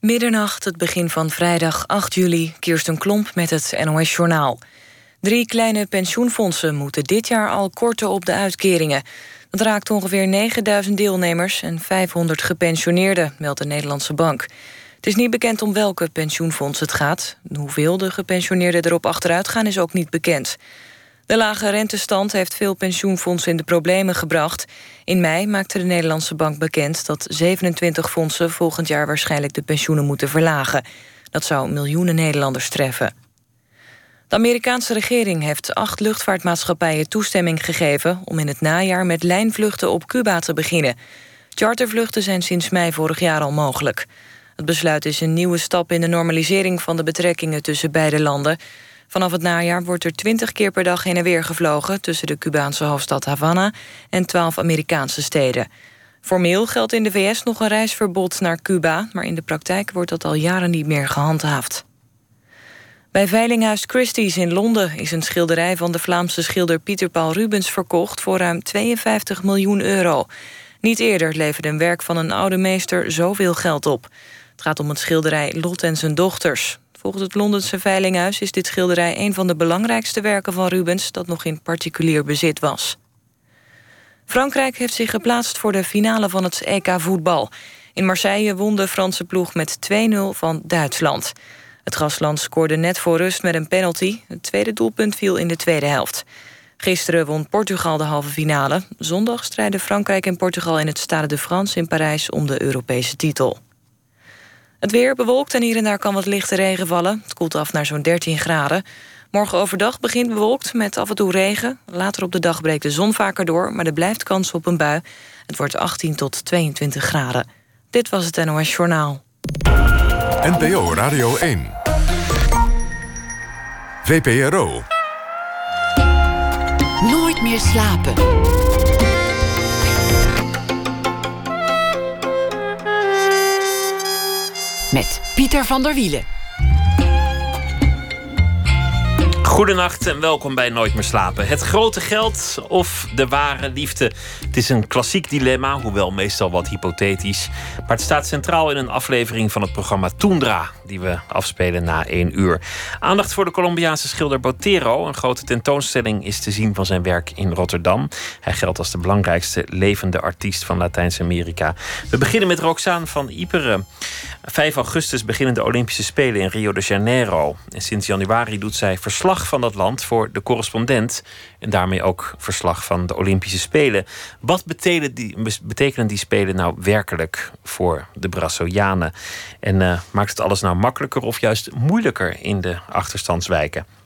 Middernacht, het begin van vrijdag 8 juli, Kirsten Klomp met het NOS-journaal. Drie kleine pensioenfondsen moeten dit jaar al korten op de uitkeringen. Dat raakt ongeveer 9000 deelnemers en 500 gepensioneerden, meldt de Nederlandse Bank. Het is niet bekend om welke pensioenfonds het gaat. Hoeveel de gepensioneerden erop achteruit gaan is ook niet bekend. De lage rentestand heeft veel pensioenfondsen in de problemen gebracht. In mei maakte de Nederlandse Bank bekend dat 27 fondsen volgend jaar waarschijnlijk de pensioenen moeten verlagen. Dat zou miljoenen Nederlanders treffen. De Amerikaanse regering heeft acht luchtvaartmaatschappijen toestemming gegeven om in het najaar met lijnvluchten op Cuba te beginnen. Chartervluchten zijn sinds mei vorig jaar al mogelijk. Het besluit is een nieuwe stap in de normalisering van de betrekkingen tussen beide landen. Vanaf het najaar wordt er 20 keer per dag heen en weer gevlogen... tussen de Cubaanse hoofdstad Havana en 12 Amerikaanse steden. Formeel geldt in de VS nog een reisverbod naar Cuba... maar in de praktijk wordt dat al jaren niet meer gehandhaafd. Bij Veilinghuis Christie's in Londen is een schilderij van de Vlaamse schilder Pieter Paul Rubens verkocht voor ruim 52 miljoen euro. Niet eerder leverde een werk van een oude meester zoveel geld op. Het gaat om het schilderij Lot en zijn dochters. Volgens het Londense Veilinghuis is dit schilderij een van de belangrijkste werken van Rubens dat nog in particulier bezit was. Frankrijk heeft zich geplaatst voor de finale van het EK voetbal. In Marseille won de Franse ploeg met 2-0 van Duitsland. Het gastland scoorde net voor rust met een penalty. Het tweede doelpunt viel in de tweede helft. Gisteren won Portugal de halve finale. Zondag strijden Frankrijk en Portugal in het Stade de France in Parijs om de Europese titel. Het weer bewolkt en hier en daar kan wat lichte regen vallen. Het koelt af naar zo'n 13 graden. Morgen overdag begint bewolkt met af en toe regen. Later op de dag breekt de zon vaker door, maar er blijft kans op een bui. Het wordt 18 tot 22 graden. Dit was het NOS Journaal. NPO Radio 1. VPRO. Nooit meer slapen. Met Pieter van der Wielen. Goedenacht en welkom bij Nooit meer slapen. Het grote geld of de ware liefde. Het is een klassiek dilemma, hoewel meestal wat hypothetisch. Maar het staat centraal in een aflevering van het programma Tundra, die we afspelen na één uur. Aandacht voor de Colombiaanse schilder Botero. Een grote tentoonstelling is te zien van zijn werk in Rotterdam. Hij geldt als de belangrijkste levende artiest van Latijns-Amerika. We beginnen met Roxane van Iperen. 5 augustus beginnen de Olympische Spelen in Rio de Janeiro. En sinds januari doet zij verslag van dat land voor de correspondent. En daarmee ook verslag van de Olympische Spelen. Wat betekenen die, betekenen die Spelen nou werkelijk voor de Brazilianen? En uh, maakt het alles nou makkelijker of juist moeilijker in de achterstandswijken?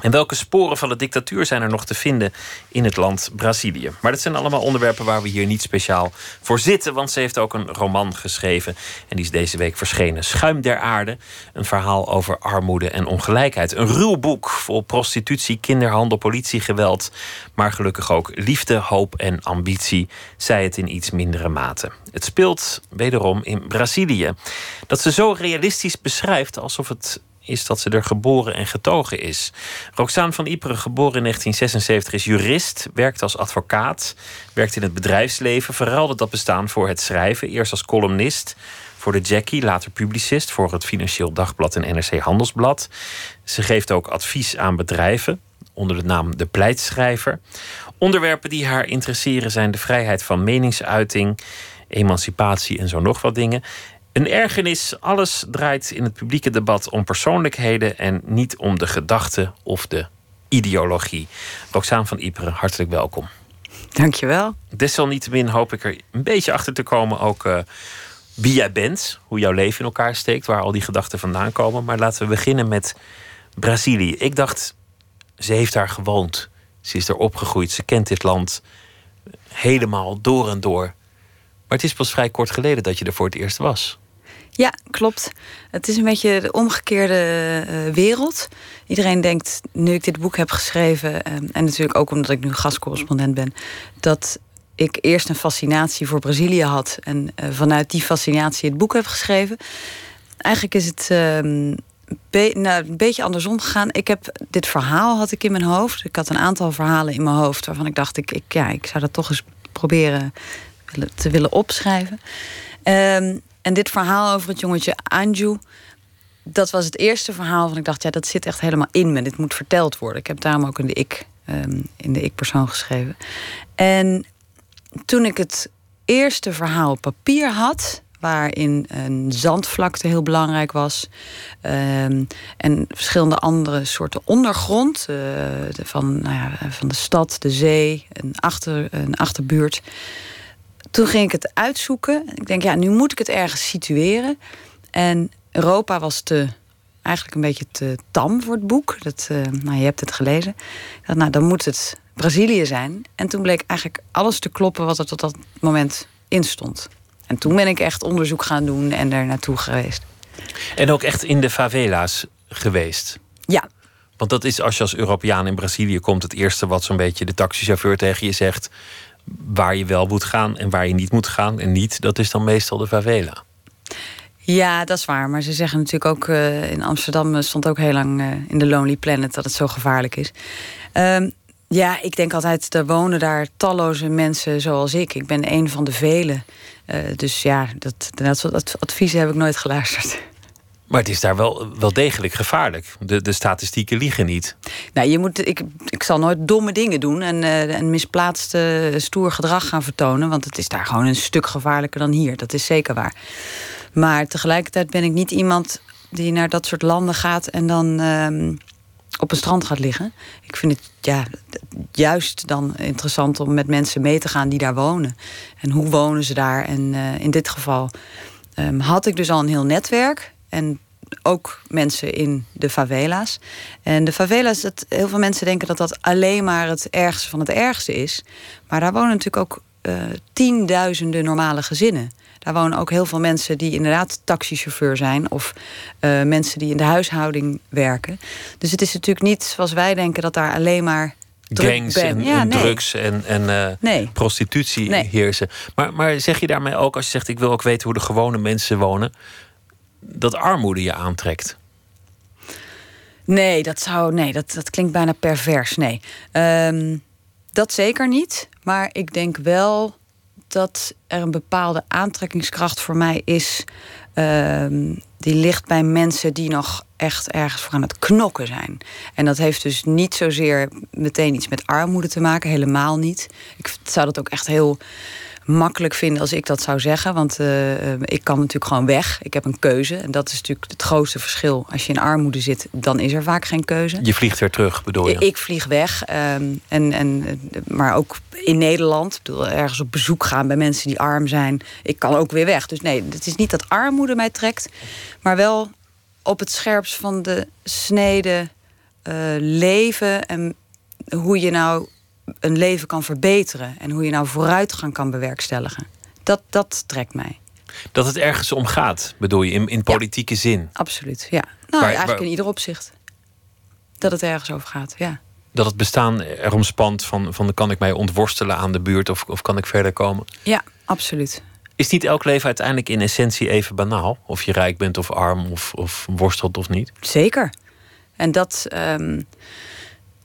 En welke sporen van de dictatuur zijn er nog te vinden in het land Brazilië? Maar dat zijn allemaal onderwerpen waar we hier niet speciaal voor zitten, want ze heeft ook een roman geschreven en die is deze week verschenen. Schuim der aarde, een verhaal over armoede en ongelijkheid. Een ruw boek vol prostitutie, kinderhandel, politiegeweld, maar gelukkig ook liefde, hoop en ambitie, zij het in iets mindere mate. Het speelt wederom in Brazilië. Dat ze zo realistisch beschrijft alsof het is dat ze er geboren en getogen is. Roxane van Iperen, geboren in 1976, is jurist, werkt als advocaat, werkt in het bedrijfsleven, verruilde dat bestaan voor het schrijven, eerst als columnist voor de Jackie, later publicist voor het Financieel Dagblad en NRC Handelsblad. Ze geeft ook advies aan bedrijven onder de naam De Pleitschrijver. Onderwerpen die haar interesseren zijn de vrijheid van meningsuiting, emancipatie en zo nog wat dingen. Een ergernis, alles draait in het publieke debat om persoonlijkheden en niet om de gedachte of de ideologie. Roxaan van Iperen, hartelijk welkom. Dankjewel. Desalniettemin hoop ik er een beetje achter te komen ook uh, wie jij bent, hoe jouw leven in elkaar steekt, waar al die gedachten vandaan komen. Maar laten we beginnen met Brazilië. Ik dacht, ze heeft daar gewoond. Ze is er opgegroeid, ze kent dit land helemaal door en door. Maar het is pas vrij kort geleden dat je er voor het eerst was. Ja, klopt. Het is een beetje de omgekeerde uh, wereld. Iedereen denkt, nu ik dit boek heb geschreven... Uh, en natuurlijk ook omdat ik nu gastcorrespondent ben... dat ik eerst een fascinatie voor Brazilië had... en uh, vanuit die fascinatie het boek heb geschreven. Eigenlijk is het ehm, nou, een beetje andersom gegaan. Ik heb dit verhaal had ik in mijn hoofd. Ik had een aantal verhalen in mijn hoofd... waarvan ik dacht, ik, ik ja, ik zou dat toch eens proberen te willen opschrijven. Um, En dit verhaal over het jongetje Anju, dat was het eerste verhaal van ik dacht, ja, dat zit echt helemaal in me. Dit moet verteld worden. Ik heb daarom ook in de ik, um, in de ik-persoon geschreven. En toen ik het eerste verhaal op papier had, waarin een zandvlakte heel belangrijk was. Um, en verschillende andere soorten ondergrond. Uh, van, nou ja, van de stad, de zee, een, achter, een achterbuurt. Toen ging ik het uitzoeken. Ik denk, ja, nu moet ik het ergens situeren. En Europa was te, eigenlijk een beetje te tam voor het boek. Dat, uh, nou, je hebt het gelezen. Dacht, nou, dan moet het Brazilië zijn. En toen bleek eigenlijk alles te kloppen wat er tot dat moment in stond. En toen ben ik echt onderzoek gaan doen en er naartoe geweest. En ook echt in de favela's geweest? Ja. Want dat is als je als Europeaan in Brazilië komt, het eerste wat zo'n beetje de taxichauffeur tegen je zegt. Waar je wel moet gaan en waar je niet moet gaan. En niet, dat is dan meestal de favela. Ja, dat is waar. Maar ze zeggen natuurlijk ook uh, in Amsterdam stond ook heel lang uh, in de Lonely Planet dat het zo gevaarlijk is. Um, ja, ik denk altijd, er wonen daar talloze mensen zoals ik. Ik ben een van de velen. Dus ja, dat, dat adviezen heb ik nooit geluisterd. Maar het is daar wel, wel degelijk gevaarlijk. De, de statistieken liegen niet. Nou, je moet, ik, ik zal nooit domme dingen doen en, uh, en misplaatst stoer gedrag gaan vertonen. Want het is daar gewoon een stuk gevaarlijker dan hier. Dat is zeker waar. Maar tegelijkertijd ben ik niet iemand die naar dat soort landen gaat en dan. Uh, op een strand gaat liggen. Ik vind het ja, juist dan interessant om met mensen mee te gaan die daar wonen. En hoe wonen ze daar? En uh, in dit geval um, had ik dus al een heel netwerk. En ook mensen in de favela's. En de favela's, dat, heel veel mensen denken dat dat alleen maar het ergste van het ergste is. Maar daar wonen natuurlijk ook uh, tienduizenden normale gezinnen. Daar wonen ook heel veel mensen die inderdaad taxichauffeur zijn of uh, mensen die in de huishouding werken. Dus het is natuurlijk niet zoals wij denken dat daar alleen maar gangs en, ja, en nee. drugs en, en uh, nee. prostitutie nee. heersen. Maar, maar zeg je daarmee ook, als je zegt ik wil ook weten hoe de gewone mensen wonen, dat armoede je aantrekt? Nee, dat zou. Nee, dat, dat klinkt bijna pervers. Nee. Um, dat zeker niet. Maar ik denk wel dat er een bepaalde aantrekkingskracht voor mij is. Uh, die ligt bij mensen die nog echt ergens voor aan het knokken zijn. En dat heeft dus niet zozeer meteen iets met armoede te maken, helemaal niet. Ik zou dat ook echt heel makkelijk vinden als ik dat zou zeggen. Want uh, ik kan natuurlijk gewoon weg. Ik heb een keuze. En dat is natuurlijk het grootste verschil. Als je in armoede zit, dan is er vaak geen keuze. Je vliegt weer terug, bedoel je? Ik vlieg weg. Um, en, en, maar ook in Nederland. Ik bedoel, ergens op bezoek gaan bij mensen die arm zijn. Ik kan ook weer weg. Dus nee, het is niet dat armoede mij trekt. Maar wel op het scherpst van de snede uh, leven. En hoe je nou een leven kan verbeteren en hoe je nou vooruitgang kan bewerkstelligen. Dat, dat trekt mij. Dat het ergens om gaat, bedoel je, in, in politieke ja, zin? Absoluut, ja. Nou, waar, eigenlijk waar... in ieder opzicht. Dat het ergens over gaat, ja. Dat het bestaan erom spant van, van kan ik mij ontworstelen aan de buurt of, of kan ik verder komen? Ja, absoluut. Is niet elk leven uiteindelijk in essentie even banaal? Of je rijk bent of arm of, of worstelt of niet? Zeker. En dat... Um,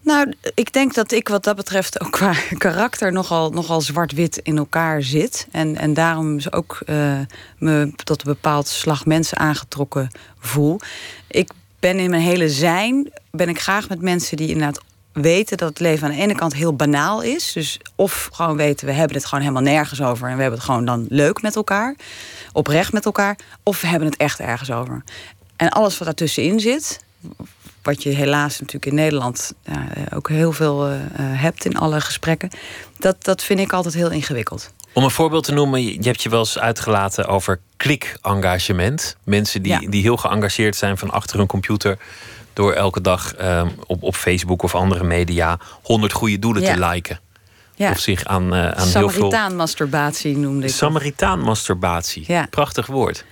nou, ik denk dat ik wat dat betreft ook qua karakter nogal, nogal zwart-wit in elkaar zit. En, en daarom ook uh, me tot een bepaald slag mensen aangetrokken voel. Ik ben in mijn hele zijn, ben ik graag met mensen die inderdaad weten dat het leven aan de ene kant heel banaal is. Dus of gewoon weten, we hebben het gewoon helemaal nergens over... en we hebben het gewoon dan leuk met elkaar, oprecht met elkaar... of we hebben het echt ergens over. En alles wat daartussenin zit, wat je helaas natuurlijk in Nederland ja, ook heel veel uh, hebt in alle gesprekken. Dat, dat vind ik altijd heel ingewikkeld. Om een voorbeeld te noemen, je hebt je wel eens uitgelaten over klik-engagement. Mensen die, ja. die heel geëngageerd zijn van achter hun computer. Door elke dag um, op, op Facebook of andere media honderd goede doelen ja. te liken. Ja. Of zich aan, uh, aan heel veel. Samaritaan-masturbatie noemde ik. Samaritaan-masturbatie. Ja. Prachtig woord.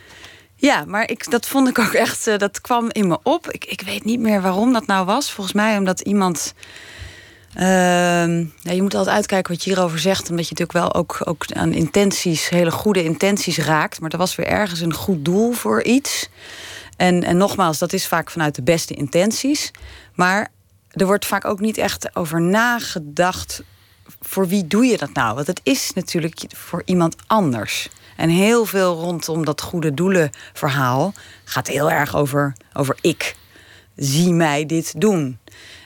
Ja, maar ik, dat vond ik ook echt, uh, dat kwam in me op. Ik, ik weet niet meer waarom dat nou was. Volgens mij omdat iemand. Ja, je moet altijd uitkijken wat je hierover zegt, omdat je natuurlijk wel ook, ook aan intenties, hele goede intenties raakt. Maar er was weer ergens een goed doel voor iets. En, en nogmaals, dat is vaak vanuit de beste intenties. Maar er wordt vaak ook niet echt over nagedacht. Voor wie doe je dat nou? Want het is natuurlijk voor iemand anders. En heel veel rondom dat goede doelen verhaal gaat heel erg over, over ik. Zie mij dit doen.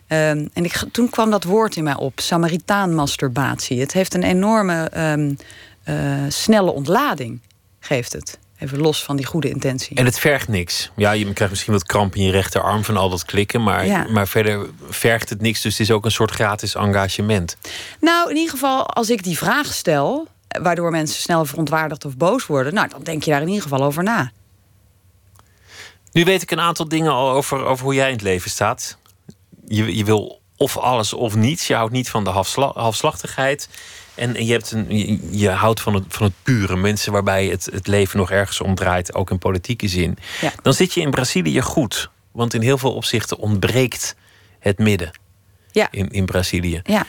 Um, en ik, toen kwam dat woord in mij op, Samaritaan-masturbatie. Het heeft een enorme um, uh, snelle ontlading, geeft het. Even los van die goede intentie. En het vergt niks. Ja, je krijgt misschien wat kramp in je rechterarm van al dat klikken. Maar, Ja. maar verder vergt het niks. Dus het is ook een soort gratis engagement. Nou, in ieder geval, als ik die vraag stel, waardoor mensen snel verontwaardigd of boos worden, nou, dan denk je daar in ieder geval over na. Nu weet ik een aantal dingen al over, over hoe jij in het leven staat. Je, je wil of alles of niets. Je houdt niet van de halfsla- halfslachtigheid. En, je, hebt een, je, je houdt van het, van het pure. Mensen waarbij het, het leven nog ergens omdraait, ook in politieke zin. Ja. Dan zit je in Brazilië goed. Want in heel veel opzichten ontbreekt het midden Ja. in, in Brazilië. Ja.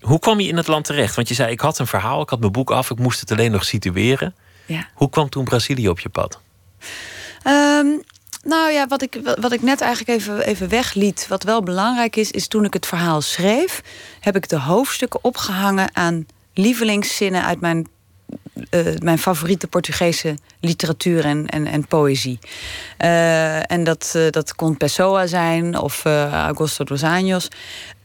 Hoe kwam je in het land terecht? Want je zei, ik had een verhaal, ik had mijn boek af, ik moest het alleen nog situeren. Ja. Hoe kwam toen Brazilië op je pad? Ehm, nou ja, wat ik, wat ik net eigenlijk even, even wegliet, wat wel belangrijk is, is toen ik het verhaal schreef, heb ik de hoofdstukken opgehangen aan lievelingszinnen uit mijn, eh, mijn favoriete Portugese literatuur en, en, en poëzie. Eh, en dat, eh, dat kon Pessoa zijn of Augusto dos Anjos.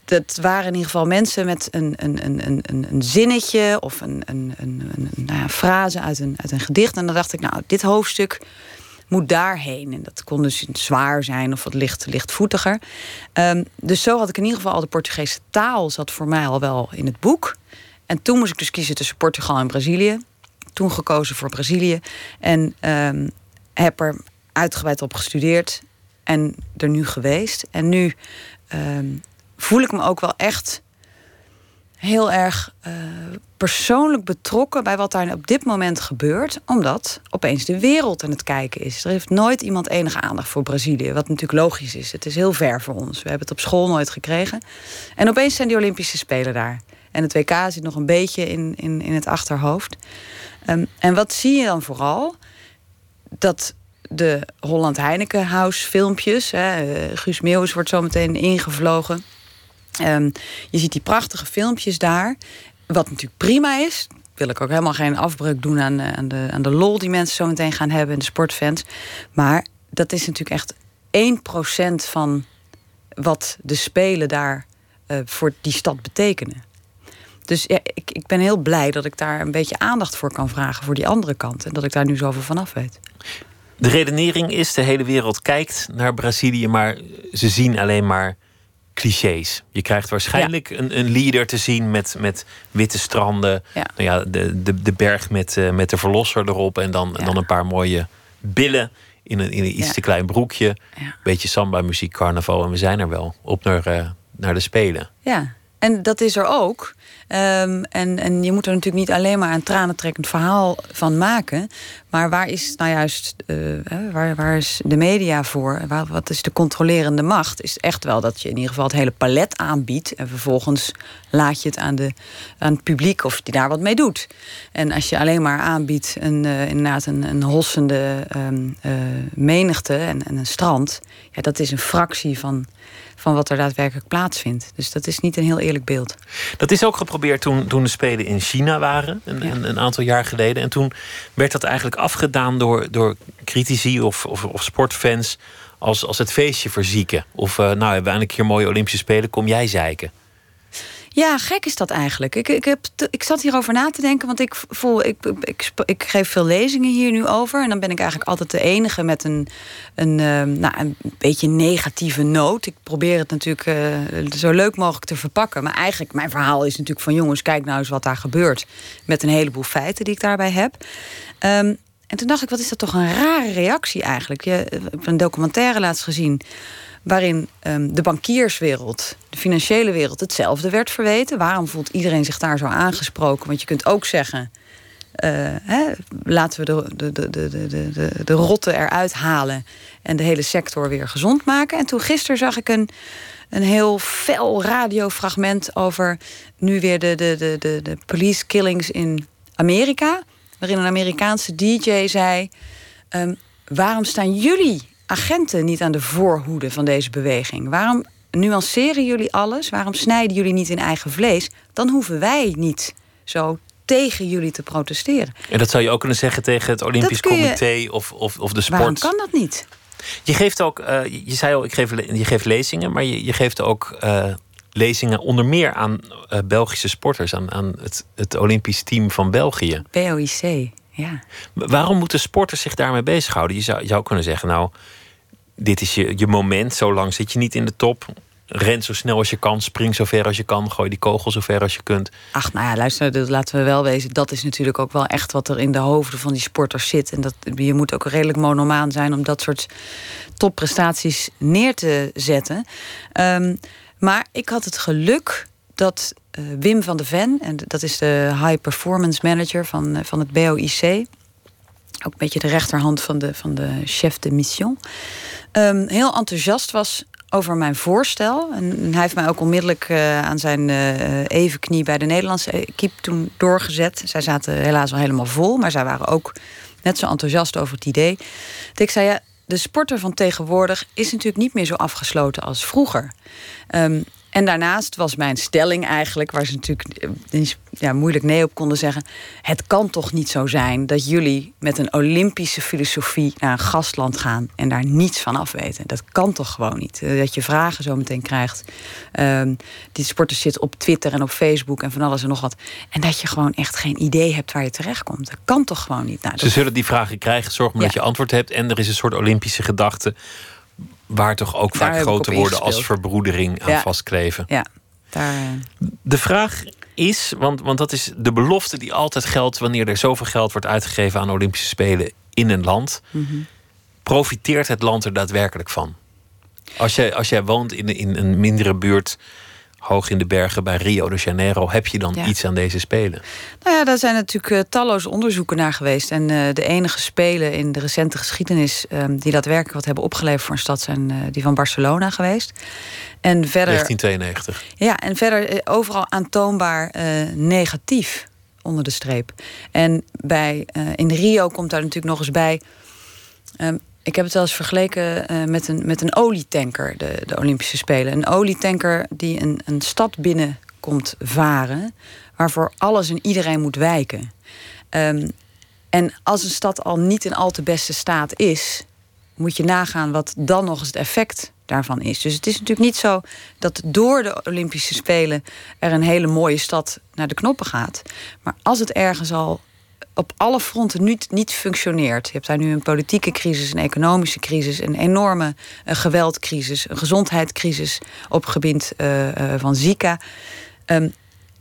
Dat waren in ieder geval mensen met een, een, een, een, een- zinnetje of een, een, een, een, een nou ja, frase uit een, uit een gedicht. En dan dacht ik, nou, dit hoofdstuk moet daarheen. En dat kon dus zwaar zijn of wat licht, lichtvoetiger. Ehm, dus zo had ik in ieder geval al de Portugese taal zat voor mij al wel in het boek. En toen moest ik dus kiezen tussen Portugal en Brazilië. Toen gekozen voor Brazilië. En ehm, heb er uitgebreid op gestudeerd. En er nu geweest. En nu ehm, voel ik me ook wel echt heel erg eh, persoonlijk betrokken bij wat daar op dit moment gebeurt, omdat opeens de wereld aan het kijken is. Er heeft nooit iemand enige aandacht voor Brazilië, wat natuurlijk logisch is. Het is heel ver voor ons. We hebben het op school nooit gekregen. En opeens zijn die Olympische Spelen daar. En het WK zit nog een beetje in, in, in het achterhoofd. Ehm, en wat zie je dan vooral? Dat de Holland Heineken House filmpjes, hè, eh, Guus Meeuwis wordt zo meteen ingevlogen. Ehm, je ziet die prachtige filmpjes daar. Wat natuurlijk prima is. Wil ik ook helemaal geen afbreuk doen aan, eh, aan, de, aan de lol die mensen zo meteen gaan hebben en de sportfans. Maar dat is natuurlijk echt 1% van wat de spelen daar eh, voor die stad betekenen. Dus ik, ik ben heel blij dat ik daar een beetje aandacht voor kan vragen voor die andere kant. En dat ik daar nu zoveel van af weet. De redenering is: de hele wereld kijkt naar Brazilië, maar ze zien alleen maar clichés. Je krijgt waarschijnlijk een, een leader te zien met, met witte stranden. Ja. Nou ja, de, de, de berg met, eh, met de verlosser erop. En dan, en dan een paar mooie billen in een, in een iets te klein broekje. Beetje samba, muziek, carnaval. En we zijn er wel. Op naar, eh, naar de Spelen. Ja, en dat is er ook. Ehm, en, en je moet er natuurlijk niet alleen maar een tranentrekkend verhaal van maken. Maar waar is nou juist eh, waar, waar is de media voor? Wat is de controlerende macht? Is echt wel dat je in ieder geval het hele palet aanbiedt. En vervolgens laat je het aan, de, aan het publiek of die daar wat mee doet. En als je alleen maar aanbiedt een, eh, inderdaad een, een hossende ehm, eh, menigte en, en een strand. Ja, dat is een fractie van, van wat er daadwerkelijk plaatsvindt. Dus dat is niet een heel eerlijk beeld. Dat is ook geprobeerd toen, toen de Spelen in China waren, een, Ja. een, een aantal jaar geleden. En toen werd dat eigenlijk afgedaan door, door critici of, of, of sportfans als, als het feestje verzieken. Of eh, nou, hebben we eindelijk hier mooie Olympische Spelen, kom jij zeiken. Ja, gek is dat eigenlijk. Ik, ik, heb ik zat hierover na te denken, want ik voel, ik, ik, ik geef veel lezingen hier nu over. En dan ben ik eigenlijk altijd de enige met een, een, ehm, nou, een beetje negatieve noot. Ik probeer het natuurlijk eh, zo leuk mogelijk te verpakken. Maar eigenlijk, mijn verhaal is natuurlijk van jongens, kijk nou eens wat daar gebeurt. Met een heleboel feiten die ik daarbij heb. Ehm, en toen dacht ik, wat is dat toch een rare reactie eigenlijk? Je, ik heb een documentaire laatst gezien waarin ehm, de bankierswereld, de financiële wereld, hetzelfde werd verweten. Waarom voelt iedereen zich daar zo aangesproken? Want je kunt ook zeggen, eh, hè, laten we de, de, de, de, de, de, de rotte eruit halen en de hele sector weer gezond maken. En toen gisteren zag ik een, een heel fel radiofragment over nu weer de, de, de, de, de police killings in Amerika. Waarin een Amerikaanse DJ zei: ehm, Waarom staan jullie agenten niet aan de voorhoede van deze beweging? Waarom nuanceren jullie alles? Waarom snijden jullie niet in eigen vlees? Dan hoeven wij niet zo tegen jullie te protesteren. En dat zou je ook kunnen zeggen tegen het Olympisch je- Comité of, of, of de sport. Waarom kan dat niet? Je geeft ook, eh, je zei al, ik geef, je geeft lezingen, maar je, je geeft ook eh, lezingen onder meer aan eh, Belgische sporters, aan, aan het, het Olympisch team van België. BOIC, ja. Waarom moeten sporters zich daarmee bezighouden? Je zou, je zou kunnen zeggen, nou, dit is je, je moment, zo lang zit je niet in de top. Ren zo snel als je kan, spring zo ver als je kan, gooi die kogel zo ver als je kunt. Ach, nou ja, luister, dat laten we wel wezen. Dat is natuurlijk ook wel echt wat er in de hoofden van die sporters zit. En dat, je moet ook redelijk monomaan zijn om dat soort topprestaties neer te zetten. Ehm, maar ik had het geluk dat eh, Wim van de Ven, en dat is de high performance manager van, eh, van het BOIC. Ook een beetje de rechterhand van de, van de chef de mission. ehm, heel enthousiast was over mijn voorstel. En hij heeft mij ook onmiddellijk eh, aan zijn eh evenknie bij de Nederlandse equipe toen doorgezet. Zij zaten helaas al helemaal vol, maar zij waren ook net zo enthousiast over het idee. Dat ik zei, ja, de sporter van tegenwoordig is natuurlijk niet meer zo afgesloten als vroeger. Ehm, en daarnaast was mijn stelling eigenlijk, waar ze natuurlijk eh, ja, moeilijk nee op konden zeggen. Het kan toch niet zo zijn dat jullie met een Olympische filosofie naar een gastland gaan en daar niets van afweten. Dat kan toch gewoon niet. Eh, Dat je vragen zo meteen krijgt. Ehm, die sporters zitten op Twitter en op Facebook en van alles en nog wat. En dat je gewoon echt geen idee hebt waar je terechtkomt. Dat kan toch gewoon niet. Nou, Ze zullen die vragen krijgen, zorg maar Ja. dat je antwoord hebt. En er is een soort Olympische gedachte, waar toch ook Daar vaak heb ik op grote woorden als verbroedering aan Ja. vastkleven. ja, daar. eh, De vraag is, want, want dat is de belofte die altijd geldt wanneer er zoveel geld wordt uitgegeven aan Olympische Spelen in een land. mhm. Profiteert het land er daadwerkelijk van? Als jij, als jij woont in, in een mindere buurt, hoog in de bergen bij Rio de Janeiro, heb je dan Ja. iets aan deze Spelen? Nou ja, daar zijn natuurlijk eh, talloze onderzoeken naar geweest. En eh, de enige spelen in de recente geschiedenis ehm, die daadwerkelijk wat hebben opgeleverd voor een stad zijn eh, die van Barcelona geweest. En verder, 1992. ja, en verder overal aantoonbaar negatief onder de streep. En bij, in Rio komt daar natuurlijk nog eens bij. ehm, ik heb het wel eens vergeleken eh, met, een, met een olietanker, de, de Olympische Spelen. Een olietanker die een, een stad binnenkomt varen, waarvoor alles en iedereen moet wijken. Ehm, en als een stad al niet in al te beste staat is, moet je nagaan wat dan nog eens het effect daarvan is. Dus het is natuurlijk niet zo dat door de Olympische Spelen er een hele mooie stad naar de knoppen gaat. Maar als het ergens al op alle fronten niet, niet functioneert. Je hebt daar nu een politieke crisis, een economische crisis, een enorme eh, geweldcrisis, een gezondheidscrisis op gebied eh, eh, van Zika. Ehm,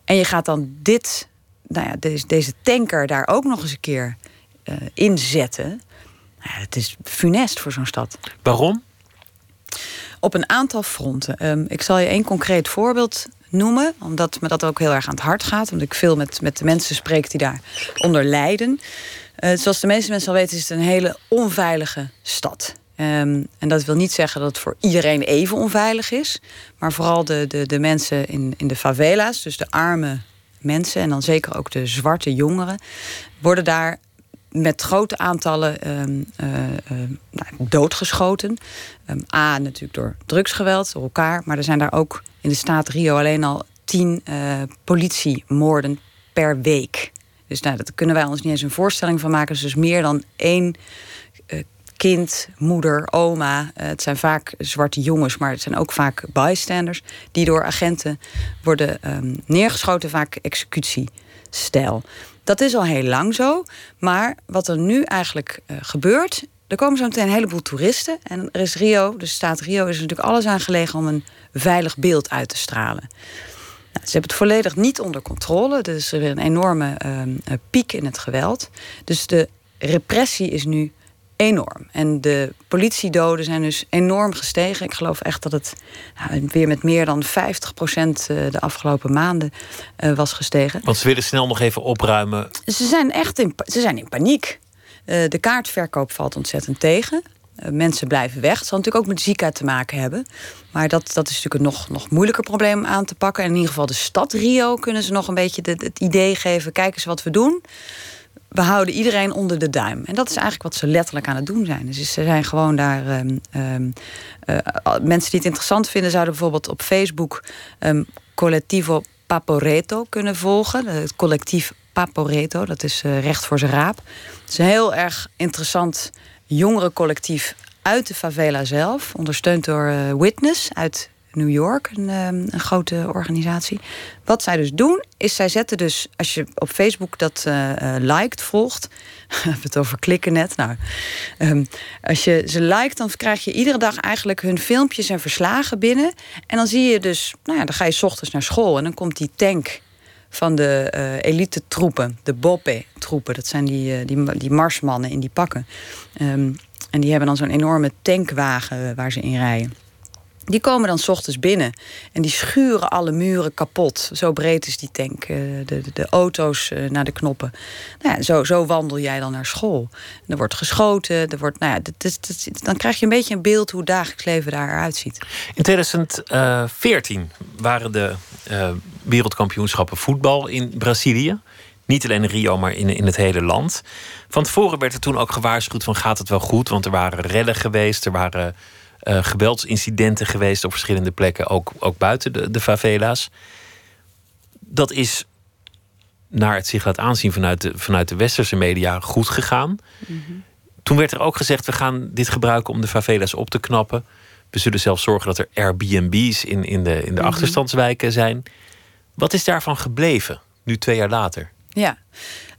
en je gaat dan dit, nou ja, deze, deze tanker daar ook nog eens een keer eh inzetten. Nou het is funest voor zo'n stad. Waarom? Op een aantal fronten. Ehm, ik zal je één concreet voorbeeld noemen, omdat me dat ook heel erg aan het hart gaat. Omdat ik veel met, met de mensen spreek die daaronder lijden. Eh, zoals de meeste mensen al weten, is het een hele onveilige stad. Ehm, en dat wil niet zeggen dat het voor iedereen even onveilig is. Maar vooral de, de, de mensen in, in de favela's, dus de arme mensen... en dan zeker ook de zwarte jongeren... worden daar met grote aantallen ehm, eh, eh, nou, doodgeschoten. Ehm, A, natuurlijk door drugsgeweld, door elkaar. Maar er zijn daar ook in de staat Rio alleen al tien eh, politiemoorden per week. Dus nou, dat kunnen wij ons niet eens een voorstelling van maken. Dus meer dan één kind, moeder, oma. het zijn vaak zwarte jongens, maar het zijn ook vaak bystanders... die door agenten worden ehm, neergeschoten, vaak executiestijl. Dat is al heel lang zo. Maar wat er nu eigenlijk eh, gebeurt... Er komen zo meteen een heleboel toeristen. En er is Rio, de staat Rio, is natuurlijk alles aan gelegen... om een veilig beeld uit te stralen. Nou, ze hebben het volledig niet onder controle. Er is er weer een enorme ehm, eh, piek in het geweld. Dus de repressie is nu enorm. En de politiedoden zijn dus enorm gestegen. Ik geloof echt dat het nou, weer met meer dan 50 procent de afgelopen maanden eh, was gestegen. Want ze willen snel nog even opruimen. Ze zijn echt in, ze zijn in paniek. Eh, de kaartverkoop valt ontzettend tegen. Eh, mensen blijven weg. Het zal natuurlijk ook met Zika te maken hebben. Maar dat, dat is natuurlijk een nog, nog moeilijker probleem aan te pakken. En in ieder geval de stad Rio kunnen ze nog een beetje de- het idee geven... kijk eens wat we doen. We houden iedereen onder de duim. En dat is eigenlijk wat ze letterlijk aan het doen zijn. Dus ze zijn gewoon daar... eh, mensen die het interessant vinden... zouden bijvoorbeeld op Facebook... ehm Collettivo Paporeto kunnen volgen. Het collectief Paporeto. Dat is recht voor zijn raap. Het is een heel erg interessant jongerencollectief uit de favela zelf. Ondersteund door Witness uit New York, een, ehm, een, grote organisatie. Wat zij dus doen, is zij zetten dus, als je op Facebook dat uh, liked, volgt. We hebben het over klikken net. Nou, um, als je ze liked, dan krijg je iedere dag eigenlijk hun filmpjes en verslagen binnen. En dan zie je dus, nou ja, dan ga je ochtends naar school en dan komt die tank van de uh, elite troepen, de Boppe-troepen. Dat zijn die, die, die marsmannen in die pakken. Um, en die hebben dan zo'n enorme tankwagen waar ze in rijden. Die komen dan s ochtends binnen en die schuren alle muren kapot. Zo breed is die tank. Eh, de, de, de auto's eh, naar de knoppen. Nou ja, zo, zo wandel jij dan naar school. Er wordt geschoten. Er wordt, nou ja, dan krijg je een beetje een beeld hoe het dagelijks leven daaruit ziet. In 2014 waren de uh, wereldkampioenschappen voetbal in Brazilië. Niet alleen in Rio, maar in, in het hele land. Van tevoren werd er toen ook gewaarschuwd van gaat het wel goed? Want er waren rellen geweest, er waren uh, geweldsincidenten geweest op verschillende plekken, ook, ook buiten de, de favela's. Dat is naar het zich laat aanzien vanuit de, vanuit de westerse media goed gegaan. Mhm. Toen werd er ook gezegd: we gaan dit gebruiken om de favela's op te knappen. We zullen zelfs zorgen dat er Airbnb's in, in de, in de mhm. achterstandswijken zijn. Wat is daarvan gebleven, nu twee jaar later? Ja,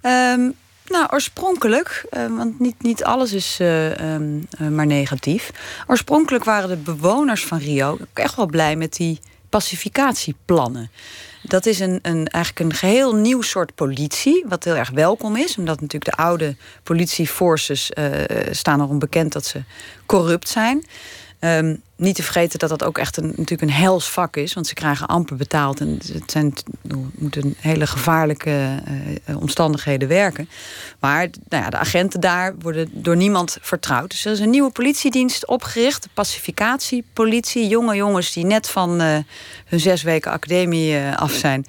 um, nou, oorspronkelijk, uh, want niet, niet alles is uh, um, maar negatief. Oorspronkelijk waren de bewoners van Rio echt wel blij met die pacificatieplannen. Dat is een, een, eigenlijk een geheel nieuw soort politie, wat heel erg welkom is. Omdat natuurlijk de oude politieforces uh, staan erom bekend dat ze corrupt zijn. Um, niet te vergeten dat dat ook echt een, natuurlijk een hels vak is. Want ze krijgen amper betaald. En het zijn, moeten hele gevaarlijke uh, omstandigheden werken. Maar nou ja, de agenten daar worden door niemand vertrouwd. Dus er is een nieuwe politiedienst opgericht. De pacificatiepolitie. Jonge jongens die net van uh, hun zes weken academie af zijn.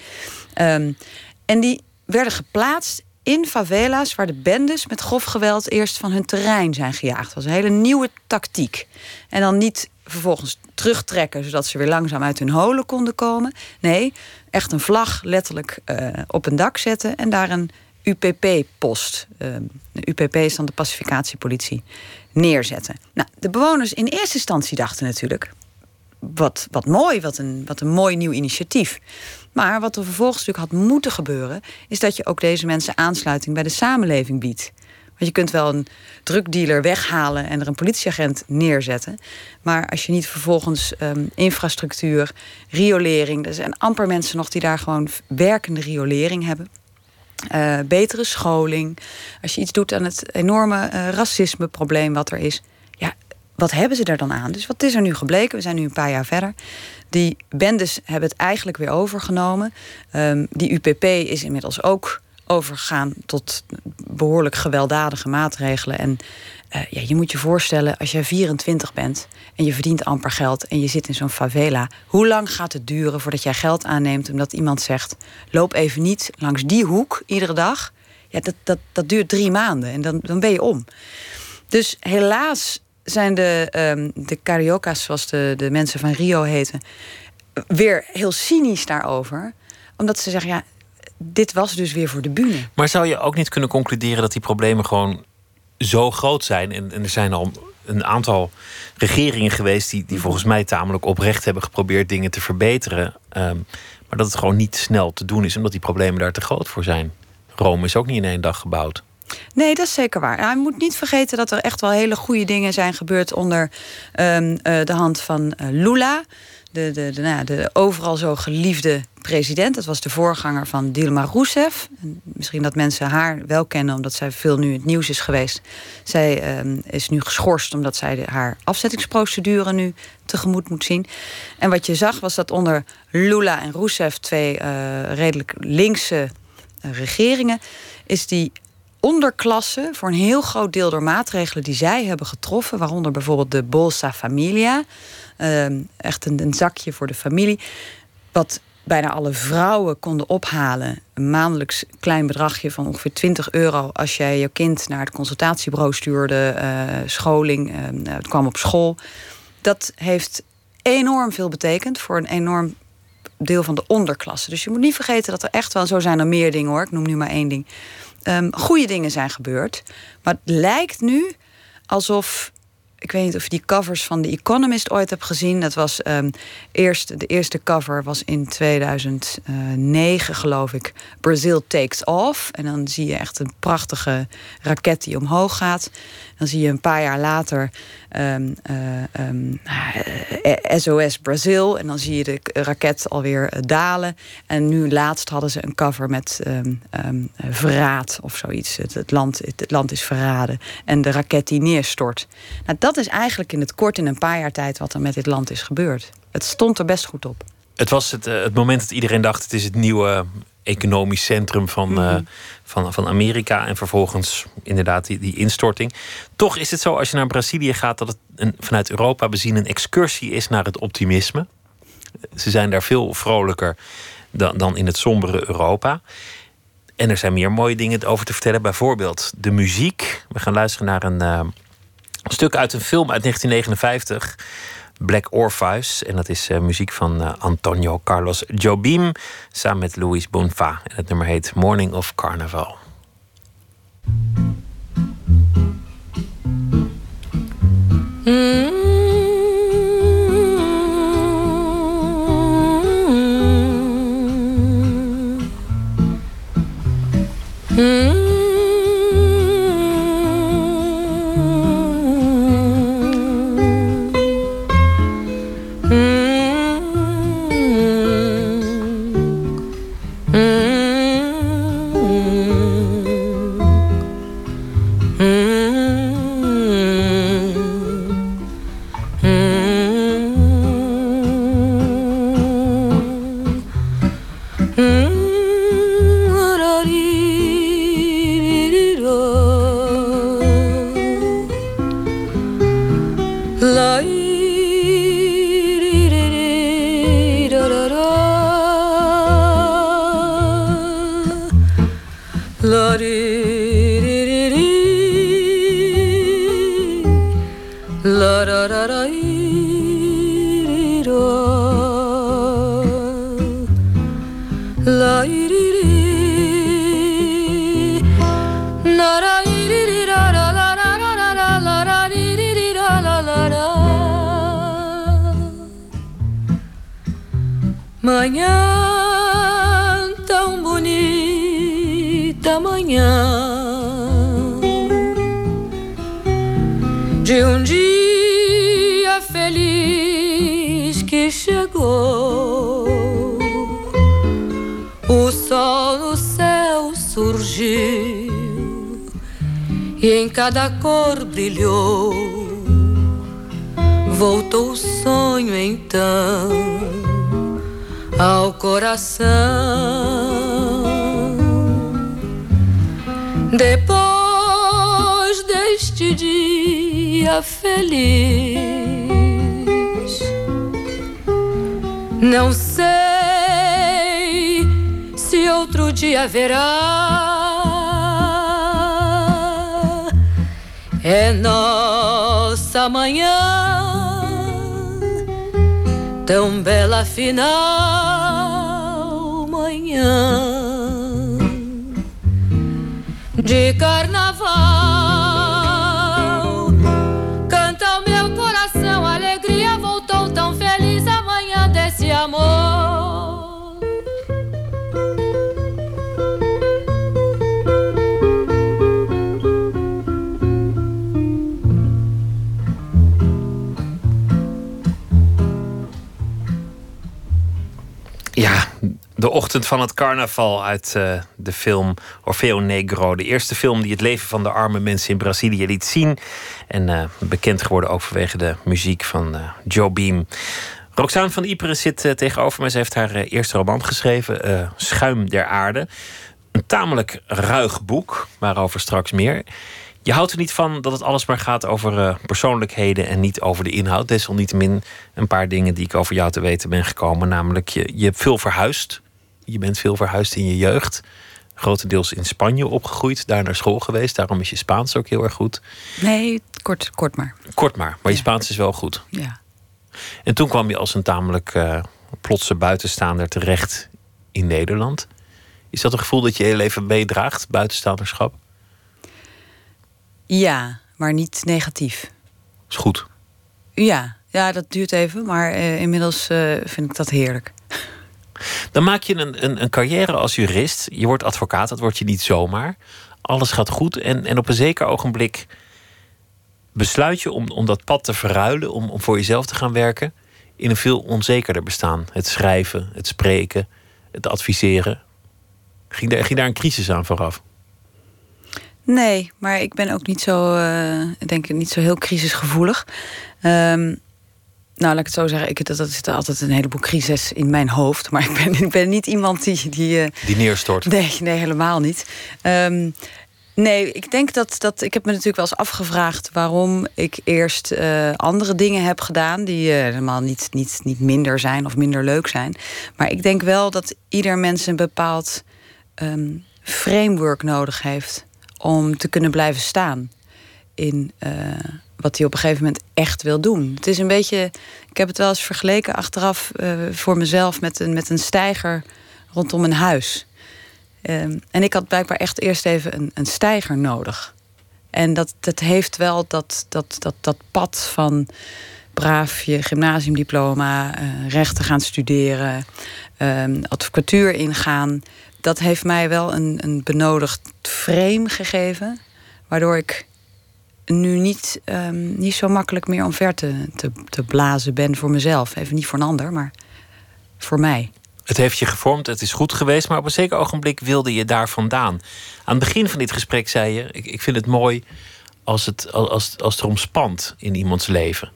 Um, en die werden geplaatst in favela's waar de bendes met grof geweld eerst van hun terrein zijn gejaagd. Dat was een hele nieuwe tactiek. En dan niet vervolgens terugtrekken zodat ze weer langzaam uit hun holen konden komen. Nee, echt een vlag letterlijk uh, op een dak zetten en daar een UPP-post, uh, ehm, de UPP is dan de pacificatiepolitie, neerzetten. Nou, de bewoners in eerste instantie dachten natuurlijk: wat, wat mooi, wat een, wat een mooi nieuw initiatief. Maar wat er vervolgens natuurlijk had moeten gebeuren, is dat je ook deze mensen aansluiting bij de samenleving biedt. Want je kunt wel een drugdealer weghalen en er een politieagent neerzetten. Maar als je niet vervolgens um, infrastructuur, riolering. Er zijn amper mensen nog die daar gewoon werkende riolering hebben. Uh, betere scholing. Als je iets doet aan het enorme uh, racismeprobleem wat er is. Ja, wat hebben ze er dan aan? Dus wat is er nu gebleken? We zijn nu een paar jaar verder. Die bendes hebben het eigenlijk weer overgenomen. Um, die UPP is inmiddels ook overgegaan tot behoorlijk gewelddadige maatregelen. En uh, ja, je moet je voorstellen, als jij 24 bent en je verdient amper geld en je zit in zo'n favela, hoe lang gaat het duren voordat jij geld aanneemt omdat iemand zegt: loop even niet langs die hoek iedere dag? Ja, dat, dat, dat duurt drie maanden en dan, dan ben je om. Dus helaas zijn de, um, de cariocas, zoals de, de mensen van Rio heten, weer heel cynisch daarover. Omdat ze zeggen, ja, dit was dus weer voor de bühne. Maar zou je ook niet kunnen concluderen dat die problemen gewoon zo groot zijn? En, en er zijn al een aantal regeringen geweest die, die volgens mij tamelijk oprecht hebben geprobeerd dingen te verbeteren. Um, maar dat het gewoon niet snel te doen is, omdat die problemen daar te groot voor zijn. Rome is ook niet in één dag gebouwd. Nee, dat is zeker waar. Nou, je moet niet vergeten dat er echt wel hele goede dingen zijn gebeurd onder um, uh, de hand van uh, Lula de, de, nou de overal zo geliefde president. Dat was de voorganger van Dilma Rousseff. Misschien dat mensen haar wel kennen, omdat zij veel nu in het nieuws is geweest. Zij uh, is nu geschorst omdat zij haar afzettingsprocedure nu tegemoet moet zien. En wat je zag was dat onder Lula en Rousseff, twee uh, redelijk linkse uh, regeringen, is die onderklasse voor een heel groot deel door maatregelen die zij hebben getroffen, waaronder bijvoorbeeld de Bolsa Familia. Ehm, echt een, een, zakje voor de familie. Wat bijna alle vrouwen konden ophalen. Een maandelijks klein bedragje van ongeveer 20 euro als jij je kind naar het consultatiebureau stuurde, uh, scholing, uh, het kwam op school. Dat heeft enorm veel betekend voor een enorm deel van de onderklasse. Dus je moet niet vergeten dat er echt wel, zo zijn er meer dingen hoor, ik noem nu maar één ding. Um, goede dingen zijn gebeurd. Maar het lijkt nu alsof ik weet niet of je die covers van The Economist ooit hebt gezien. Dat was um, eerst, de eerste cover was in 2009, geloof ik. Brazil Takes Off. En dan zie je echt een prachtige raket die omhoog gaat. Dan zie je een paar jaar later um, uh, SOS Brazil. En dan zie je de raket alweer dalen. En nu laatst hadden ze een cover met um, verraad of zoiets. Het, het, land, het, land is verraden. En de raket die neerstort. Nou, dat is eigenlijk in het kort in een paar jaar tijd wat er met dit land is gebeurd. Het stond er best goed op. Het was het, het moment dat iedereen dacht: het is het nieuwe economisch centrum van, mm -hmm. van, van Amerika. En vervolgens inderdaad die, die instorting. Toch is het zo, als je naar Brazilië gaat, dat het een, vanuit Europa bezien een excursie is naar het optimisme. Ze zijn daar veel vrolijker dan, dan in het sombere Europa. En er zijn meer mooie dingen over te vertellen. Bijvoorbeeld de muziek. We gaan luisteren naar een uh, stuk uit een film uit 1959. Black Orpheus. En dat is uh, muziek van uh, Antonio Carlos Jobim samen met Luis Bonfa. En het nummer heet Morning of Carnival. Carnaval uit uh, de film Orfeo Negro. De eerste film die het leven van de arme mensen in Brazilië liet zien. En uh, bekend geworden ook vanwege de muziek van uh, Joe Beam. Roxane van Iperen zit tegenover me. Ze heeft haar eerste roman geschreven, Schuim der Aarde. Een tamelijk ruig boek, waarover straks meer. Je houdt er niet van dat het alles maar gaat over persoonlijkheden en niet over de inhoud. Desalniettemin een paar dingen die ik over jou te weten ben gekomen. Namelijk, je, je hebt veel verhuisd je bent veel verhuisd in je jeugd. Grotendeels in Spanje opgegroeid, daar naar school geweest. Daarom is je Spaans ook heel erg goed. Nee, kort, kort maar. Kort maar, maar je Spaans is wel goed. Ja. En toen kwam je als een tamelijk uh, plotse buitenstaander terecht in Nederland. Is dat een gevoel dat je heel even meedraagt, buitenstaanderschap? Ja, maar niet negatief. Is goed. Ja, ja dat duurt even, maar uh, inmiddels uh, vind ik dat heerlijk. Dan maak je een, een, een, carrière als jurist. Je wordt advocaat, dat word je niet zomaar. Alles gaat goed en, en op een zeker ogenblik besluit je om, om dat pad te verruilen, om, om voor jezelf te gaan werken, in een veel onzekerder bestaan. Het schrijven, het spreken, het adviseren. Ging daar, ging daar een crisis aan vooraf? Nee, maar ik ben ook niet zo, uh, denk ik, niet zo heel crisisgevoelig. Um, nou, laat ik het zo zeggen. Ik, dat, dat zit altijd een heleboel crisis in mijn hoofd. Maar ik ben, ik ben niet iemand die... Die, uh, die neerstort? Nee, nee helemaal niet. Um, Nee, ik denk dat, dat. Ik heb me natuurlijk wel eens afgevraagd waarom ik eerst uh, andere dingen heb gedaan. die uh, helemaal niet, niet, niet minder zijn of minder leuk zijn. Maar ik denk wel dat ieder mens een bepaald um, framework nodig heeft. om te kunnen blijven staan in wat hij op een gegeven moment echt wil doen. Het is een beetje. Ik heb het wel eens vergeleken achteraf voor mezelf met een, met een steiger rondom een huis. Um, en ik had blijkbaar echt eerst even een, een stijger nodig. En dat, dat heeft wel dat, dat, dat, dat pad van braaf je gymnasiumdiploma, uh, rechten gaan studeren, um, advocatuur ingaan. Dat heeft mij wel een, een benodigd frame gegeven. Waardoor ik nu niet, um, niet zo makkelijk meer omver te, te, te blazen ben voor mezelf. Even niet voor een ander, maar voor mij. Het heeft je gevormd, het is goed geweest, maar op een zeker ogenblik wilde je daar vandaan. Aan het begin van dit gesprek zei je: Ik, ik vind het mooi als het, als, als het in iemands leven.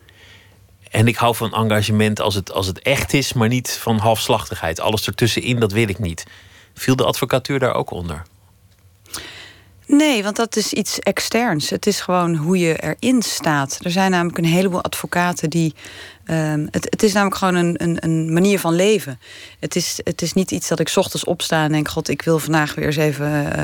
En ik hou van engagement als het, als het echt is, maar niet van halfslachtigheid. Alles ertussenin, dat wil ik niet. Viel de advocatuur daar ook onder? Nee, want dat is iets externs. Het is gewoon hoe je erin staat. Er zijn namelijk een heleboel advocaten die. Um, het, het, is namelijk gewoon een, een, een, manier van leven. Het is, het is niet iets dat ik ochtends opsta en denk: God, ik wil vandaag weer eens even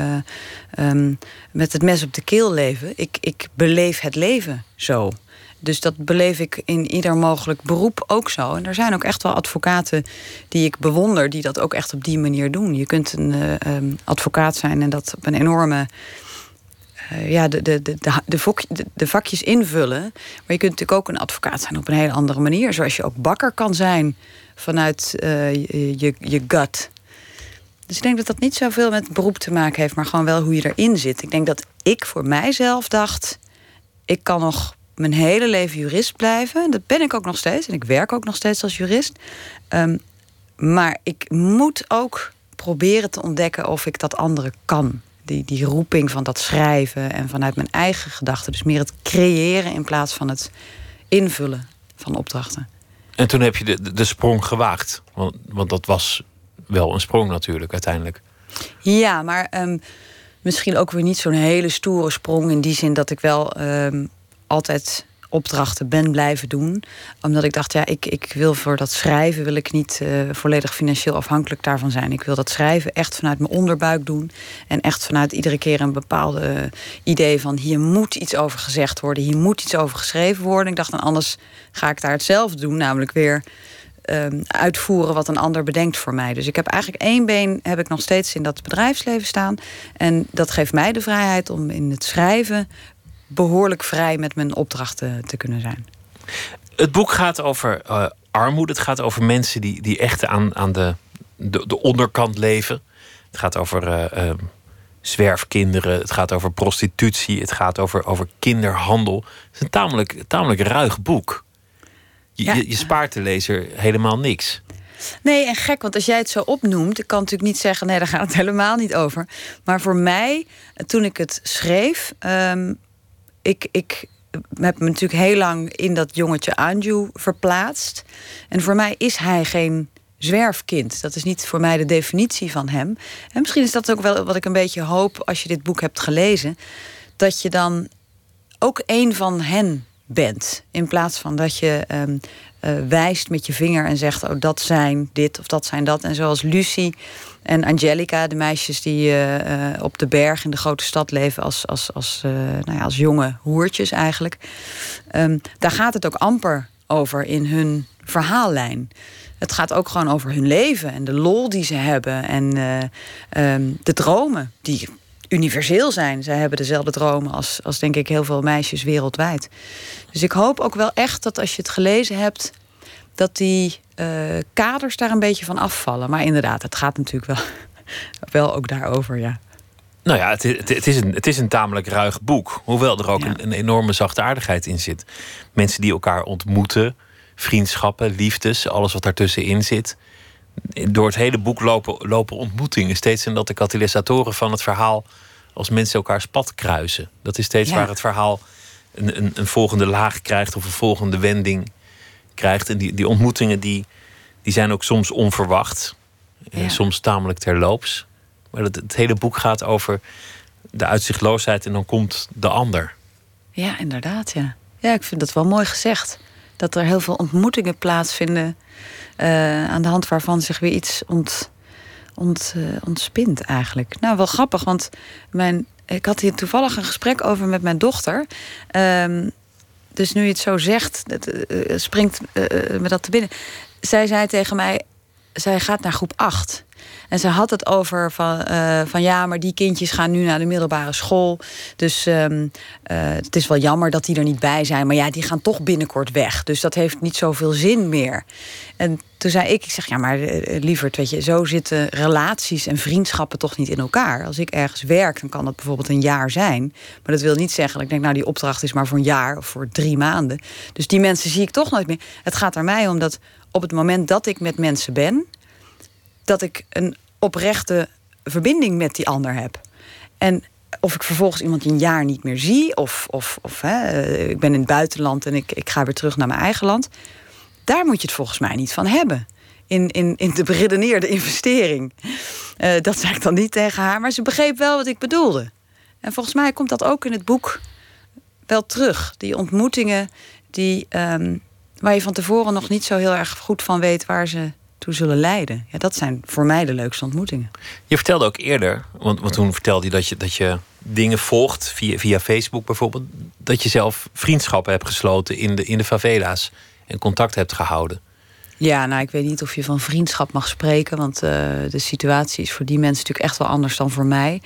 uh, um, met het mes op de keel leven. Ik, ik beleef het leven zo. Dus dat beleef ik in ieder mogelijk beroep ook zo. En er zijn ook echt wel advocaten die ik bewonder, die dat ook echt op die manier doen. Je kunt een uh, um, advocaat zijn en dat op een enorme. Uh, ja, de, de, de, de, de, vakjes invullen. Maar je kunt natuurlijk ook een advocaat zijn op een hele andere manier. Zoals je ook bakker kan zijn vanuit uh, je, je gut. Dus ik denk dat dat niet zoveel met beroep te maken heeft, maar gewoon wel hoe je erin zit. Ik denk dat ik voor mijzelf dacht: ik kan nog mijn hele leven jurist blijven. Dat ben ik ook nog steeds. En ik werk ook nog steeds als jurist. Um, maar ik moet ook proberen te ontdekken of ik dat andere kan. Die, die roeping van dat schrijven en vanuit mijn eigen gedachten. Dus meer het creëren in plaats van het invullen van opdrachten. En toen heb je de, de sprong gewaagd. Want, want dat was wel een sprong natuurlijk uiteindelijk. Ja, maar um, misschien ook weer niet zo'n hele stoere sprong. In die zin dat ik wel um, altijd opdrachten ben blijven doen. Omdat ik dacht, ja, ik, ik wil voor dat schrijven wil ik niet uh, volledig financieel afhankelijk daarvan zijn. Ik wil dat schrijven echt vanuit mijn onderbuik doen. En echt vanuit iedere keer een bepaalde idee van hier moet iets over gezegd worden, hier moet iets over geschreven worden. Ik dacht, dan anders ga ik daar hetzelfde doen, namelijk weer. Um, uitvoeren wat een ander bedenkt voor mij. Dus ik heb eigenlijk één been heb ik nog steeds in dat bedrijfsleven staan. En dat geeft mij de vrijheid om in het schrijven behoorlijk vrij met mijn opdrachten te kunnen zijn. Het boek gaat over uh, armoede. Het gaat over mensen die, die echt aan, aan de, de, de onderkant leven. Het gaat over uh, uh, zwerfkinderen. Het gaat over prostitutie. Het gaat over, over kinderhandel. Het is een tamelijk, tamelijk ruig boek. Je, ja. je, je spaart de lezer helemaal niks. Nee, en gek, want als jij het zo opnoemt, ik kan natuurlijk niet zeggen, nee, daar gaat het helemaal niet over. Maar voor mij, toen ik het schreef, um, ik, ik heb me natuurlijk heel lang in dat jongetje Anju verplaatst. En voor mij is hij geen zwerfkind. Dat is niet voor mij de definitie van hem. En misschien is dat ook wel wat ik een beetje hoop als je dit boek hebt gelezen. Dat je dan ook een van hen bent. In plaats van dat je um, uh, wijst met je vinger en zegt: Oh, dat zijn dit of dat zijn dat. En zoals Lucie en Angelica, de meisjes die uh, uh, op de berg in de grote stad leven als, als, als, nou ja, als jonge hoertjes eigenlijk. Um, daar gaat het ook amper over in hun verhaallijn. Het gaat ook gewoon over hun leven en de lol die ze hebben en um, de dromen die universeel zijn. Zij hebben dezelfde dromen als, als denk ik heel veel meisjes wereldwijd. Dus ik hoop ook wel echt dat als je het gelezen hebt, dat die uh, kaders daar een beetje van afvallen. Maar inderdaad, het gaat natuurlijk wel, wel ook daarover, ja. Nou ja, het, het, het, is een, het is een tamelijk ruig boek. Hoewel er ook een, een, enorme zachtaardigheid in zit. Mensen die elkaar ontmoeten, vriendschappen, liefdes, alles wat daartussenin zit. Door het hele boek lopen, lopen ontmoetingen. Steeds zijn dat de katalysatoren van het verhaal als mensen elkaars pad kruisen. Dat is steeds waar het verhaal een, een, een, volgende laag krijgt of een volgende wending krijgt. En die, die ontmoetingen die, die zijn ook soms onverwacht. En soms tamelijk terloops. Maar het, het hele boek gaat over de uitzichtloosheid en dan komt de ander. Ja, inderdaad, ja. Ja, ik vind dat wel mooi gezegd. Dat er heel veel ontmoetingen plaatsvinden... Uh, aan de hand waarvan zich weer iets ont, ont, uh, ontspint eigenlijk. Nou, wel grappig, want mijn, ik had hier toevallig een gesprek over met mijn dochter. Um, dus nu je het zo zegt, het, uh, springt me dat te binnen. Zij zei tegen mij, zij gaat naar groep 8. En ze had het over van, uh, van ja, maar die kindjes gaan nu naar de middelbare school. Dus um, uh, het is wel jammer dat die er niet bij zijn. Maar ja, die gaan toch binnenkort weg. Dus dat heeft niet zoveel zin meer. En toen zei ik, ik zeg ja, maar uh, lieverd, weet je, zo zitten relaties en vriendschappen toch niet in elkaar. Als ik ergens werk, dan kan dat bijvoorbeeld een jaar zijn. Maar dat wil niet zeggen dat ik denk, nou, die opdracht is maar voor een jaar of voor drie maanden. Dus die mensen zie ik toch nooit meer. Het gaat er mij om dat op het moment dat ik met mensen ben, dat ik een oprechte verbinding met die ander heb. En of ik vervolgens iemand een jaar niet meer zie, of, of, of hè, ik ben in het buitenland en ik, ik ga weer terug naar mijn eigen land. Daar moet je het volgens mij niet van hebben. In, in, in de beredeneerde investering. Uh, dat zei ik dan niet tegen haar, maar ze begreep wel wat ik bedoelde. En volgens mij komt dat ook in het boek wel terug. Die ontmoetingen die, um, waar je van tevoren nog niet zo heel erg goed van weet waar ze toe zullen leiden. Ja, dat zijn voor mij de leukste ontmoetingen. Je vertelde ook eerder, want, want toen vertelde je dat je, dat je dingen volgt via, via Facebook bijvoorbeeld, dat je zelf vriendschappen hebt gesloten in de, in de favela's en contact hebt gehouden. Ja, nou, ik weet niet of je van vriendschap mag spreken, want uh, de situatie is voor die mensen natuurlijk echt wel anders dan voor mij.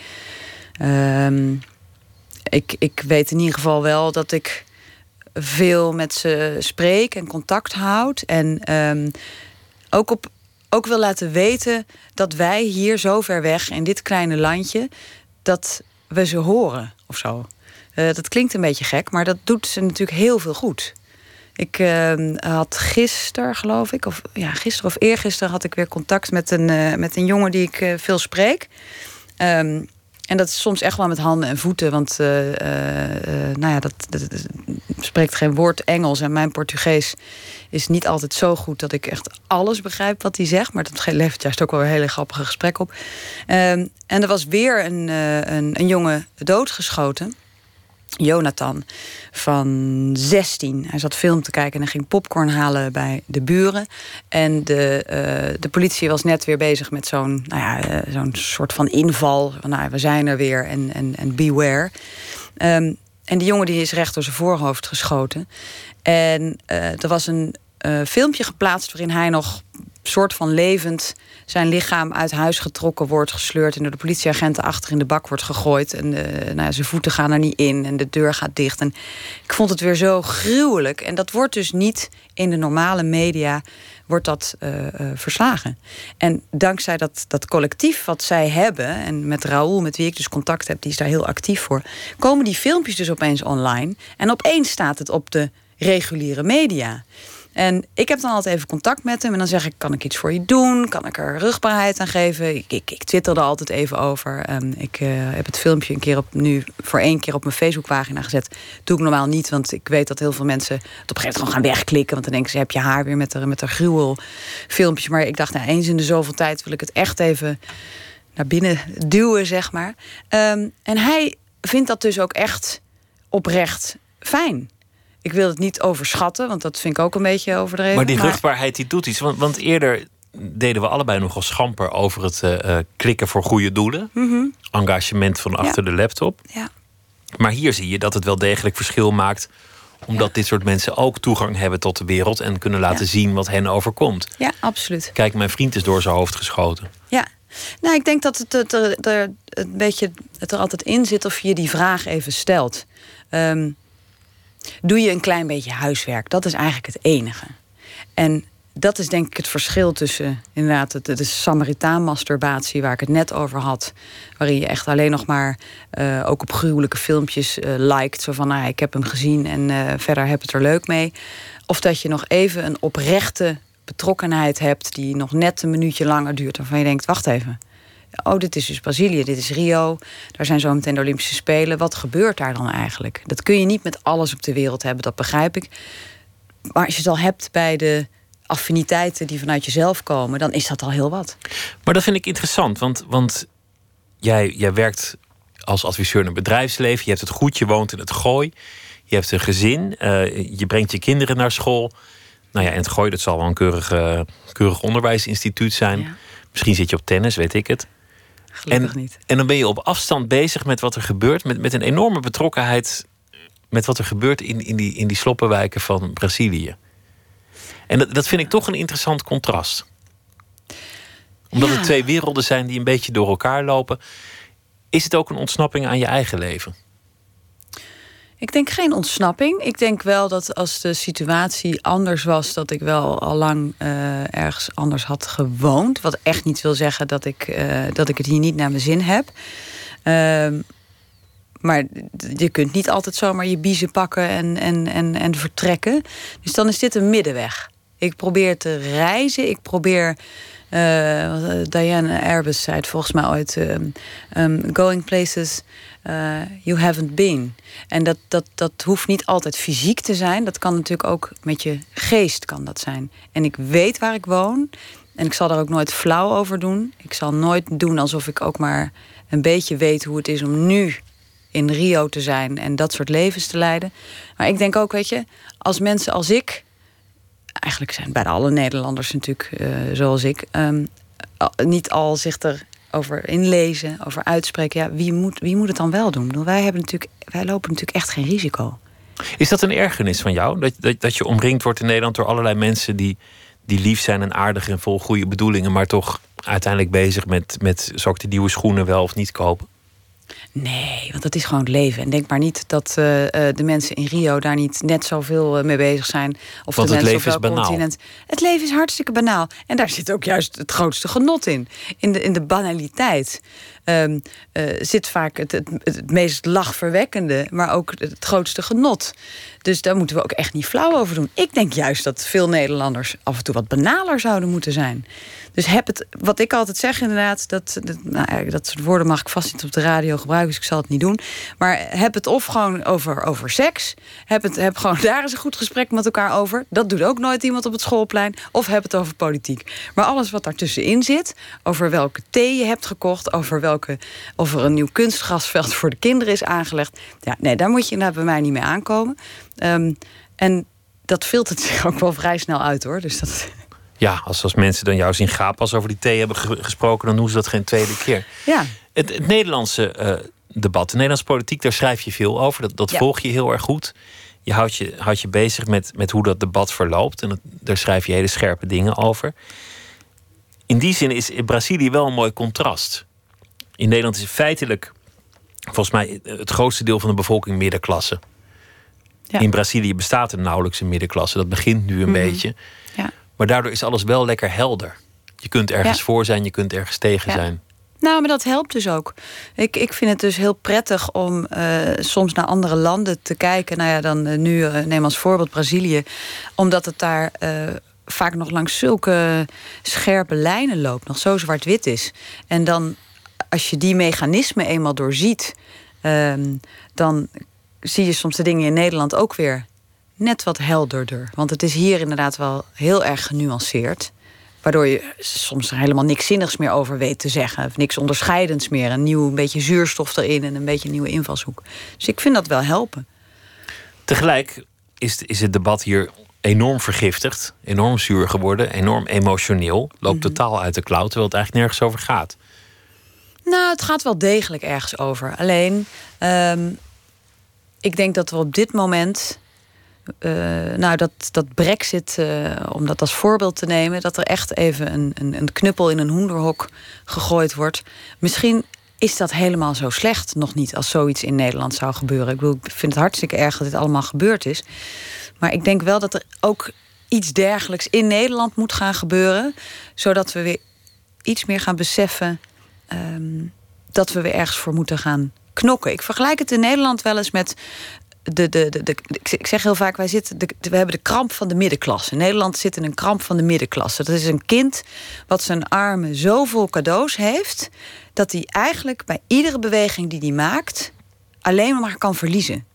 Um, ik, ik weet in ieder geval wel dat ik veel met ze spreek en contact houd. En um, ook, op, ook wil laten weten dat wij hier zo ver weg in dit kleine landje, dat we ze horen of zo. Uh, dat klinkt een beetje gek, maar dat doet ze natuurlijk heel veel goed. Ik uh, had gisteren, geloof ik, of ja, gisteren of eergisteren had ik weer contact met een, uh, met een jongen die ik uh, veel spreek. Um, en dat is soms echt wel met handen en voeten. Want uh, nou ja, dat, dat, spreekt geen woord Engels. En mijn Portugees is niet altijd zo goed dat ik echt alles begrijp wat hij zegt. Maar dat levert juist ook wel een hele grappige gesprek op. Um, en er was weer een, een, een jongen doodgeschoten. Jonathan van 16. Hij zat film te kijken en ging popcorn halen bij de buren. En de, uh, de politie was net weer bezig met zo'n nou ja, uh, zo'n soort van inval. Nou, we zijn er weer en, en, beware. Um, en die jongen die is recht door zijn voorhoofd geschoten. En uh, er was een filmpje geplaatst waarin hij nog soort van levend zijn lichaam uit huis getrokken wordt, gesleurd en door de politieagenten achter in de bak wordt gegooid. En de, nou zijn voeten gaan er niet in en de deur gaat dicht. En ik vond het weer zo gruwelijk. En dat wordt dus niet in de normale media wordt dat uh, uh, verslagen. En dankzij dat, dat collectief wat zij hebben, en met Raoul, met wie ik dus contact heb, die is daar heel actief voor, komen die filmpjes dus opeens online. En opeens staat het op de reguliere media. En ik heb dan altijd even contact met hem. En dan zeg ik, kan ik iets voor je doen? Kan ik er rugbaarheid aan geven? Ik, ik, ik twitter er altijd even over. Um, ik uh, heb het filmpje een keer op, nu voor één keer op mijn Facebookpagina gezet. Doe ik normaal niet, want ik weet dat heel veel mensen... het op een gegeven moment gewoon gaan wegklikken. Want dan denken ze, heb je haar weer met haar, met haar gruwel filmpje. Maar ik dacht, nou, eens in de zoveel tijd wil ik het echt even naar binnen duwen, zeg maar. Um, en hij vindt dat dus ook echt oprecht fijn. Ik wil het niet overschatten, want dat vind ik ook een beetje overdreven. Maar die vruchtbaarheid die doet iets. Want, want eerder deden we allebei nogal schamper over het uh, klikken voor goede doelen. Mm -hmm. Engagement van achter ja. de laptop. Ja. Maar hier zie je dat het wel degelijk verschil maakt Omdat dit soort mensen ook toegang hebben tot de wereld en kunnen laten zien wat hen overkomt. Ja, absoluut. Kijk, mijn vriend is door zijn hoofd geschoten. Ja, nou, ik denk dat het, het, het, er, een beetje, het er altijd in zit of je die vraag even stelt. Ehm, doe je een klein beetje huiswerk? Dat is eigenlijk het enige. En dat is denk ik het verschil tussen inderdaad de, de Samaritaan-masturbatie, waar ik het net over had. Waarin je echt alleen nog maar uh, ook op gruwelijke filmpjes uh, liked. Zo van, nou, ik heb hem gezien en uh, verder heb het er leuk mee. Of dat je nog even een oprechte betrokkenheid hebt die nog net een minuutje langer duurt. Waarvan je denkt, wacht even. Oh, dit is dus Brazilië, dit is Rio. Daar zijn zo meteen de Olympische Spelen. Wat gebeurt daar dan eigenlijk? Dat kun je niet met alles op de wereld hebben, dat begrijp ik. Maar als je het al hebt bij de affiniteiten die vanuit jezelf komen, dan is dat al heel wat. Maar dat vind ik interessant, want, want jij, jij werkt als adviseur in een bedrijfsleven. Je hebt het goed, je woont in het gooi. Je hebt een gezin, uh, je brengt je kinderen naar school. Nou ja, en het gooi, dat zal wel een keurig, keurig onderwijsinstituut zijn. Ja. Misschien zit je op tennis, weet ik het. Gelukkig en, niet. En dan ben je op afstand bezig met wat er gebeurt, met, met een enorme betrokkenheid met wat er gebeurt in, in, die, in die sloppenwijken van Brazilië. En dat, dat vind ik toch een interessant contrast. Omdat ja. het twee werelden zijn die een beetje door elkaar lopen. Is het ook een ontsnapping aan je eigen leven? Ik denk geen ontsnapping. Ik denk wel dat als de situatie anders was, dat ik wel al lang uh, ergens anders had gewoond. Wat echt niet wil zeggen dat ik, uh, dat ik het hier niet naar mijn zin heb. Uh, maar je kunt niet altijd zomaar je biezen pakken en, en, en, en vertrekken. Dus dan is dit een middenweg. Ik probeer te reizen. Ik probeer. Uh, Diane Arbus zei het volgens mij ooit: um, um, going places you haven't been. En dat, dat, dat hoeft niet altijd fysiek te zijn. Dat kan natuurlijk ook met je geest kan dat zijn. En ik weet waar ik woon. En ik zal daar ook nooit flauw over doen. Ik zal nooit doen alsof ik ook maar een beetje weet hoe het is om nu in Rio te zijn en dat soort levens te leiden. Maar ik denk ook, weet je, als mensen als ik, eigenlijk zijn bijna alle Nederlanders natuurlijk uh, zoals ik, um, niet al zich erover inlezen, over uitspreken, ja, wie moet, wie moet het dan wel doen? Wij, hebben natuurlijk, wij lopen natuurlijk echt geen risico. Is dat een ergernis van jou? Dat, dat, dat je omringd wordt in Nederland door allerlei mensen die, die lief zijn en aardig en vol goede bedoelingen, maar toch uiteindelijk bezig met, met zal ik die nieuwe schoenen wel of niet kopen? Nee, want dat is gewoon het leven. En denk maar niet dat uh, de mensen in Rio daar niet net zoveel uh, mee bezig zijn. Of want de het mensen leven op is continent. Het leven is hartstikke banaal. En daar zit ook juist het grootste genot in. In de, in de banaliteit. Um, uh, zit vaak het, het, het, meest lachverwekkende, maar ook het grootste genot. Dus daar moeten we ook echt niet flauw over doen. Ik denk juist dat veel Nederlanders af en toe wat banaler zouden moeten zijn. Dus heb het, wat ik altijd zeg inderdaad, dat, dat, nou, dat soort woorden mag ik vast niet op de radio gebruiken, dus ik zal het niet doen. Maar heb het of gewoon over, over seks. Heb, het, heb gewoon daar eens een goed gesprek met elkaar over. Dat doet ook nooit iemand op het schoolplein. Of heb het over politiek. Maar alles wat daartussenin zit, over welke thee je hebt gekocht, over welke, of er een nieuw kunstgrasveld voor de kinderen is aangelegd. Ja, nee, daar moet je inderdaad bij mij niet mee aankomen. Um, en dat filtert zich ook wel vrij snel uit hoor. Dus dat, ja, als, als mensen dan jou zien gapen als over die thee hebben gesproken, dan doen ze dat geen tweede keer. Ja. Het, het Nederlandse uh, debat, de Nederlandse politiek, daar schrijf je veel over. Dat, dat Ja. volg je heel erg goed. Je houdt je, houdt je bezig met, met hoe dat debat verloopt. En dat, daar schrijf je hele scherpe dingen over. In die zin is in Brazilië wel een mooi contrast. In Nederland is feitelijk, volgens mij, het grootste deel van de bevolking middenklasse. Ja. In Brazilië bestaat er nauwelijks een middenklasse. Dat begint nu een Mhm. beetje. Maar daardoor is alles wel lekker helder. Je kunt ergens Ja. voor zijn, je kunt ergens tegen Ja. zijn. Nou, maar dat helpt dus ook. Ik, ik vind het dus heel prettig om eh, soms naar andere landen te kijken. Nou ja, dan eh, nu eh, neem als voorbeeld Brazilië. Omdat het daar vaak nog langs zulke scherpe lijnen loopt. Nog zo zwart-wit is. En dan, als je die mechanismen eenmaal doorziet... ehm, dan zie je soms de dingen in Nederland ook weer net wat helderder. Want het is hier inderdaad wel heel erg genuanceerd. Waardoor je soms er helemaal niks zinnigs meer over weet te zeggen. Of niks onderscheidends meer. Een nieuw een beetje zuurstof erin en een beetje een nieuwe invalshoek. Dus ik vind dat wel helpen. Tegelijk is, is het debat hier enorm vergiftigd, enorm zuur geworden, enorm emotioneel. Loopt Mhm. totaal uit de klauw, terwijl het eigenlijk nergens over gaat. Nou, het gaat wel degelijk ergens over. Alleen, ehm, ik denk dat we op dit moment uh, nou, dat, dat Brexit, uh, om dat als voorbeeld te nemen, dat er echt even een, een, een knuppel in een hoenderhok gegooid wordt. Misschien is dat helemaal zo slecht nog niet als zoiets in Nederland zou gebeuren. Ik, vind het hartstikke erg dat dit allemaal gebeurd is. Maar ik denk wel dat er ook iets dergelijks in Nederland moet gaan gebeuren, zodat we weer iets meer gaan beseffen um, dat we weer ergens voor moeten gaan knokken. Ik vergelijk het in Nederland wel eens met de, de, de, ik zeg heel vaak, wij zitten de, we hebben de kramp van de middenklasse. In Nederland zit in een kramp van de middenklasse. Dat is een kind wat zijn armen zoveel cadeaus heeft... dat hij eigenlijk bij iedere beweging die hij maakt... alleen maar kan verliezen.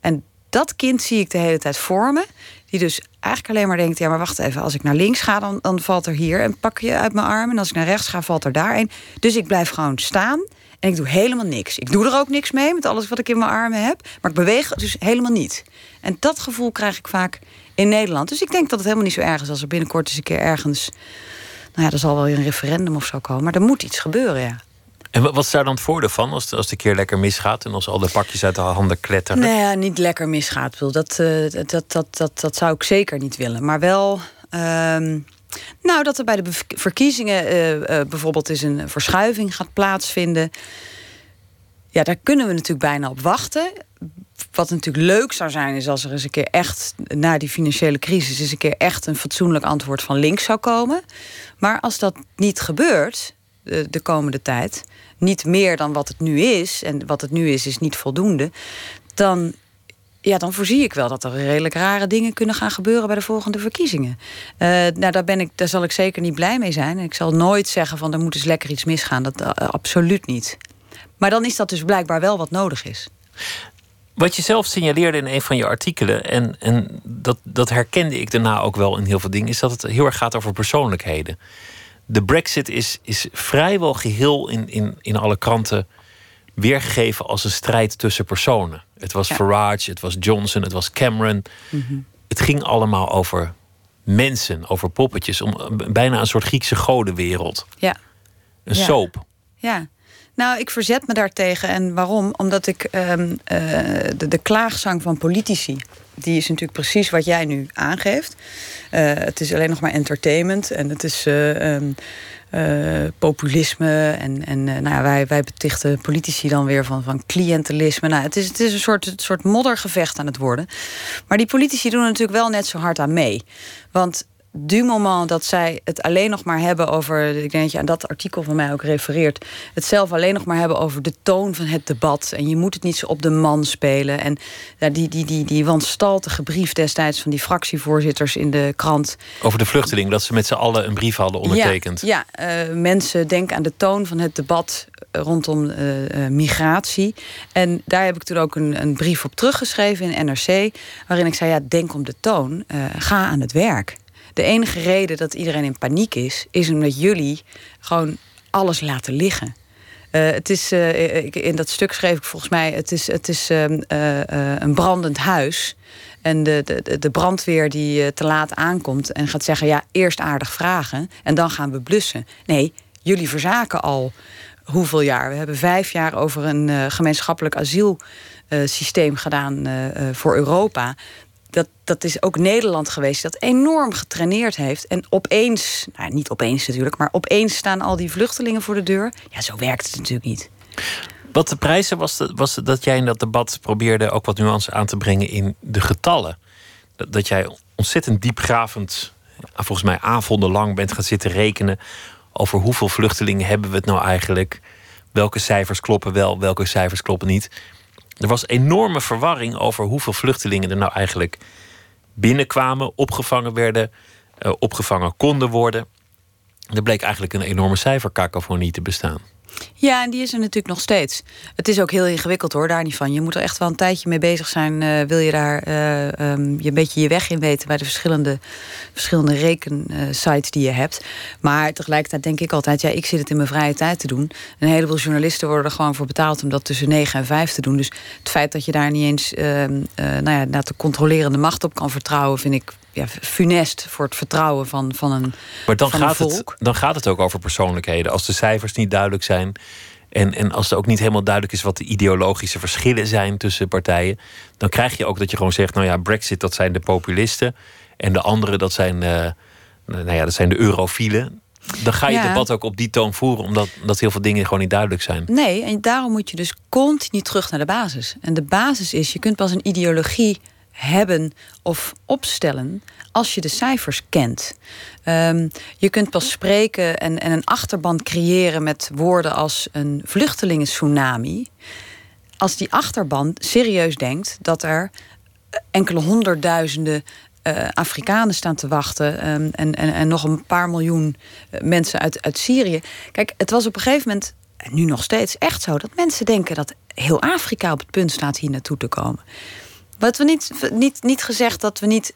En dat kind zie ik de hele tijd voor me. Die dus eigenlijk alleen maar denkt: ja, maar wacht even, als ik naar links ga, dan, dan valt er hier een pakje uit mijn arm. En als ik naar rechts ga, valt er daar een. Dus ik blijf gewoon staan. En ik doe helemaal niks. Ik doe er ook niks mee met alles wat ik in mijn armen heb. Maar ik beweeg dus helemaal niet. En dat gevoel krijg ik vaak in Nederland. Dus ik denk dat het helemaal niet zo erg is als er binnenkort eens een keer ergens. Nou ja, er zal wel weer een referendum of zo komen. Maar er moet iets gebeuren, ja. En wat is daar dan het voordeel van als, als de keer lekker misgaat en als al de pakjes uit de handen kletteren? Nee, ja, niet lekker misgaat. Dat, uh, dat, dat, dat, dat zou ik zeker niet willen. Maar wel. Uh, nou, dat er bij de verkiezingen uh, uh, bijvoorbeeld eens een verschuiving gaat plaatsvinden. Ja, daar kunnen we natuurlijk bijna op wachten. Wat natuurlijk leuk zou zijn, is als er eens een keer echt na die financiële crisis eens een keer echt een fatsoenlijk antwoord van links zou komen. Maar als dat niet gebeurt de, de komende tijd, niet meer dan wat het nu is, en wat het nu is, is niet voldoende, dan ja, dan voorzie ik wel dat er redelijk rare dingen kunnen gaan gebeuren bij de volgende verkiezingen. Uh, nou, daar, ben ik, daar zal ik zeker niet blij mee zijn. Ik zal nooit zeggen van er moet eens lekker iets misgaan. Dat uh, absoluut niet. Maar dan is dat dus blijkbaar wel wat nodig is. Wat je zelf signaleerde in een van je artikelen, en, en dat, dat herkende ik daarna ook wel in heel veel dingen, is dat het heel erg gaat over persoonlijkheden. De Brexit is, is vrijwel geheel in, in, in alle kranten weergegeven als een strijd tussen personen. Het was Farage, het was Johnson, het was Cameron. Mhm. Het ging allemaal over mensen, over poppetjes. Om, bijna een soort Griekse godenwereld. Ja. Een soap. Ja. Nou, ik verzet me daartegen. En waarom? Omdat ik um, de, de klaagzang van politici die is natuurlijk precies wat jij nu aangeeft. Uh, het is alleen nog maar entertainment en het is uh, um, uh, populisme. En, en nou ja, wij, wij betichten politici dan weer van, van cliëntelisme. Nou, het, is, het is een soort, een soort moddergevecht aan het worden. Maar die politici doen natuurlijk wel net zo hard aan mee. Want du moment dat zij het alleen nog maar hebben over. Ik denk dat je aan dat artikel van mij ook refereert. Het zelf alleen nog maar hebben over de toon van het debat. En je moet het niet zo op de man spelen. En ja, die, die, die, die wanstaltige brief destijds van die fractievoorzitters in de krant. Over de vluchteling, dat ze met z'n allen een brief hadden ondertekend. Ja, ja uh, mensen denken aan de toon van het debat rondom uh, uh, migratie. En daar heb ik toen ook een, een brief op teruggeschreven in NRC. Waarin ik zei: ja, denk om de toon. ga aan het werk. De enige reden dat iedereen in paniek is, is omdat jullie gewoon alles laten liggen. Uh, het is, uh, in dat stuk schreef ik volgens mij: het is, het is uh, een brandend huis. En de, de, de brandweer die te laat aankomt en gaat zeggen: ja, eerst aardig vragen en dan gaan we blussen. Nee, jullie verzaken al hoeveel jaar? We hebben vijf jaar over een gemeenschappelijk asielsysteem gedaan voor Europa dat, dat is ook Nederland geweest dat enorm getraineerd heeft. En opeens, nou niet opeens natuurlijk, maar opeens staan al die vluchtelingen voor de deur. Ja, zo werkt het natuurlijk niet. Wat de prijzen was, de, was dat jij in dat debat probeerde ook wat nuance aan te brengen in de getallen. Dat, dat jij ontzettend diepgravend, volgens mij avondenlang bent gaan zitten rekenen over hoeveel vluchtelingen hebben we het nou eigenlijk. Welke cijfers kloppen wel, welke cijfers kloppen niet. Er was enorme verwarring over hoeveel vluchtelingen er nou eigenlijk binnenkwamen, opgevangen werden, uh, opgevangen konden worden. Er bleek eigenlijk een enorme cijferkakofonie te bestaan. Ja, en die is er natuurlijk nog steeds. Het is ook heel ingewikkeld hoor, daar niet van. Je moet er echt wel een tijdje mee bezig zijn. Uh, wil je daar uh, um, je een beetje je weg in weten bij de verschillende, verschillende rekensites die je hebt. Maar tegelijkertijd denk ik altijd, ja, ik zit het in mijn vrije tijd te doen. Een heleboel journalisten worden er gewoon voor betaald om dat tussen 9 en 5 te doen. Dus het feit dat je daar niet eens uh, nou ja, naar de controlerende macht op kan vertrouwen, vind ik ja, funest voor het vertrouwen van, van een. Maar dan, van gaat, een volk. Het, dan gaat het ook over persoonlijkheden. Als de cijfers niet duidelijk zijn En, en als er ook niet helemaal duidelijk is wat de ideologische verschillen zijn tussen partijen, dan krijg je ook dat je gewoon zegt: nou ja, Brexit, dat zijn de populisten. En de anderen, dat zijn, uh, nou ja, dat zijn de eurofielen. Dan ga je het debat ook op die toon voeren, omdat, omdat heel veel dingen gewoon niet duidelijk zijn. Nee, en daarom moet je dus continu terug naar de basis. En de basis is: je kunt pas een ideologie hebben of opstellen als je de cijfers kent. Um, je kunt pas spreken en, en een achterban creëren met woorden als een vluchtelingen-tsunami. Als die achterban serieus denkt dat er enkele honderdduizenden uh, Afrikanen staan te wachten um, en, en, en nog een paar miljoen eh, mensen uit, uit Syrië. Kijk, het was op een gegeven moment, en nu nog steeds, echt zo dat mensen denken dat heel Afrika op het punt staat hier naartoe te komen. Wat we niet, niet, niet gezegd dat we niet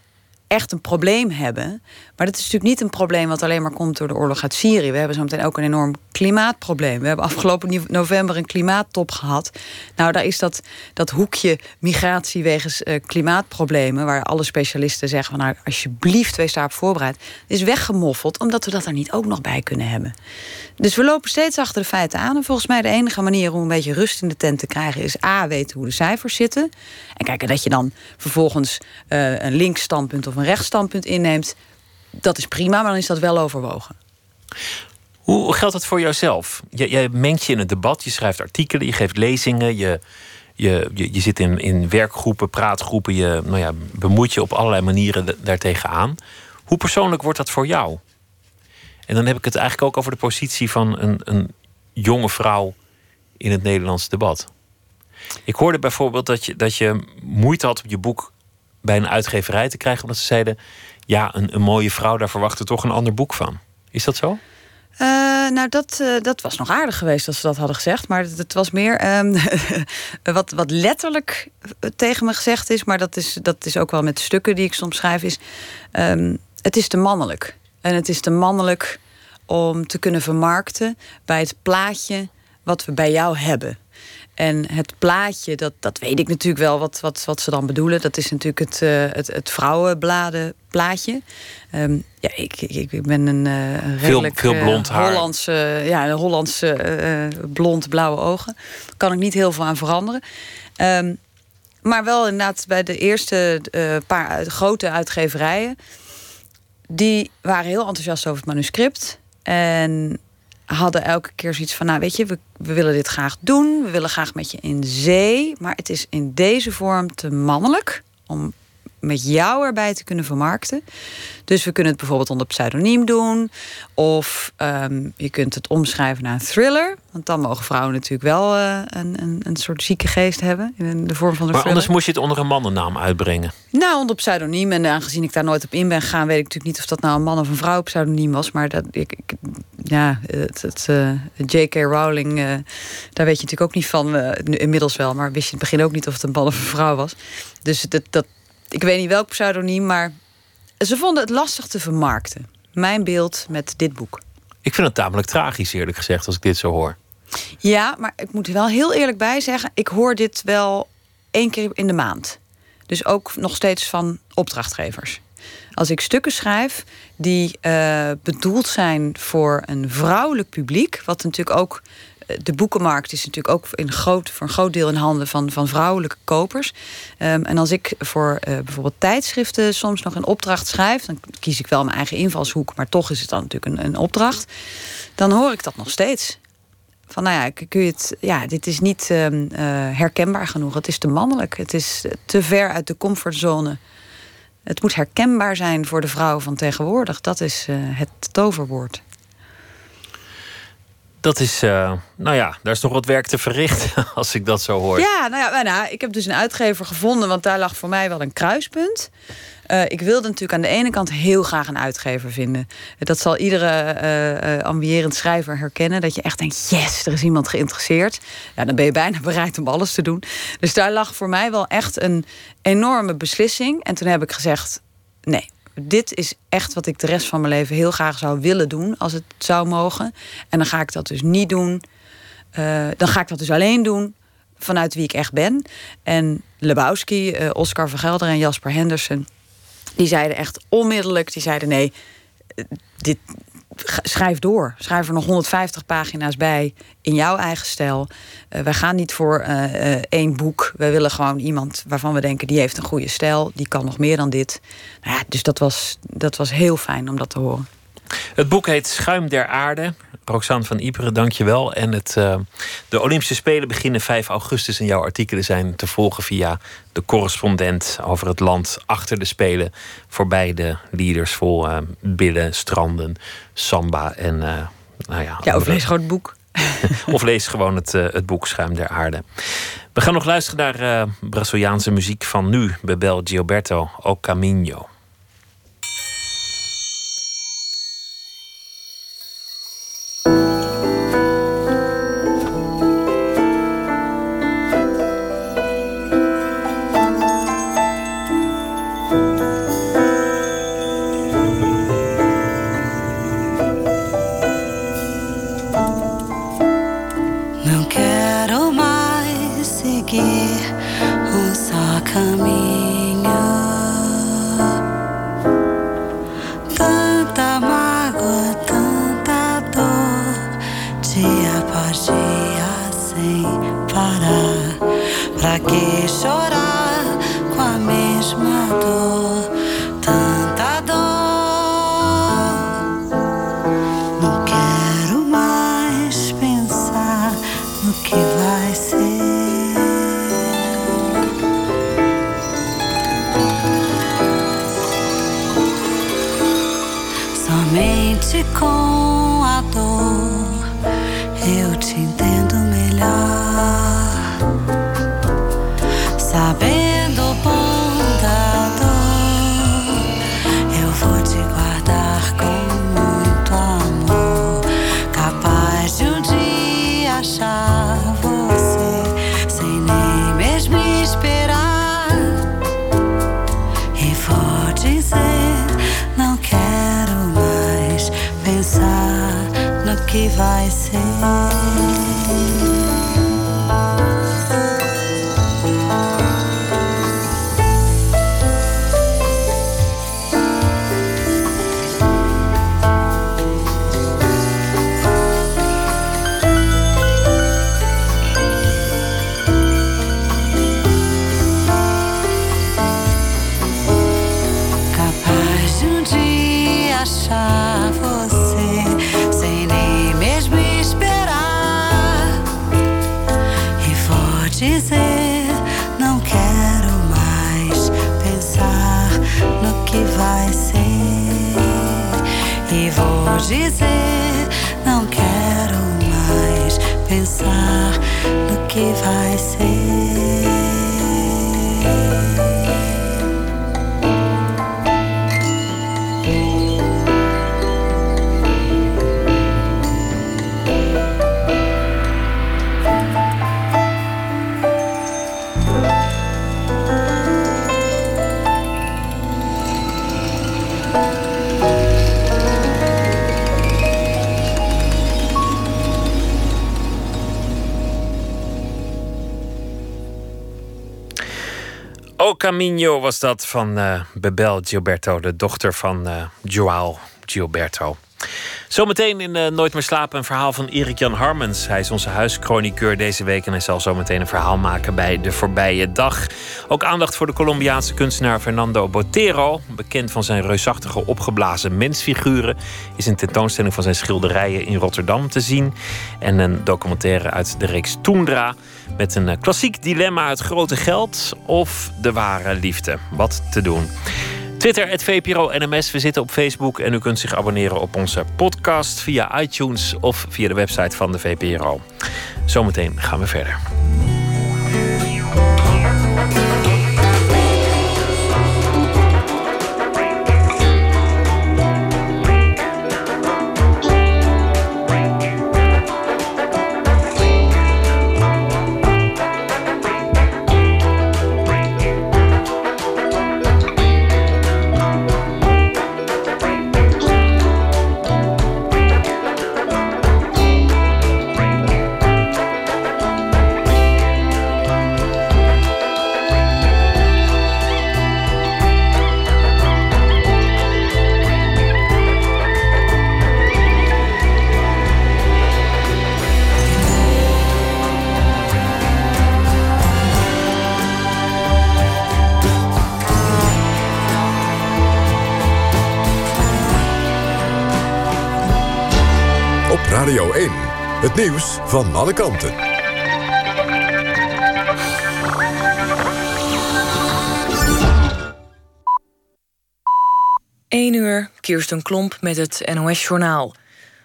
echt een probleem hebben. Maar dat is natuurlijk niet een probleem wat alleen maar komt door de oorlog uit Syrië. We hebben zo meteen ook een enorm klimaatprobleem. We hebben afgelopen november een klimaattop gehad. Nou, daar is dat, dat hoekje migratie wegens uh, klimaatproblemen... waar alle specialisten zeggen van nou, alsjeblieft, wees daarop voorbereid... is weggemoffeld, omdat we dat er niet ook nog bij kunnen hebben. Dus we lopen steeds achter de feiten aan. En volgens mij de enige manier om een beetje rust in de tent te krijgen... is A, weten hoe de cijfers zitten. En kijken dat je dan vervolgens uh, een links standpunt of een rechts standpunt inneemt dat is prima, maar dan is dat wel overwogen. Hoe geldt dat voor jouzelf? Jij, jij mengt je in het debat, je schrijft artikelen, je geeft lezingen, je, je, je, je, zit in, in werkgroepen, praatgroepen, je nou ja, bemoeit je op allerlei manieren daartegen aan. Hoe persoonlijk wordt dat voor jou? En dan heb ik het eigenlijk ook over de positie van een, een jonge vrouw in het Nederlands debat. Ik hoorde bijvoorbeeld dat je, dat je moeite had om je boek bij een uitgeverij te krijgen, omdat ze zeiden: ja, een, een mooie vrouw, daar verwachten toch een ander boek van. Is dat zo? Uh, nou, dat, uh, dat was nog aardig geweest als ze dat hadden gezegd. Maar het, was meer um, wat, wat letterlijk tegen me gezegd is. Maar dat is, dat is ook wel met stukken die ik soms schrijf. Is, um, het is te mannelijk. En het is te mannelijk om te kunnen vermarkten bij het plaatje wat we bij jou hebben. En het plaatje, dat, dat weet ik natuurlijk wel wat, wat, wat ze dan bedoelen. Dat is natuurlijk het, uh, het, het vrouwenbladen plaatje. Um, ja, ik, ik, ik ben een uh, redelijk veel, veel blond uh, Hollandse, ja, een Hollandse blond blauwe ogen. Daar kan ik niet heel veel aan veranderen. Um, maar wel inderdaad bij de eerste paar grote uitgeverijen. Die waren heel enthousiast over het manuscript. En hadden elke keer zoiets van: Nou, weet je, we, we willen dit graag doen. We willen graag met je in zee. Maar het is in deze vorm te mannelijk om met jou erbij te kunnen vermarkten. Dus we kunnen het bijvoorbeeld onder pseudoniem doen. Of um, je kunt het omschrijven naar een thriller. Want dan mogen vrouwen natuurlijk wel uh, een, een, een, soort zieke geest hebben. In de vorm van een maar thriller. anders moest je het onder een mannennaam uitbrengen. Nou, onder pseudoniem. En aangezien ik daar nooit op in ben gegaan... weet ik natuurlijk niet of dat nou een man of een vrouw pseudoniem was. Maar dat, ik, ik ja, het, het uh, J.K. Rowling... Uh, daar weet je natuurlijk ook niet van. inmiddels wel, maar wist je in het begin ook niet of het een man of een vrouw was. Dus dat, dat, ik weet niet welk pseudoniem, maar ze vonden het lastig te vermarkten. Mijn beeld met dit boek. Ik vind het tamelijk tragisch, eerlijk gezegd, als ik dit zo hoor. Ja, maar ik moet er wel heel eerlijk bij zeggen: ik hoor dit wel één keer in de maand. Dus ook nog steeds van opdrachtgevers. Als ik stukken schrijf die uh, bedoeld zijn voor een vrouwelijk publiek, wat natuurlijk ook de boekenmarkt is natuurlijk ook in voor een groot deel in handen van, van vrouwelijke kopers. Um, en als ik voor uh, bijvoorbeeld tijdschriften soms nog een opdracht schrijf, dan kies ik wel mijn eigen invalshoek, maar toch is het dan natuurlijk een, een opdracht. Dan hoor ik dat nog steeds. Van nou ja, kun je het, ja, dit is niet uh, uh, herkenbaar genoeg. Het is te mannelijk. Het is te ver uit de comfortzone. Het moet herkenbaar zijn voor de vrouw van tegenwoordig. Dat is uh, het toverwoord. Dat is, uh, nou ja, daar is nog wat werk te verrichten als ik dat zo hoor. Ja, nou ja, nou, ik heb dus een uitgever gevonden, want daar lag voor mij wel een kruispunt. Uh, ik wilde natuurlijk aan de ene kant heel graag een uitgever vinden. Dat zal iedere uh, ambierend schrijver herkennen. Dat je echt denkt, yes, er is iemand geïnteresseerd. Ja, dan ben je bijna bereid om alles te doen. Dus daar lag voor mij wel echt een enorme beslissing. En toen heb ik gezegd, nee, dit is echt wat ik de rest van mijn leven heel graag zou willen doen als het zou mogen. En dan ga ik dat dus niet doen. Uh, dan ga ik dat dus alleen doen vanuit wie ik echt ben. En Lebowski, uh, Oscar Vergelder en Jasper Henderson, die zeiden echt onmiddellijk, die zeiden nee, dit, schrijf door. Schrijf er nog 150 pagina's bij in jouw eigen stijl. Uh, wij gaan niet voor uh, één boek. We willen gewoon iemand waarvan we denken die heeft een goede stijl. Die kan nog meer dan dit. Nou ja, dus dat was, dat was heel fijn om dat te horen. Het boek heet Schuim der Aarde. Roxanne van Iperen, dank je wel. En het, uh, de Olympische Spelen beginnen 5 augustus. En jouw artikelen zijn te volgen via de correspondent over het land achter de Spelen. Voorbij de leaders vol uh, billen, stranden, samba en. Uh, nou ja, ja, of lees gewoon het boek. of lees gewoon het, het boek Schuim der Aarde. We gaan nog luisteren naar Braziliaanse muziek van nu, Bebel Gilberto O Caminho. Somente com a dor eu te entendo. que vai ser. Camino was dat van uh, Bebel Gilberto, de dochter van uh, Joao Gilberto. Zometeen in uh, Nooit meer slapen een verhaal van Erik Jan Harmens. Hij is onze huischroniqueur deze week en hij zal zometeen een verhaal maken bij de voorbije dag. Ook aandacht voor de Colombiaanse kunstenaar Fernando Botero. Bekend van zijn reusachtige opgeblazen mensfiguren. Is een tentoonstelling van zijn schilderijen in Rotterdam te zien. En een documentaire uit de reeks Toendra. Met een klassiek dilemma: het grote geld of de ware liefde. Wat te doen? Twitter, het VPRO NMS. We zitten op Facebook en u kunt zich abonneren op onze podcast via iTunes of via de website van de VPRO. Zometeen gaan we verder. Het nieuws van alle kanten. 1 uur, Kirsten Klomp met het NOS-journaal.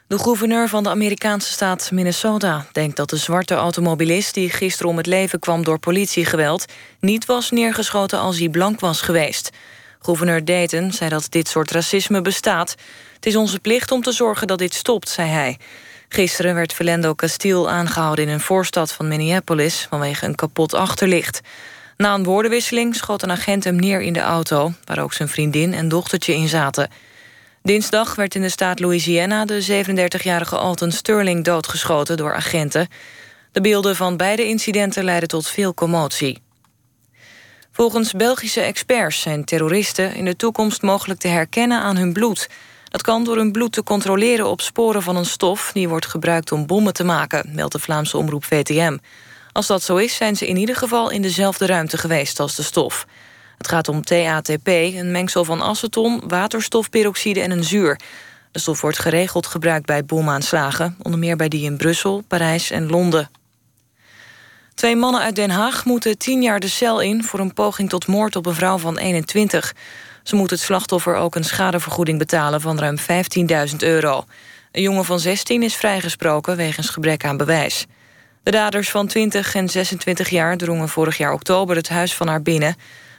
De gouverneur van de Amerikaanse staat Minnesota denkt dat de zwarte automobilist... die gisteren om het leven kwam door politiegeweld... niet was neergeschoten als hij blank was geweest. Gouverneur Dayton zei dat dit soort racisme bestaat. Het is onze plicht om te zorgen dat dit stopt, zei hij. Gisteren werd Philando Castile aangehouden in een voorstad van Minneapolis... vanwege een kapot achterlicht. Na een woordenwisseling schoot een agent hem neer in de auto... waar ook zijn vriendin en dochtertje in zaten. Dinsdag werd in de staat Louisiana de 37-jarige Alton Sterling doodgeschoten door agenten. De beelden van beide incidenten leidden tot veel commotie. Volgens Belgische experts zijn terroristen in de toekomst mogelijk te herkennen aan hun bloed. Dat kan door hun bloed te controleren op sporen van een stof... die wordt gebruikt om bommen te maken, meldt de Vlaamse omroep VTM. Als dat zo is, zijn ze in ieder geval in dezelfde ruimte geweest als de stof. Het gaat om TATP, een mengsel van aceton, waterstofperoxide en een zuur. De stof wordt geregeld gebruikt bij bomaanslagen, onder meer bij die in Brussel, Parijs en Londen. Twee mannen uit Den Haag moeten tien jaar de cel in voor een poging tot moord op een vrouw van 21. Ze moet het slachtoffer ook een schadevergoeding betalen van ruim 15.000 euro. Een jongen van 16 is vrijgesproken wegens gebrek aan bewijs. De daders van 20 en 26 jaar drongen vorig jaar oktober het huis van haar binnen.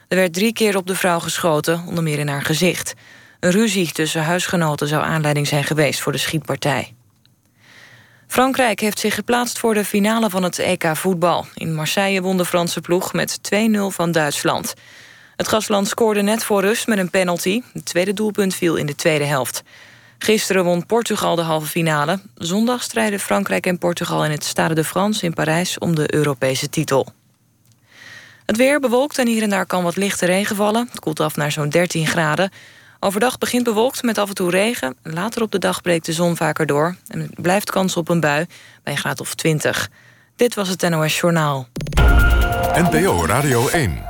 Er werd drie keer op de vrouw geschoten, onder meer in haar gezicht. Een ruzie tussen huisgenoten zou aanleiding zijn geweest voor de schietpartij. Frankrijk heeft zich geplaatst voor de finale van het EK voetbal. In Marseille won de Franse ploeg met 2-0 van Duitsland. Het gastland scoorde net voor rust met een penalty. Het tweede doelpunt viel in de tweede helft. Gisteren won Portugal de halve finale. Zondag strijden Frankrijk en Portugal in het Stade de France in Parijs om de Europese titel. Het weer bewolkt en hier en daar kan wat lichte regen vallen. Het koelt af naar zo'n 13 graden. Overdag begint bewolkt met af en toe regen. Later op de dag breekt de zon vaker door. En blijft kans op een bui bij een graad of 20. Dit was het NOS Journaal. NPO Radio 1.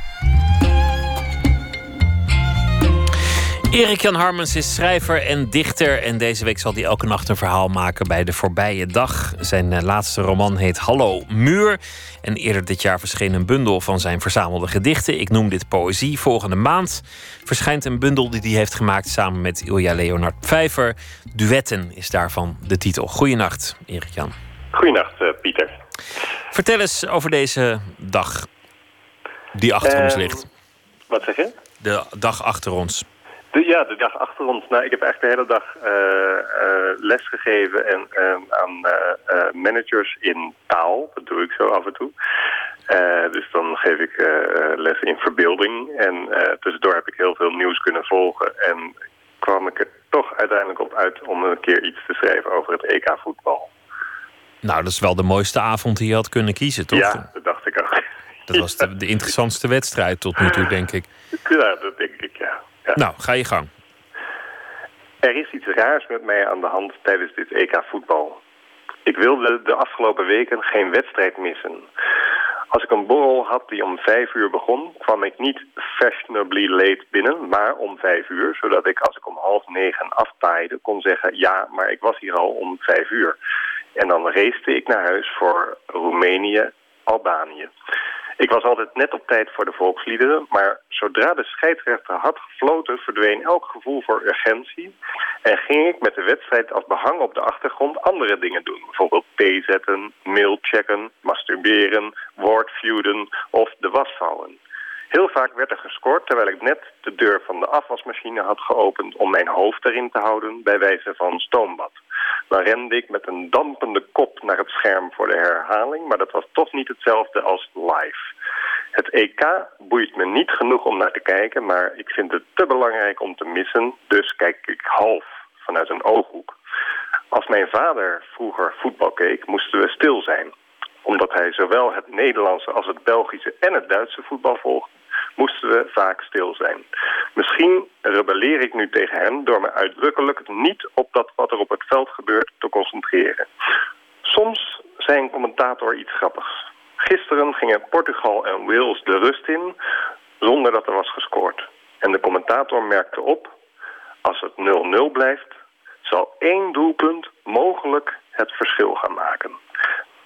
Erik Jan Harmens is schrijver en dichter. En deze week zal hij elke nacht een verhaal maken bij de voorbije dag. Zijn eh, laatste roman heet Hallo Muur. En eerder dit jaar verscheen een bundel van zijn verzamelde gedichten. Ik noem dit poëzie. Volgende maand verschijnt een bundel die hij heeft gemaakt samen met Ilja Leonard Pfeiffer. Duetten is daarvan de titel. Goeienacht, Erik Jan. Goeienacht, uh, Pieter. Vertel eens over deze dag die achter ons Ehm, ligt. Wat zeg je? De dag achter ons. De, ja, de dag achter ons. Nou, ik heb eigenlijk de hele dag eh, eh, les gegeven en, ehm, aan eh, managers in taal. Dat doe ik zo af en toe. Dus dan geef ik les in verbeelding. En tussendoor heb ik heel veel nieuws kunnen volgen. En kwam ik er toch uiteindelijk op uit om een keer iets te schrijven over het EK voetbal. Nou, dat is wel de mooiste avond die je had kunnen kiezen, toch? Ja, dat dacht ik ook. Dat was de, de interessantste wedstrijd tot nu toe, denk ik. Ja, dat denk ik, ja. Ja. Nou, ga je gang. Er is iets raars met mij aan de hand tijdens dit EK voetbal. Ik wilde de afgelopen weken geen wedstrijd missen. Als ik een borrel had die om vijf uur begon, kwam ik niet fashionably late binnen, maar om vijf uur. Zodat ik als ik om half negen aftaaide kon zeggen, ja, maar ik was hier al om vijf uur. En dan racete ik naar huis voor Roemenië, Albanië. Ik was altijd net op tijd voor de volksliederen, maar zodra de scheidsrechter had gefloten verdween elk gevoel voor urgentie en ging ik met de wedstrijd als behang op de achtergrond andere dingen doen. Bijvoorbeeld thee zetten, mail checken, masturberen, woordfeuden of de was vouwen. Heel vaak werd er gescoord terwijl ik net de deur van de afwasmachine had geopend om mijn hoofd erin te houden bij wijze van stoombad. Dan rende ik met een dampende kop naar het scherm voor de herhaling, maar dat was toch niet hetzelfde als live. Het EK boeit me niet genoeg om naar te kijken, maar ik vind het te belangrijk om te missen, dus kijk ik half vanuit een ooghoek. Als mijn vader vroeger voetbal keek, moesten we stil zijn. Omdat hij zowel het Nederlandse als het Belgische en het Duitse voetbal volgde, moesten we vaak stil zijn. Misschien rebelleer ik nu tegen hem door me uitdrukkelijk niet op dat wat er op het veld gebeurt te concentreren. Soms zei een commentator iets grappigs. Gisteren gingen Portugal en Wales de rust in zonder dat er was gescoord. En de commentator merkte op, als het 0-0 blijft, zal één doelpunt mogelijk het verschil gaan maken.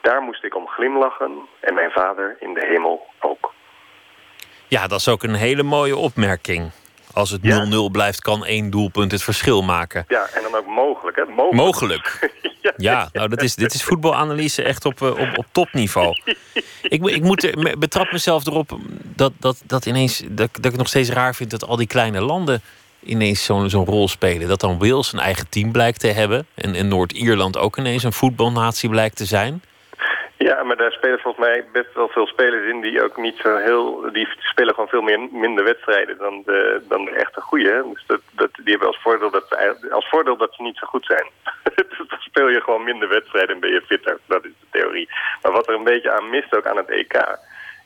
Daar moest ik om glimlachen en mijn vader in de hemel ook. Ja, dat is ook een hele mooie opmerking. Als het 0-0 blijft, kan één doelpunt het verschil maken. Ja, en dan ook mogelijk, hè? Mogelijk. mogelijk. ja. ja, nou, dat is, dit is voetbalanalyse echt op, eh, op, op topniveau. ik, ik moet betrap mezelf erop dat, dat, dat, ineens, dat, dat ik nog steeds raar vind dat al die kleine landen ineens zo'n zo'n rol spelen. Dat dan Wales een eigen team blijkt te hebben. En, en Noord-Ierland ook ineens een voetbalnatie blijkt te zijn. Ja, maar daar spelen volgens mij best wel veel spelers in die ook niet zo heel... Die spelen gewoon veel meer, minder wedstrijden dan de, dan de echte goeie. Dus dat, dat, die hebben als voordeel dat, als voordeel dat ze niet zo goed zijn. dus dan speel je gewoon minder wedstrijden en ben je fitter. Dat is de theorie. Maar wat er een beetje aan mist ook aan het EK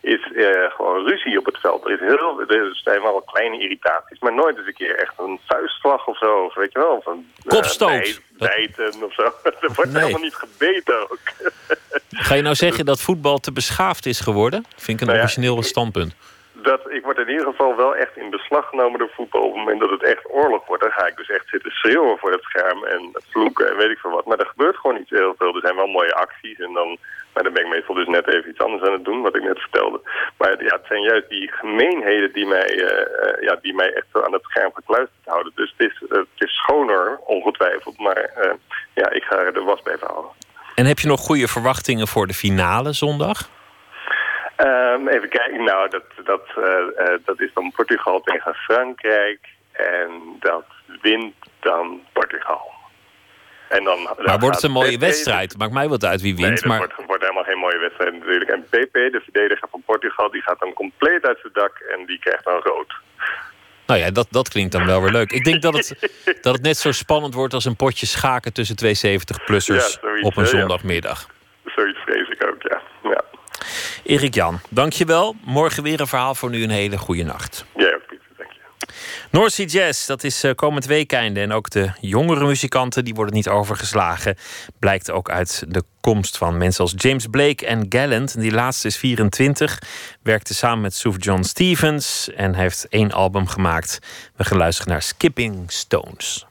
is uh, gewoon ruzie op het veld. Er, is heel, er zijn wel kleine irritaties, maar nooit eens een keer echt een vuistslag of zo. Of weet je wel, of een uh, Kopstoot. bijten of zo. er wordt helemaal niet gebeten ook. Ga je nou zeggen dat voetbal te beschaafd is geworden? Vind ik een nou origineel standpunt dat ik word in ieder geval wel echt in beslag genomen door voetbal. Op het moment dat het echt oorlog wordt, dan ga ik dus echt zitten schreeuwen voor het scherm en vloeken en weet ik veel wat. Maar er gebeurt gewoon niet heel veel. Er zijn wel mooie acties en dan, maar dan ben ik meestal dus net even iets anders aan het doen, wat ik net vertelde. Maar ja, het zijn juist die gemeenheden die mij, uh, ja, die mij echt aan het scherm gekluisterd houden. Dus het is, het is schoner, ongetwijfeld, maar uh, ja, ik ga er de was bij houden. En heb je nog goede verwachtingen voor de finale zondag? Um, even kijken, nou, dat, dat, dat is dan Portugal tegen Frankrijk. En dat wint dan Portugal. En dan, maar wordt het een mooie wedstrijd? Maakt mij wat uit wie wint. Nee, maar... wordt, wordt helemaal geen mooie wedstrijd natuurlijk. En PP, de verdediger van Portugal, die gaat dan compleet uit zijn dak en die krijgt dan rood. Nou ja, dat, dat klinkt dan wel weer leuk. Ik denk dat het, dat het net zo spannend wordt als een potje schaken tussen twee 70-plussers op een zondagmiddag. Zoiets vrees ik ook, ja. ja. Erik Jan, dankjewel. Morgen weer een verhaal voor nu. Een hele goede nacht. Ja. North Sea Jazz, dat is uh, komend weekende. En ook de jongere muzikanten, die worden niet overgeslagen. Blijkt ook uit de komst van mensen als James Blake en Gallant. Die laatste is 24. Werkte samen met Suf John Stevens. En heeft één album gemaakt. We gaan luisteren naar Skipping Stones.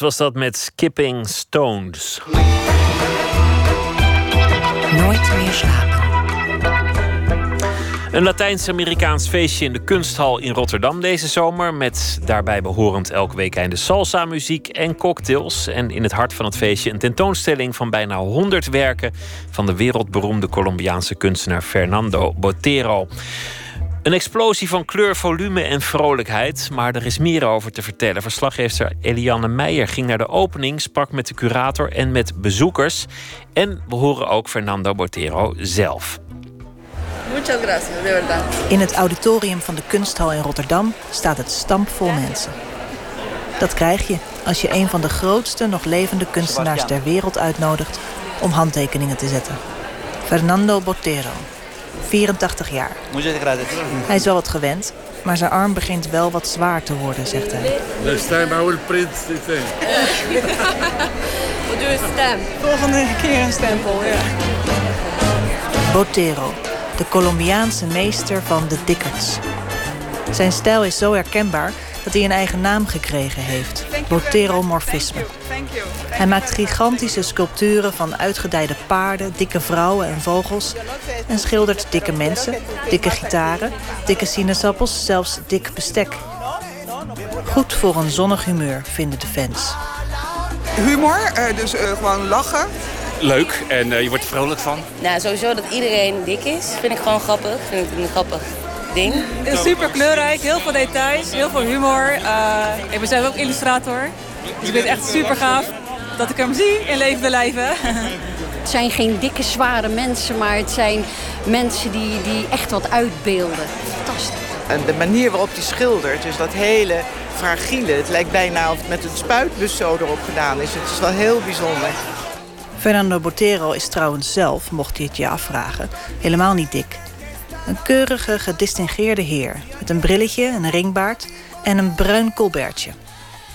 Was dat met Skipping Stones. Nooit meer slapen. Een Latijns-Amerikaans feestje in de kunsthal in Rotterdam deze zomer. Met daarbij behorend elke week einde salsa, muziek en cocktails. En in het hart van het feestje een tentoonstelling van bijna 100 werken van de wereldberoemde Colombiaanse kunstenaar Fernando Botero. Een explosie van kleur, volume en vrolijkheid. Maar er is meer over te vertellen. Verslaggever Eliane Meijer ging naar de opening, sprak met de curator en met bezoekers. En we horen ook Fernando Botero zelf. Muchas gracias, de verdad. In het auditorium van de kunsthal in Rotterdam staat het stampvol mensen. Dat krijg je als je een van de grootste nog levende kunstenaars ter wereld uitnodigt om handtekeningen te zetten. Fernando Botero, 84 jaar. Hij is wel wat gewend, maar zijn arm begint wel wat zwaar te worden, zegt hij. Next time I will print the thing. We'll do a stamp. Volgende keer een stempel, ja. Botero, de Colombiaanse meester van de dikkerts. Zijn stijl is zo herkenbaar dat hij een eigen naam gekregen heeft: Boteromorfisme. Hij maakt gigantische sculpturen van uitgedijde paarden, dikke vrouwen en vogels. En schildert dikke mensen, dikke gitaren, dikke sinaasappels, zelfs dik bestek. Goed voor een zonnig humeur, vinden de fans. Humor, eh, dus eh, gewoon lachen. Leuk en eh, je wordt er vrolijk van. Nou, sowieso dat iedereen dik is, vind ik gewoon grappig. Vind ik grappig ding. Super kleurrijk, heel veel details, heel veel humor. Uh, ik ben zelf ook illustrator. Dus ik vind het echt super gaaf dat ik hem zie in levende lijven. Het zijn geen dikke, zware mensen, maar het zijn mensen die, die echt wat uitbeelden. Fantastisch. En de manier waarop hij schildert, dus dat hele fragiele. Het lijkt bijna of het met een spuitbus zo erop gedaan is. Het is wel heel bijzonder. Fernando Botero is trouwens zelf, mocht hij het je afvragen, helemaal niet dik. Een keurige, gedistingeerde heer met een brilletje, een ringbaard en een bruin colbertje.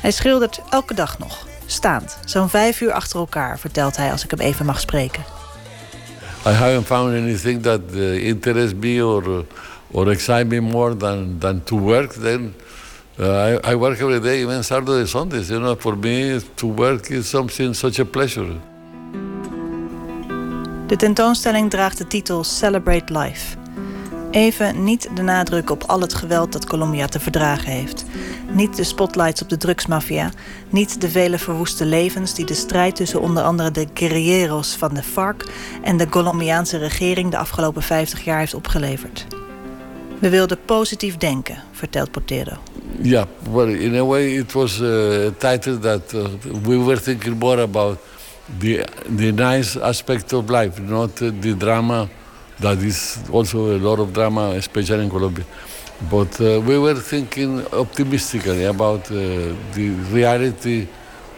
Hij schildert elke dag nog, staand, zo'n vijf uur achter elkaar, vertelt hij als ik hem even mag spreken. I haven't found anything that uh, interests me or, or excites me more than, than to work. Then uh, I, I work every day, even Saturday, Sundays. You know, for me, to work is something such a pleasure. De tentoonstelling draagt de titel Celebrate Life. Even niet de nadruk op al het geweld dat Colombia te verdragen heeft. Niet de spotlights op de drugsmafia. Niet de vele verwoeste levens die de strijd tussen onder andere de guerrilleros van de FARC en de Colombiaanse regering de afgelopen 50 jaar heeft opgeleverd. We wilden positief denken, vertelt Portero. Yeah, well, in a way, it was uh, a title that uh, we were thinking more about the the nice aspect of life, not uh, the drama. That is also a lot of drama, especially in Colombia. But uh, we were thinking optimistically about uh, the reality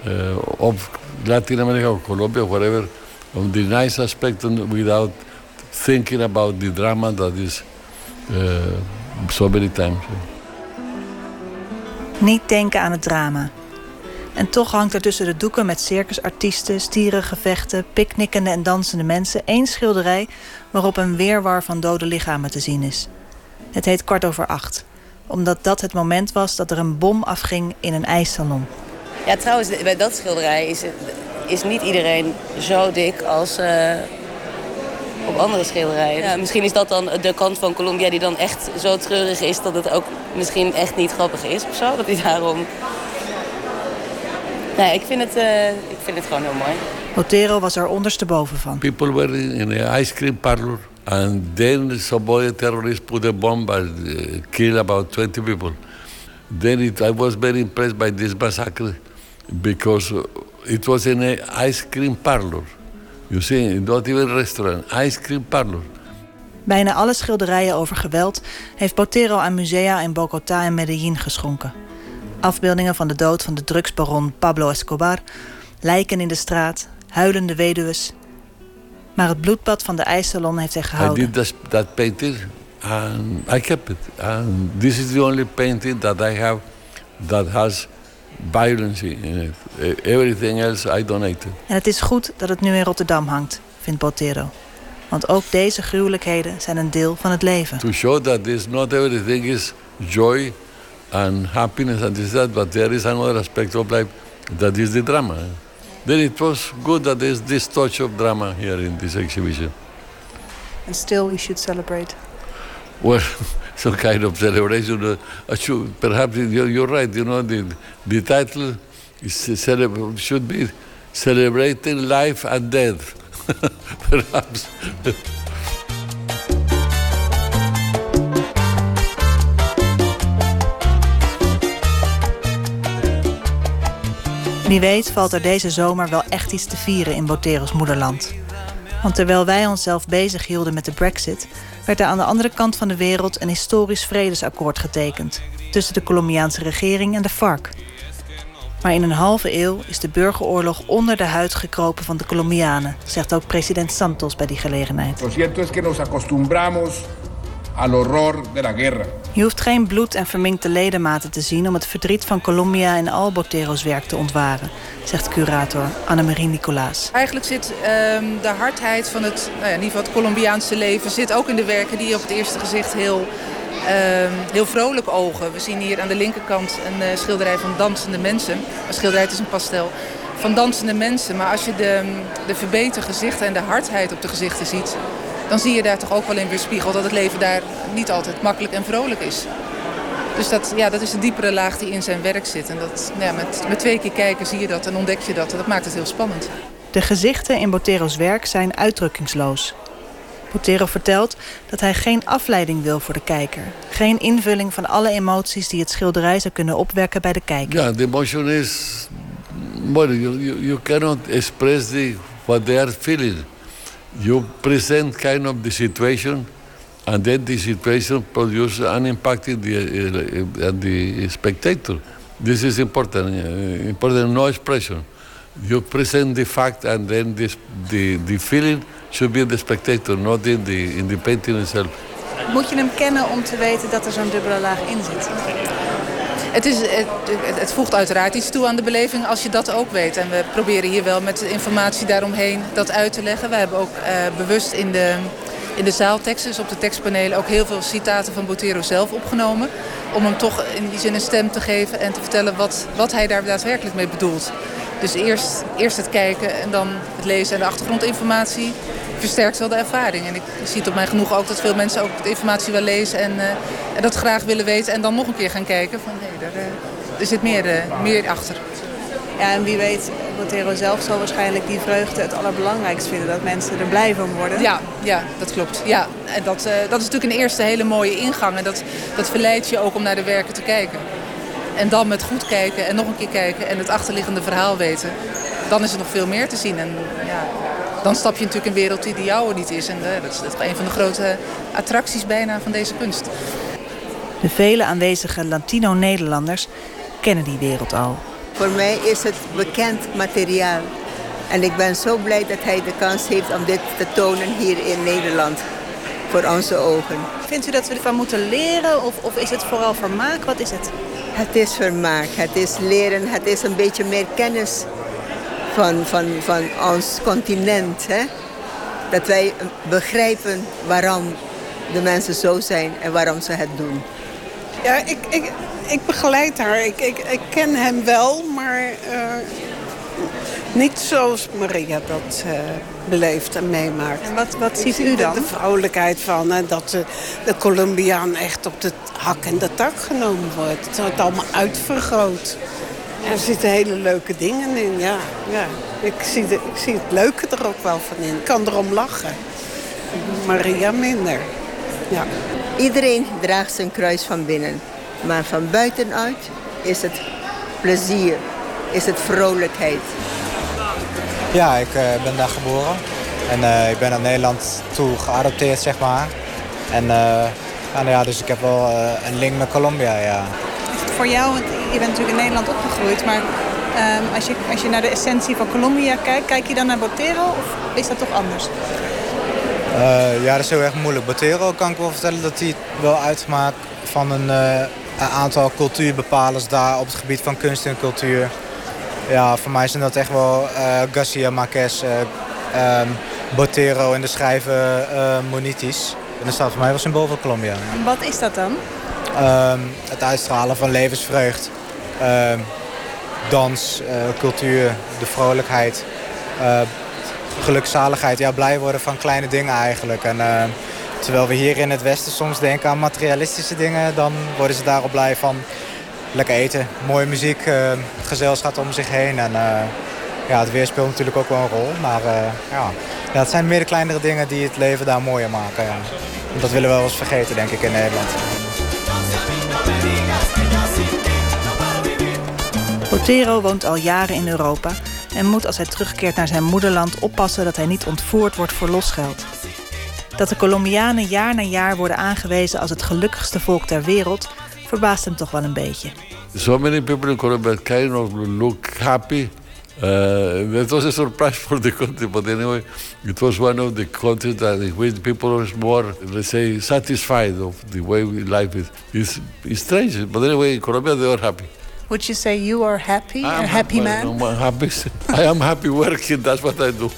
uh, of Latin America or Colombia, whatever, of the nice aspect, and without thinking about the drama that is so many times. Niet denken aan het drama. En toch hangt er tussen de doeken met circusartiesten, stierengevechten, picknickende en dansende mensen één schilderij waarop een weerwar van dode lichamen te zien is. Het heet kwart over acht, omdat dat het moment was dat er een bom afging in een ijssalon. Ja, trouwens, bij dat schilderij is, is niet iedereen zo dik als uh, op andere schilderijen. Ja, misschien is dat dan de kant van Colombia die dan echt zo treurig is dat het ook misschien echt niet grappig is of zo. Dat hij daarom Nee, ik vind, het, uh, ik vind het gewoon heel mooi. Botero was er ondersteboven van. People were in an ice cream parlor. And then some boy terrorist put a bomb and uh, kill about 20 people. Then it, I was very impressed by this massacre because uh, it was in an ice cream parlor. You see, not even restaurant, ice cream parlor. Bijna alle schilderijen over geweld heeft Botero aan musea in Bogota en Medellin geschonken. Afbeeldingen van de dood van de drugsbaron Pablo Escobar, lijken in de straat, huilende weduwen. Maar het bloedbad van de ijssalon heeft hij I gehouden. did that, that painting and I kept it. And this is the only painting that I have that has violence in it. Eh, Everything else I donated. En het is goed dat het nu in Rotterdam hangt, vindt Botero. Want ook deze gruwelijkheden zijn een deel van het leven. To show that this not everything is joy and happiness and this that, but there is another aspect of life that is the drama. Then it was good that there's this touch of drama here in this exhibition. And still we should celebrate. Well, some kind of celebration. Uh, should, perhaps you're, you're right. You know, the the title is should be celebrating life and death. perhaps. Wie weet valt er deze zomer wel echt iets te vieren in Botero's moederland. Want terwijl wij onszelf bezig hielden met de brexit... werd er aan de andere kant van de wereld een historisch vredesakkoord getekend... tussen de Colombiaanse regering en de FARC. Maar in een halve eeuw is de burgeroorlog onder de huid gekropen van de Colombianen... zegt ook president Santos bij die gelegenheid. Al horror de la guerra. Je hoeft geen bloed en verminkte ledematen te zien... om het verdriet van Colombia en al Botero's werk te ontwaren... zegt curator Annemarie Nicolaas. Eigenlijk zit ehm, de hardheid van het, nou ja, in ieder geval het Colombiaanse leven... zit ook in de werken die op het eerste gezicht heel, ehm, heel vrolijk ogen. We zien hier aan de linkerkant een eh, schilderij van dansende mensen. Een schilderij, is een pastel. Van dansende mensen. Maar als je de, de verbeterde gezichten en de hardheid op de gezichten ziet... dan zie je daar toch ook wel in weerspiegeld... dat het leven daar niet altijd makkelijk en vrolijk is. Dus dat, ja, dat is een diepere laag die in zijn werk zit. En dat, nou ja, met, met twee keer kijken zie je dat en ontdek je dat. En dat maakt het heel spannend. De gezichten in Botero's werk zijn uitdrukkingsloos. Botero vertelt dat hij geen afleiding wil voor de kijker. Geen invulling van alle emoties die het schilderij zou kunnen opwekken bij de kijker. Yeah, the emotion is well, you, you, you cannot express the, what they are feeling. You present kind of the situation, and then the situation produces an impact in the, uh, the spectator. This is important. uh, important, no expression. You present the fact, and then this, the, the feeling should be in the spectator, not in the, in the painting itself. Moet je hem kennen om te weten dat er zo'n dubbele laag in zit? Het, is, het, het- voegt uiteraard iets toe aan de beleving als je dat ook weet. En we proberen hier wel met de informatie daaromheen dat uit te leggen. We hebben ook eh, bewust in de, in de zaalteksten, dus op de tekstpanelen... ook heel veel citaten van Botero zelf opgenomen. Om hem toch in die zin een stem te geven en te vertellen wat, wat hij daar daadwerkelijk mee bedoelt. Dus eerst, eerst het kijken en dan het lezen en de achtergrondinformatie versterkt wel de ervaring. En ik zie op mijn genoeg ook dat veel mensen ook de informatie wel lezen en, eh, en dat graag willen weten. En dan nog een keer gaan kijken van hé, daar, eh, er zit meer, eh, meer achter. Ja, en wie weet, Botero zelf zal waarschijnlijk die vreugde het allerbelangrijkst vinden. Dat mensen er blij van worden. Ja, ja dat klopt. Ja, en dat, eh, dat is natuurlijk een eerste hele mooie ingang. En dat, dat verleidt je ook om naar de werken te kijken. En dan met goed kijken en nog een keer kijken en het achterliggende verhaal weten. Dan is er nog veel meer te zien. En ja, dan stap je natuurlijk in een wereld die de jouwe niet is. En eh, dat is toch een van de grote attracties bijna van deze kunst. De vele aanwezige Latino-Nederlanders kennen die wereld al. Voor mij is het bekend materiaal. En ik ben zo blij dat hij de kans heeft om dit te tonen hier in Nederland. Voor onze ogen. Vindt u dat we ervan moeten leren of, of is het vooral vermaak? Wat is het? Het is vermaak, het is leren, het is een beetje meer kennis van, van, van ons continent. Hè? Dat wij begrijpen waarom de mensen zo zijn en waarom ze het doen. Ja, ik, ik, ik begeleid haar. Ik, ik, ik ken hem wel, maar eh, niet zoals Maria dat eh, beleeft en meemaakt. En wat, wat ziet zie u dan? De, vrolijkheid van hè, dat de, de Colombiaan echt op de hak en de tak genomen wordt. Het wordt allemaal uitvergroot. Er zitten hele leuke dingen in, ja. ja. Ik, zie de, ik zie het leuke er ook wel van in. Ik kan erom lachen. Maria minder. Ja. Iedereen draagt zijn kruis van binnen. Maar van buitenuit is het plezier, is het vrolijkheid. Ja, ik eh, ben daar geboren. En eh, ik ben naar Nederland toe geadopteerd, zeg maar. En eh, ja, nou ja, dus ik heb wel eh, een link met Colombia, ja. Voor jou, want je bent natuurlijk in Nederland opgegroeid, maar ehm, als, je, als je naar de essentie van Colombia kijkt, kijk je dan naar Botero of is dat toch anders? Eh, ja, dat is heel erg moeilijk. Botero kan ik wel vertellen dat hij wel uitmaakt van een, eh, een aantal cultuurbepalers daar op het gebied van kunst en cultuur. Ja, voor mij zijn dat echt wel eh, Garcia Marquez, eh, ehm, Botero en de schrijver Monitis. En dat staat voor mij wel symbool van Colombia. En wat is dat dan? Ehm, het uitstralen van levensvreugd, ehm, dans, cultuur, de vrolijkheid, gelukzaligheid. Ja, blij worden van kleine dingen eigenlijk. En, eh, terwijl we hier in het Westen soms denken aan materialistische dingen, dan worden ze daarop blij van lekker eten, mooie muziek, eh, gezelschap om zich heen. En eh, ja, het weer speelt natuurlijk ook wel een rol. Maar ja. ja, het zijn meer de kleinere dingen die het leven daar mooier maken. Ja. Dat willen we wel eens vergeten, denk ik, in Nederland. Botero woont al jaren in Europa en moet als hij terugkeert naar zijn moederland oppassen dat hij niet ontvoerd wordt voor losgeld. Dat de Colombianen jaar na jaar worden aangewezen als het gelukkigste volk ter wereld verbaast hem toch wel een beetje. So many people in Colombia kind of look happy. Uh, that was a surprise for the country, but anyway, it was one of the countries that in which people are more, let's say, satisfied of the way we live it. It's, it's strange, but anyway, in Colombia they are happy. Would you say you are happy, a happy man? I'm happy. I am happy working. That's what I do.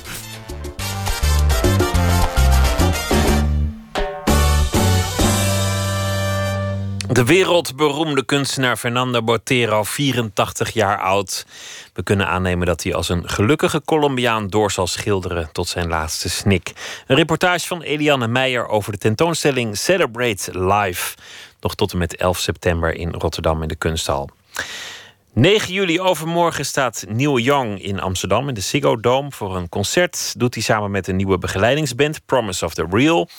De wereldberoemde kunstenaar Fernando Botero, 84 jaar oud. We kunnen aannemen dat hij als een gelukkige Colombiaan door zal schilderen tot zijn laatste snik. Een reportage van Eliane Meijer over de tentoonstelling Celebrate Life. Nog tot en met 11 september in Rotterdam in de Kunsthal. 9 juli overmorgen staat Neil Young in Amsterdam in de Ziggo Dome voor een concert. Doet hij samen met een nieuwe begeleidingsband, Promise of the Real.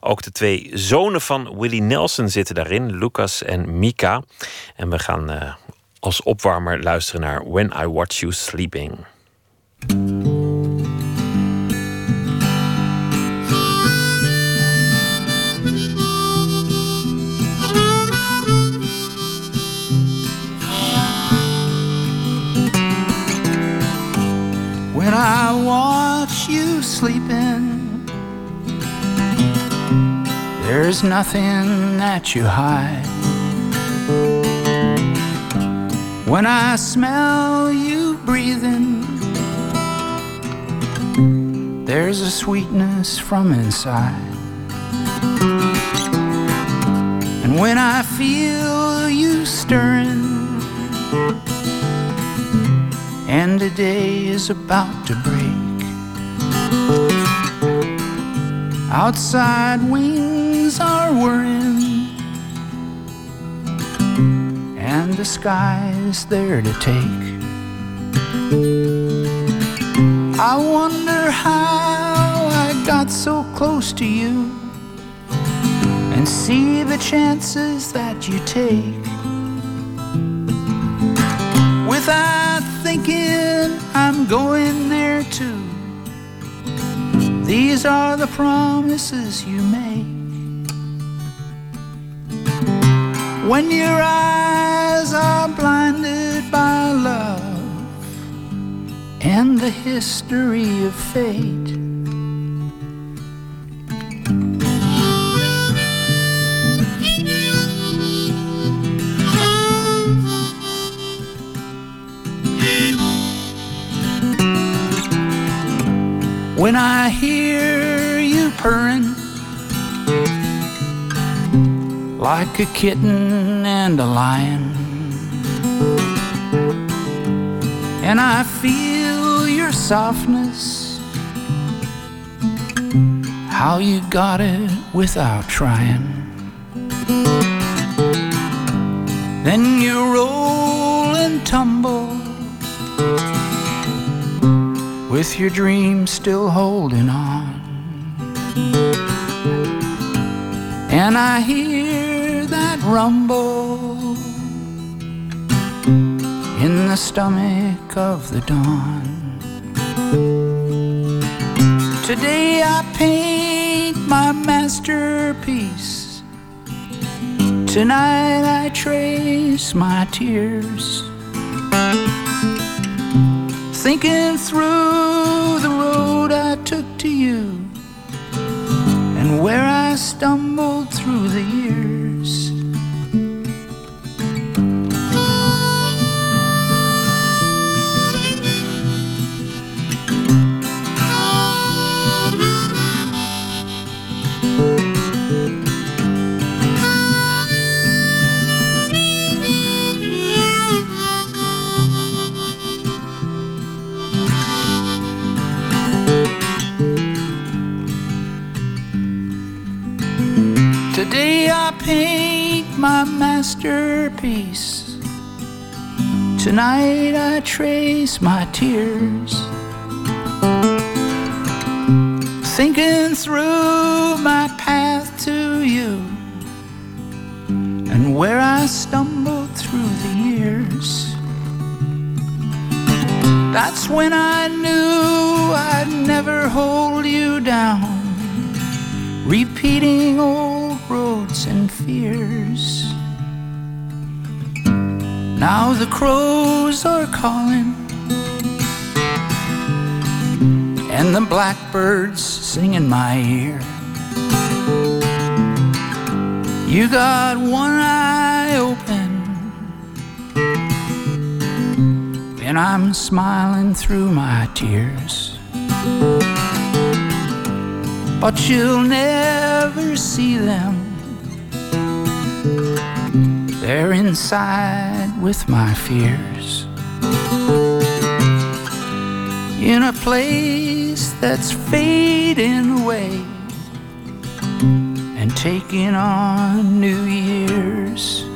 Ook de twee zonen van Willie Nelson zitten daarin, Lucas en Mika. En we gaan eh, als opwarmer luisteren naar When I Watch You Sleeping. There's nothing that you hide. When I smell you breathing, there's a sweetness from inside. And when I feel you stirring, and the day is about to break. Outside wings are whirring, and the sky's there to take. I wonder how I got so close to you and see the chances that you take without thinking I'm going there too. These are the promises you make. When your eyes are blinded by love and the history of fate. When I hear you purring like a kitten and a lion, and I feel your softness, how you got it without trying. Then you roll and tumble with your dreams still holding on. And I hear rumble in the stomach of the dawn. Today I paint my masterpiece. Tonight I trace my tears. Thinking through the road I took to you and where I stumbled through the years. Masterpiece. Tonight I trace my tears. Thinking through my path to you and where I stumbled through the years. That's when I knew I'd never hold you down repeating Now the crows are calling, and the blackbirds sing in my ear. You got one eye open, and I'm smiling through my tears but you'll never see them. They're inside with my fears. In a place that's fading away and taking on new years.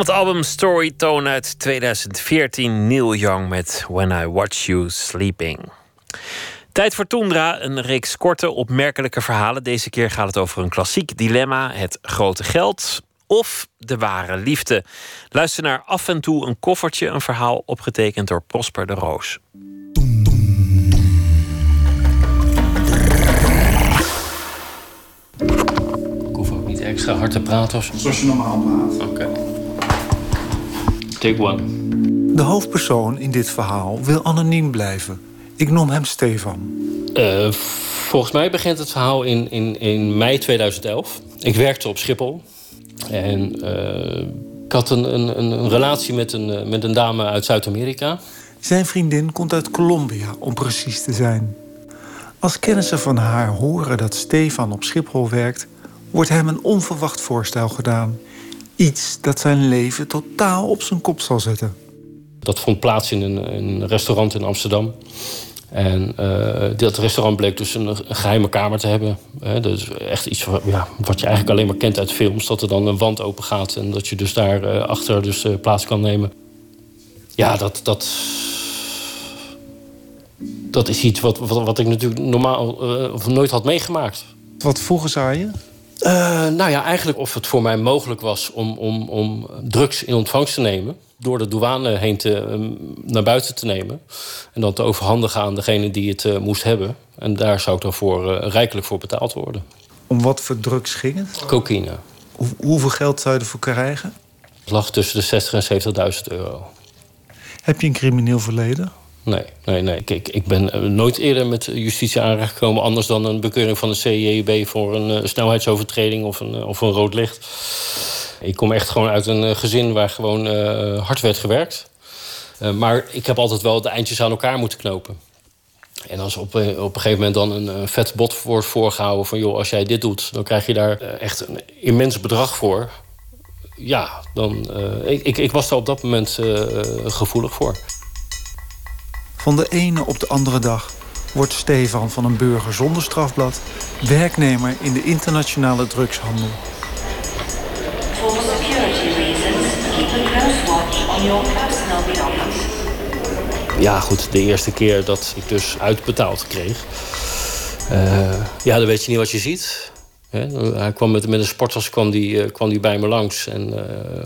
Het album Storytone uit 2014, Neil Young met When I Watch You Sleeping. Tijd voor Tundra, een reeks korte, opmerkelijke verhalen. Deze keer gaat het over een klassiek dilemma: het grote geld of de ware liefde. Luister naar af en toe een koffertje, een verhaal opgetekend door Prosper de Roos. Ik hoef ook niet extra hard te praten of zo. Zoals je normaal praat. Oké. Take one. De hoofdpersoon in dit verhaal wil anoniem blijven. Ik noem hem Stefan. Eh, volgens mij begint het verhaal in, in, in mei 2011. Ik werkte op Schiphol. En eh, ik had een, een, een relatie met een, eh, met een dame uit Zuid-Amerika. Zijn vriendin komt uit Colombia, om precies te zijn. Als kennissen van haar horen dat Stefan op Schiphol werkt, wordt hem een onverwacht voorstel gedaan. Iets dat zijn leven totaal op zijn kop zal zetten. Dat vond plaats in een, een restaurant in Amsterdam. En eh, dat restaurant bleek dus een, een geheime kamer te hebben. Hè, dat is echt iets wat, ja, wat je eigenlijk alleen maar kent uit films. Dat er dan een wand open gaat en dat je dus daar eh, achter dus, eh, plaats kan nemen. Ja, dat, dat, dat is iets wat, wat, wat ik natuurlijk normaal eh, of nooit had meegemaakt. Wat vroegen ze aan je? Eh, nou ja, eigenlijk of het voor mij mogelijk was om, om, om drugs in ontvangst te nemen. Door de douane heen te, ehm, naar buiten te nemen. En dan te overhandigen aan degene die het eh, moest hebben. En daar zou ik dan voor, eh, rijkelijk voor betaald worden. Om wat voor drugs ging het? Cocaïne. Hoe- hoeveel geld zou je ervoor krijgen? Het lag tussen de 60.000 en 70.000 euro. Heb je een crimineel verleden? Nee, nee, nee. Kijk, ik ben eh, nooit eerder met justitie aangekomen... anders dan een bekeuring van de CJB voor een eh, snelheidsovertreding of een, eh, of een rood licht. Ik kom echt gewoon uit een gezin waar gewoon hard werd gewerkt. Maar ik heb altijd wel de eindjes aan elkaar moeten knopen. En als op, op een gegeven moment dan een, vet bod wordt voorgehouden... van joh, als jij dit doet, dan krijg je daar echt een immens bedrag voor. Ja, dan... ik, ik, ik was daar op dat moment gevoelig voor. Van de ene op de andere dag wordt Stefan van een burger zonder strafblad werknemer in de internationale drugshandel. For security reasons, keep a close watch on your personal belongings. Ja, goed, de eerste keer dat ik dus uitbetaald kreeg... eh, ja, dan weet je niet wat je ziet. Hè? Hij kwam met, met een sporttas kwam die, eh, kwam die bij me langs. En eh,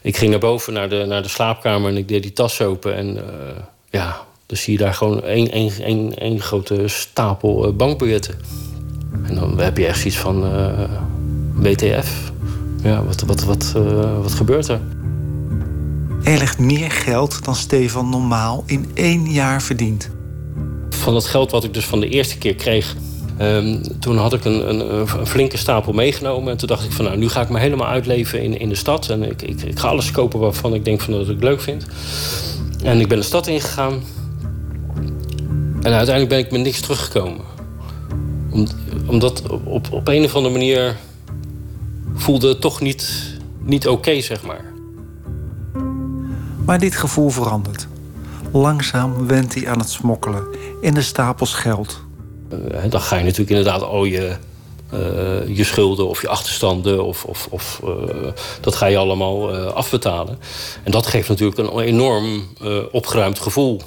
ik ging naar boven, naar de, naar de slaapkamer... en ik deed die tas open. En eh, ja, dan zie je daar gewoon één, één, één, één grote stapel eh, bankbiljetten. En dan heb je echt zoiets van... eh WTF? Ja, wat, wat, wat, eh, wat gebeurt er? Er ligt meer geld dan Stefan normaal in één jaar verdient. Van dat geld wat ik dus van de eerste keer kreeg... ehm, toen had ik een, een, een flinke stapel meegenomen. En toen dacht ik van nou, nu ga ik me helemaal uitleven in, in de stad. En ik, ik, ik ga alles kopen waarvan ik denk van dat ik het leuk vind. En ik ben de stad ingegaan. En uiteindelijk ben ik met niks teruggekomen. Om, omdat op, op een of andere manier voelde het toch niet, niet oké, zeg maar. Maar dit gevoel verandert. Langzaam wendt hij aan het smokkelen in de stapels geld. Eh, dan ga je natuurlijk inderdaad al je, eh, je schulden of je achterstanden... of, of, of eh, dat ga je allemaal afbetalen. En dat geeft natuurlijk een enorm opgeruimd gevoel.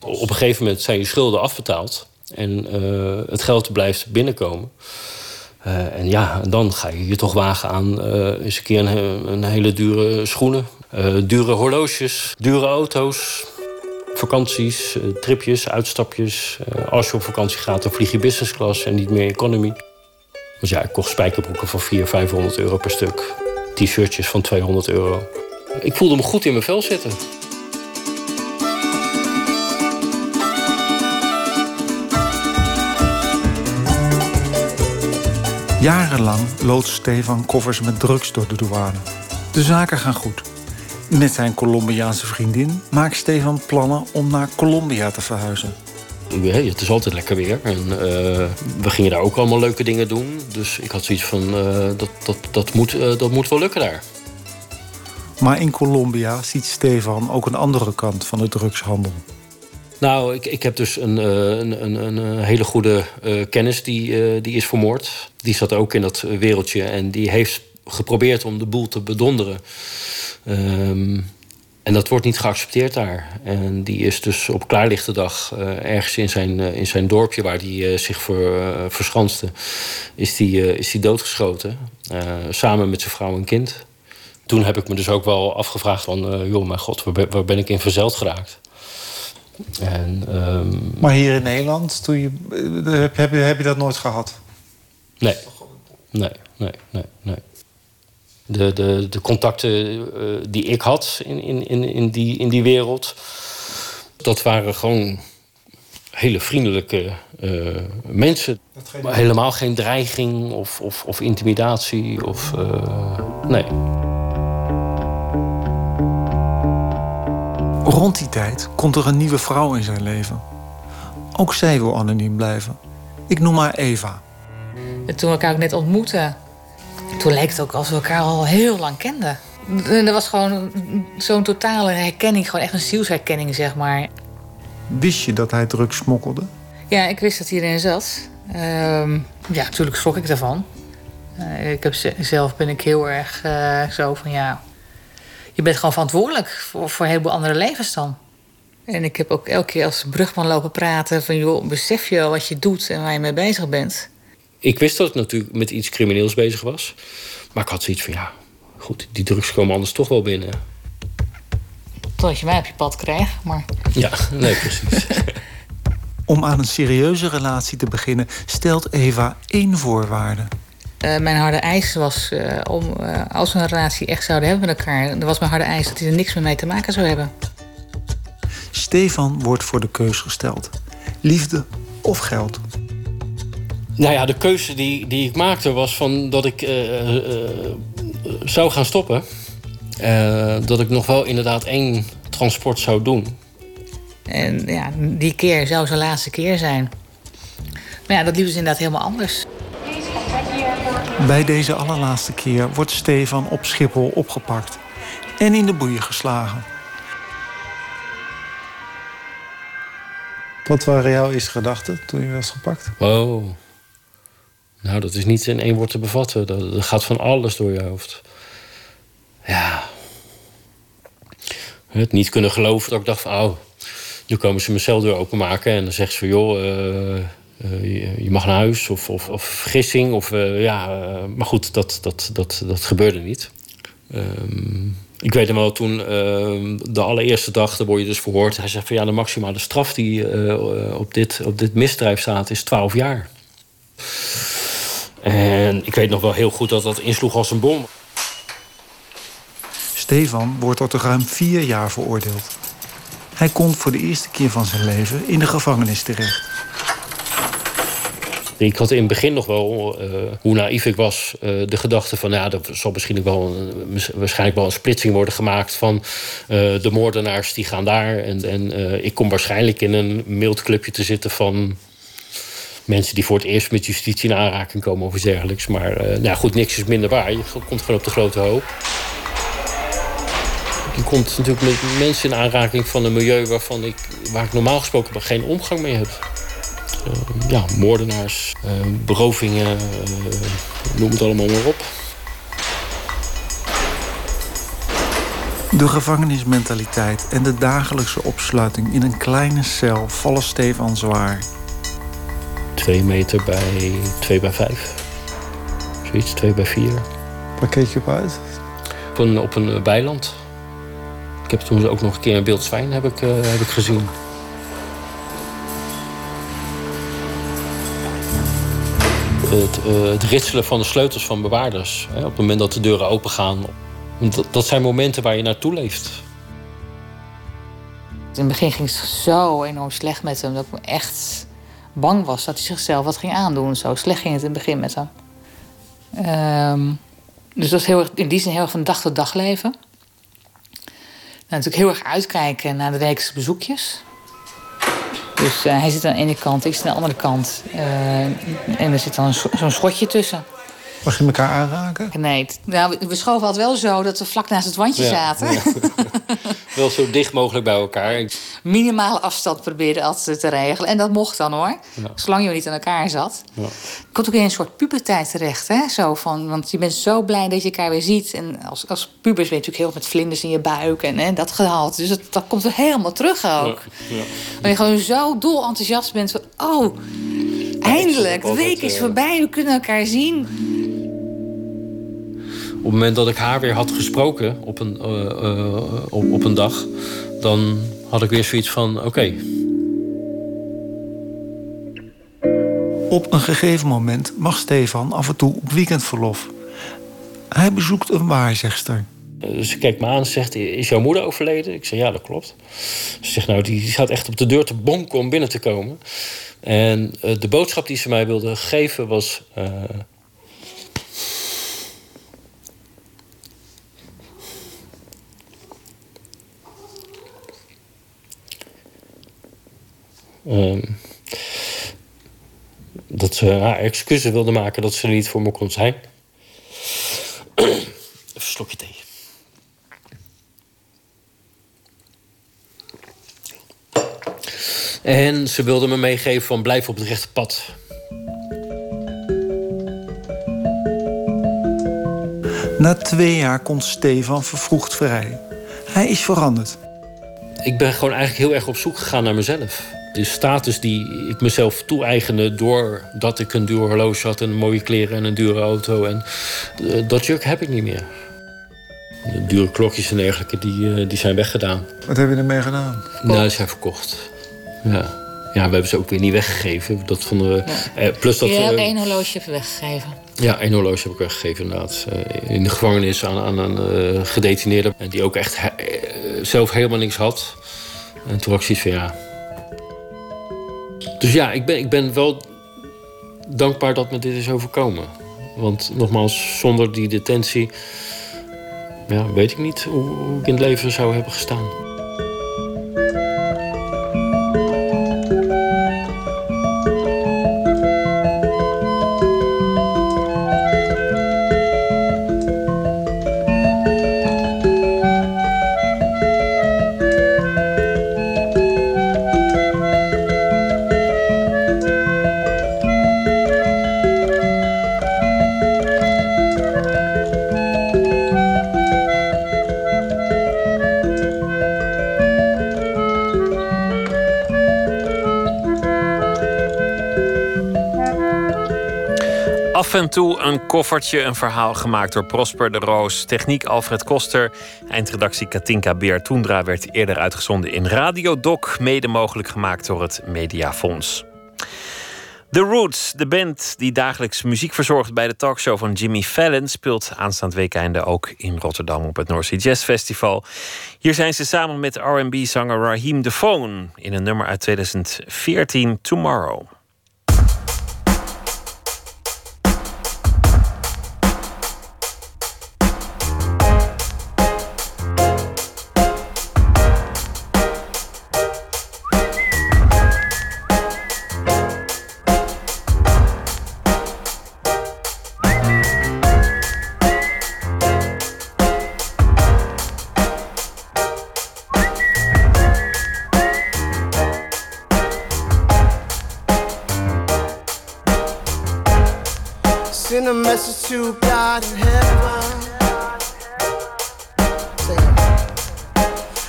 Op een gegeven moment zijn je schulden afbetaald... en eh, het geld blijft binnenkomen. Eh, en ja, dan ga je je toch wagen aan eh, eens een keer een, hele dure schoenen... dure horloges, dure auto's... Vakanties, tripjes, uitstapjes. Als je op vakantie gaat, dan vlieg je business class en niet meer economy. Want ja, ik kocht spijkerbroeken van 400, 500 euro per stuk. T-shirtjes van 200 euro. Ik voelde me goed in mijn vel zitten. Jarenlang loodst Stefan koffers met drugs door de douane. De zaken gaan goed. Met zijn Colombiaanse vriendin maakt Stefan plannen om naar Colombia te verhuizen. Ja, het is altijd lekker weer. En eh, we gingen daar ook allemaal leuke dingen doen. Dus ik had zoiets van, eh, dat, dat, dat, moet, eh, dat moet wel lukken daar. Maar in Colombia ziet Stefan ook een andere kant van de drugshandel. Nou, ik, ik heb dus een, eh, een, een, een hele goede eh, kennis die, eh, die is vermoord. Die zat ook in dat eh, wereldje en die heeft geprobeerd om de boel te bedonderen. Ehm, en dat wordt niet geaccepteerd daar. En die is dus op klaarlichte dag eh, ergens in zijn, eh, in zijn dorpje waar hij eh, zich eh, verschanste, is die, eh, is doodgeschoten. Eh, samen met zijn vrouw en kind. Toen heb ik me dus ook wel afgevraagd van, eh, joh, mijn god, waar ben, waar ben ik in verzeld geraakt? En, ehm, Maar hier in Nederland, toen je, eh, heb, heb, je- heb je dat nooit gehad? Nee. Nee, nee, nee, nee. De, de, de contacten eh, die ik had in, in, in, in, die, in die wereld... dat waren gewoon hele vriendelijke eh, mensen. Helemaal geen dreiging of, of, of intimidatie. Of, nee. Rond die tijd komt er een nieuwe vrouw in zijn leven. Ook zij wil anoniem blijven. Ik noem haar Eva. En toen we elkaar ook net ontmoetten, toen leek het ook alsof we elkaar al heel lang kenden. En er was gewoon zo'n totale herkenning, gewoon echt een zielsherkenning, zeg maar. Wist je dat hij drugs smokkelde? Ja, ik wist dat hij erin zat. Ehm, ja, natuurlijk schrok ik daarvan. Eh, ik heb ze- zelf ben ik heel erg eh, zo van ja. Je bent gewoon verantwoordelijk voor, voor een heleboel andere levens dan. En ik heb ook elke keer als brugman lopen praten van joh, besef je wel wat je doet en waar je mee bezig bent. Ik wist dat ik natuurlijk met iets crimineels bezig was. Maar ik had zoiets van, ja, goed, die drugs komen anders toch wel binnen. Totdat je mij op je pad krijgt. Maar Ja, nee, precies. Om aan een serieuze relatie te beginnen stelt Eva één voorwaarde. Eh, mijn harde eis was eh, om, eh, als we een relatie echt zouden hebben met elkaar, dan was mijn harde eis dat hij er niks meer mee te maken zou hebben. Stefan wordt voor de keus gesteld. Liefde of geld? Nou ja, de keuze die, die ik maakte was van dat ik eh, eh, zou gaan stoppen. Eh, dat ik nog wel inderdaad één transport zou doen. En ja, die keer zou zijn laatste keer zijn. Maar ja, dat liep dus inderdaad helemaal anders. Bij deze allerlaatste keer wordt Stefan op Schiphol opgepakt en in de boeien geslagen. Wat waren jouw eerste gedachten toen je was gepakt? Oh. Nou, dat is niet in één woord te bevatten. Dat, dat gaat van alles door je hoofd. Ja. Het niet kunnen geloven dat ik dacht van... Oh, nu komen ze mijn celdeur openmaken en dan zeggen ze van... joh, eh, je, je mag naar huis of, of, of vergissing. Of, eh, ja, eh, maar goed, dat, dat, dat, dat gebeurde niet. Ehm, ik weet hem wel, toen ehm, de allereerste dag, daar word je dus verhoord. Hij zegt van ja, de maximale straf die eh, op, dit, op dit misdrijf staat is 12 jaar. En ik weet nog wel heel goed dat dat insloeg als een bom. Stefan wordt tot ruim vier jaar veroordeeld. Hij komt voor de eerste keer van zijn leven in de gevangenis terecht. Ik had in het begin nog wel, eh, hoe naïef ik was, eh, de gedachte van ja, er zal misschien wel een, waarschijnlijk wel een splitsing worden gemaakt van eh, de moordenaars die gaan daar. En, en ik kom waarschijnlijk in een mild clubje te zitten van mensen die voor het eerst met justitie in aanraking komen of iets dergelijks. Maar nou goed, niks is minder waar. Je komt gewoon op de grote hoop. Je komt natuurlijk met mensen in aanraking van een milieu waarvan ik, waar ik normaal gesproken geen omgang mee heb. Eh, ja, moordenaars, eh, berovingen, eh, noem het allemaal maar op. De gevangenismentaliteit en de dagelijkse opsluiting in een kleine cel vallen Stefan zwaar. Twee meter bij twee bij vijf. Zoiets, twee bij vier. Waar keek je op uit? Op een, op een weiland. Ik heb toen ook nog een keer een wild zwijn heb ik, eh, heb ik gezien. Het, eh, het ritselen van de sleutels van bewaarders. Op het moment dat de deuren open gaan. Dat, dat zijn momenten waar je naartoe leeft. In het begin ging het zo enorm slecht met hem dat ik echt bang was dat hij zichzelf wat ging aandoen. Zo slecht ging het in het begin met hem. Ehm, dus dat was heel erg, in die zin heel erg van dag tot dag leven. Nou, natuurlijk heel erg uitkijken naar de wekelijkse bezoekjes. Dus eh, hij zit aan de ene kant, ik zit aan de andere kant. Eh, en er zit dan zo'n schotje tussen. Mag je elkaar aanraken? Nee, nou, we- we schoven altijd wel zo dat we vlak naast het wandje Ja, zaten. ja. Wel zo dicht mogelijk bij elkaar. Minimale afstand probeerde altijd te regelen. En dat mocht dan hoor. Ja. Zolang je niet aan elkaar zat. Ja. Ik komt ook in een soort puberteit terecht. Hè? Zo van, want je bent zo blij dat je elkaar weer ziet. En als, als pubers ben je natuurlijk heel met vlinders in je buik. En hè, dat gehaald. Dus dat, dat komt er helemaal terug ook. Ja. Maar je gewoon zo dol enthousiast bent van... Oh, eindelijk, de week is voorbij. We kunnen elkaar zien. Op het moment dat ik haar weer had gesproken op een, eh, eh, op, op een dag, dan had ik weer zoiets van: oké, Op een gegeven moment mag Stefan af en toe op weekendverlof. Hij bezoekt een waarzegster. Dus ze kijkt me aan en zegt: Is jouw moeder overleden? Ik zeg: Ja, dat klopt. Ze zegt: Nou, die, staat echt op de deur te bonken om binnen te komen. En eh, de boodschap die ze mij wilde geven was. eh, dat ze haar excuses wilde maken dat ze er niet voor me kon zijn. Even een slokje thee. En ze wilde me meegeven van blijf op het rechte pad. Na twee jaar komt Stefan vervroegd vrij. Hij is veranderd. Ik ben gewoon eigenlijk heel erg op zoek gegaan naar mezelf. De status die ik mezelf toe-eigende doordat ik een duur horloge had... en mooie kleren en een dure auto. En eh, dat juk heb ik niet meer. De dure klokjes en dergelijke, die, eh, die zijn weggedaan. Wat heb je ermee gedaan? Nou, die zijn verkocht. Ja. ja, we hebben ze ook weer niet weggegeven. Dat vonden we... eh, plus dat... je hebt eh, één horloge even weggegeven. Ja, één horloge heb ik weggegeven inderdaad. Eh, In de gevangenis aan, aan een eh, gedetineerde... en die ook echt he- zelf helemaal niks had. En toen had ik zoiets van ja. Dus ja, ik ben, ik ben wel dankbaar dat me dit is overkomen. Want nogmaals, zonder die detentie. Ja, weet ik niet hoe, hoe ik in het leven zou hebben gestaan. Af en toe een koffertje, een verhaal gemaakt door Prosper de Roos. Techniek Alfred Koster. Eindredactie Katinka Beer. Toendra werd eerder uitgezonden in Radio Doc. Mede mogelijk gemaakt door het Mediafonds. The Roots, de band die dagelijks muziek verzorgt bij de talkshow van Jimmy Fallon, speelt aanstaand weekende ook in Rotterdam op het North Sea Jazz Festival. Hier zijn ze samen met R&B-zanger Raheem Phone in een nummer uit 2014, Tomorrow. To God in heaven.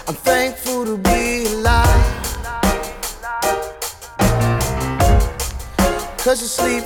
I'm thankful to be alive. Cause you sleep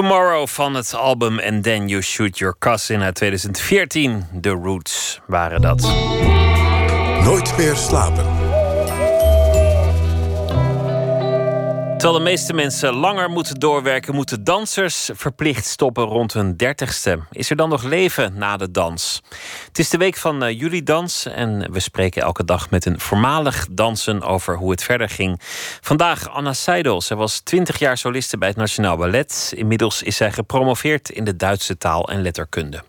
Tomorrow van het album And Then You Shoot Your Cousin uit 2014. The Roots waren dat. Nooit meer slapen. Terwijl de meeste mensen langer moeten doorwerken, moeten dansers verplicht stoppen rond hun dertigste. Is er dan nog leven na de dans? Het is de week van uh, jullie dans en we spreken elke dag met een voormalig dansen over hoe het verder ging. Vandaag Anna Seidel. Zij was 20 jaar soliste bij het Nationaal Ballet. Inmiddels is zij gepromoveerd in de Duitse taal en letterkunde.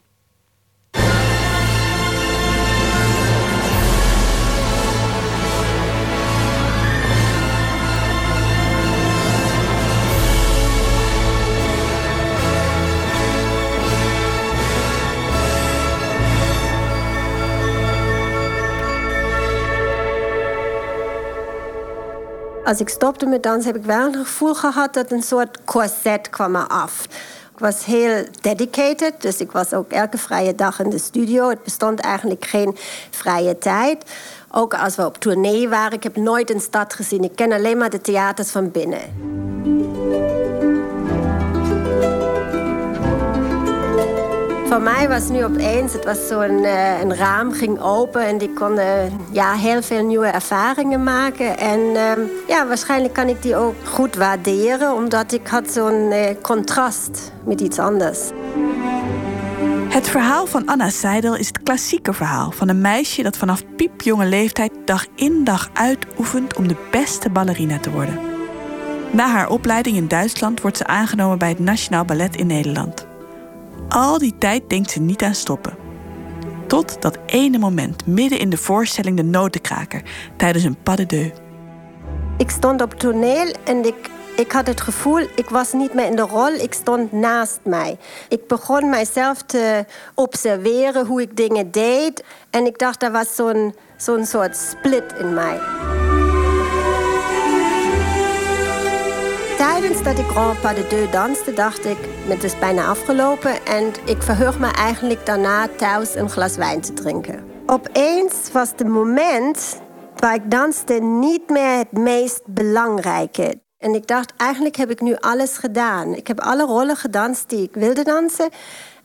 Als ik stopte met dansen, heb ik wel een gevoel gehad dat een soort corset kwam af. Ik was heel dedicated, dus ik was ook elke vrije dag in de studio. Het bestond eigenlijk geen vrije tijd. Ook als we op tournee waren, ik heb nooit een stad gezien. Ik ken alleen maar de theaters van binnen. Voor mij was nu opeens, het was zo'n uh, een raam ging open en ik kon ja, heel veel nieuwe ervaringen maken. En uh, ja, waarschijnlijk kan ik die ook goed waarderen, omdat ik had zo'n uh, contrast met iets anders. Het verhaal van Anna Seidel is het klassieke verhaal van een meisje dat vanaf piepjonge leeftijd dag in dag uit oefent om de beste ballerina te worden. Na haar opleiding in Duitsland wordt ze aangenomen bij het Nationaal Ballet in Nederland. Al die tijd denkt ze niet aan stoppen. Tot dat ene moment, midden in de voorstelling De Notenkraker, tijdens een pas de deux. Ik stond op toneel en ik, ik had het gevoel, ik was niet meer in de rol, ik stond naast mij. Ik begon mijzelf te observeren hoe ik dingen deed. En ik dacht, er was zo'n zo'n soort split in mij. Tijdens dat ik Grand Pas de Deux danste, dacht ik, het is bijna afgelopen. En ik verheug me eigenlijk daarna thuis een glas wijn te drinken. Opeens was het moment waar ik danste niet meer het meest belangrijke. En ik dacht, eigenlijk heb ik nu alles gedaan. Ik heb alle rollen gedanst die ik wilde dansen.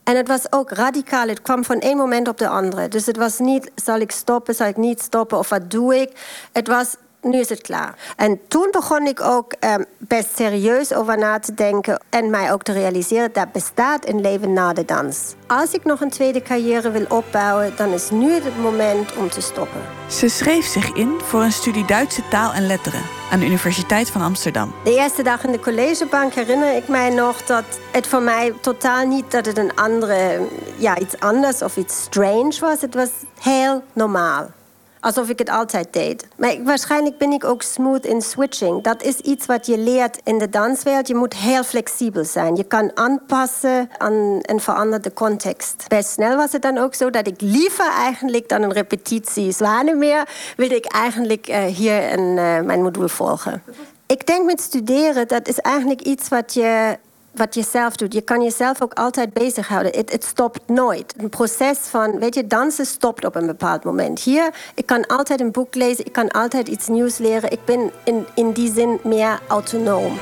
En het was ook radicaal. Het kwam van één moment op de andere. Dus het was niet, zal ik stoppen, zal ik niet stoppen of wat doe ik? Het was, nu is het klaar. En toen begon ik ook um, best serieus over na te denken en mij ook te realiseren dat bestaat een leven na de dans. Als ik nog een tweede carrière wil opbouwen, dan is nu het moment om te stoppen. Ze schreef zich in voor een studie Duitse taal en letteren aan de Universiteit van Amsterdam. De eerste dag in de collegebank herinner ik mij nog dat het voor mij totaal niet dat het een andere, ja, iets anders of iets strange was. Het was heel normaal. Alsof ik het altijd deed. Maar waarschijnlijk ben ik ook smooth in switching. Dat is iets wat je leert in de danswereld. Je moet heel flexibel zijn. Je kan aanpassen aan een veranderde context. Best snel was het dan ook zo dat ik liever eigenlijk dan een repetitie Zwanemeer... wilde ik eigenlijk uh, hier een, uh, mijn module volgen. Ik denk met studeren, dat is eigenlijk iets wat je wat je doet. Je kan jezelf ook altijd bezighouden. Het, het stopt nooit. Een proces van, weet je, dansen stopt op een bepaald moment. Hier, ik kan altijd een boek lezen, ik kan altijd iets nieuws leren. Ik ben in, in die zin meer autonoom.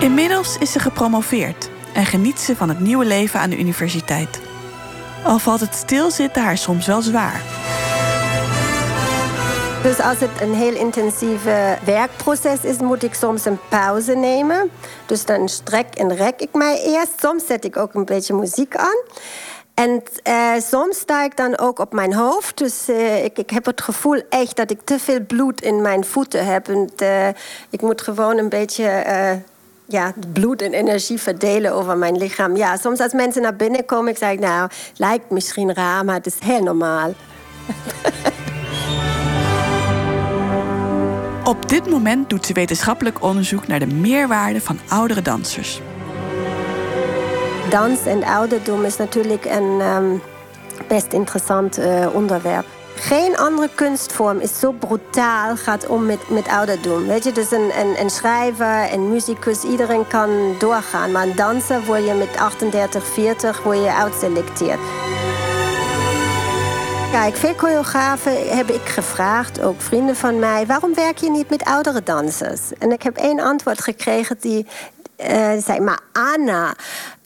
Inmiddels is ze gepromoveerd en geniet ze van het nieuwe leven aan de universiteit. Al valt het stilzitten haar soms wel zwaar. Dus als het een heel intensieve werkproces is, moet ik soms een pauze nemen. Dus dan strek en rek ik mij eerst. Soms zet ik ook een beetje muziek aan. En uh, soms sta ik dan ook op mijn hoofd. Dus uh, ik, heb het gevoel echt dat ik te veel bloed in mijn voeten heb. En uh, ik moet gewoon een beetje ja, bloed en energie verdelen over mijn lichaam. Ja, soms als mensen naar binnen komen, ik zeg nou, lijkt misschien raar, maar het is heel normaal. Op dit moment doet ze wetenschappelijk onderzoek naar de meerwaarde van oudere dansers. Dans en ouderdom is natuurlijk een um, best interessant uh, onderwerp. Geen andere kunstvorm is zo brutaal gaat om met, met ouderdom. Weet je, dus een, een, een schrijver, een muzikus, iedereen kan doorgaan. Maar een danser word je met 38, 40 word je uitselecteerd. Kijk, veel choreografen heb ik gevraagd, ook vrienden van mij... waarom werk je niet met oudere dansers? En ik heb één antwoord gekregen die eh, zei, maar Anna,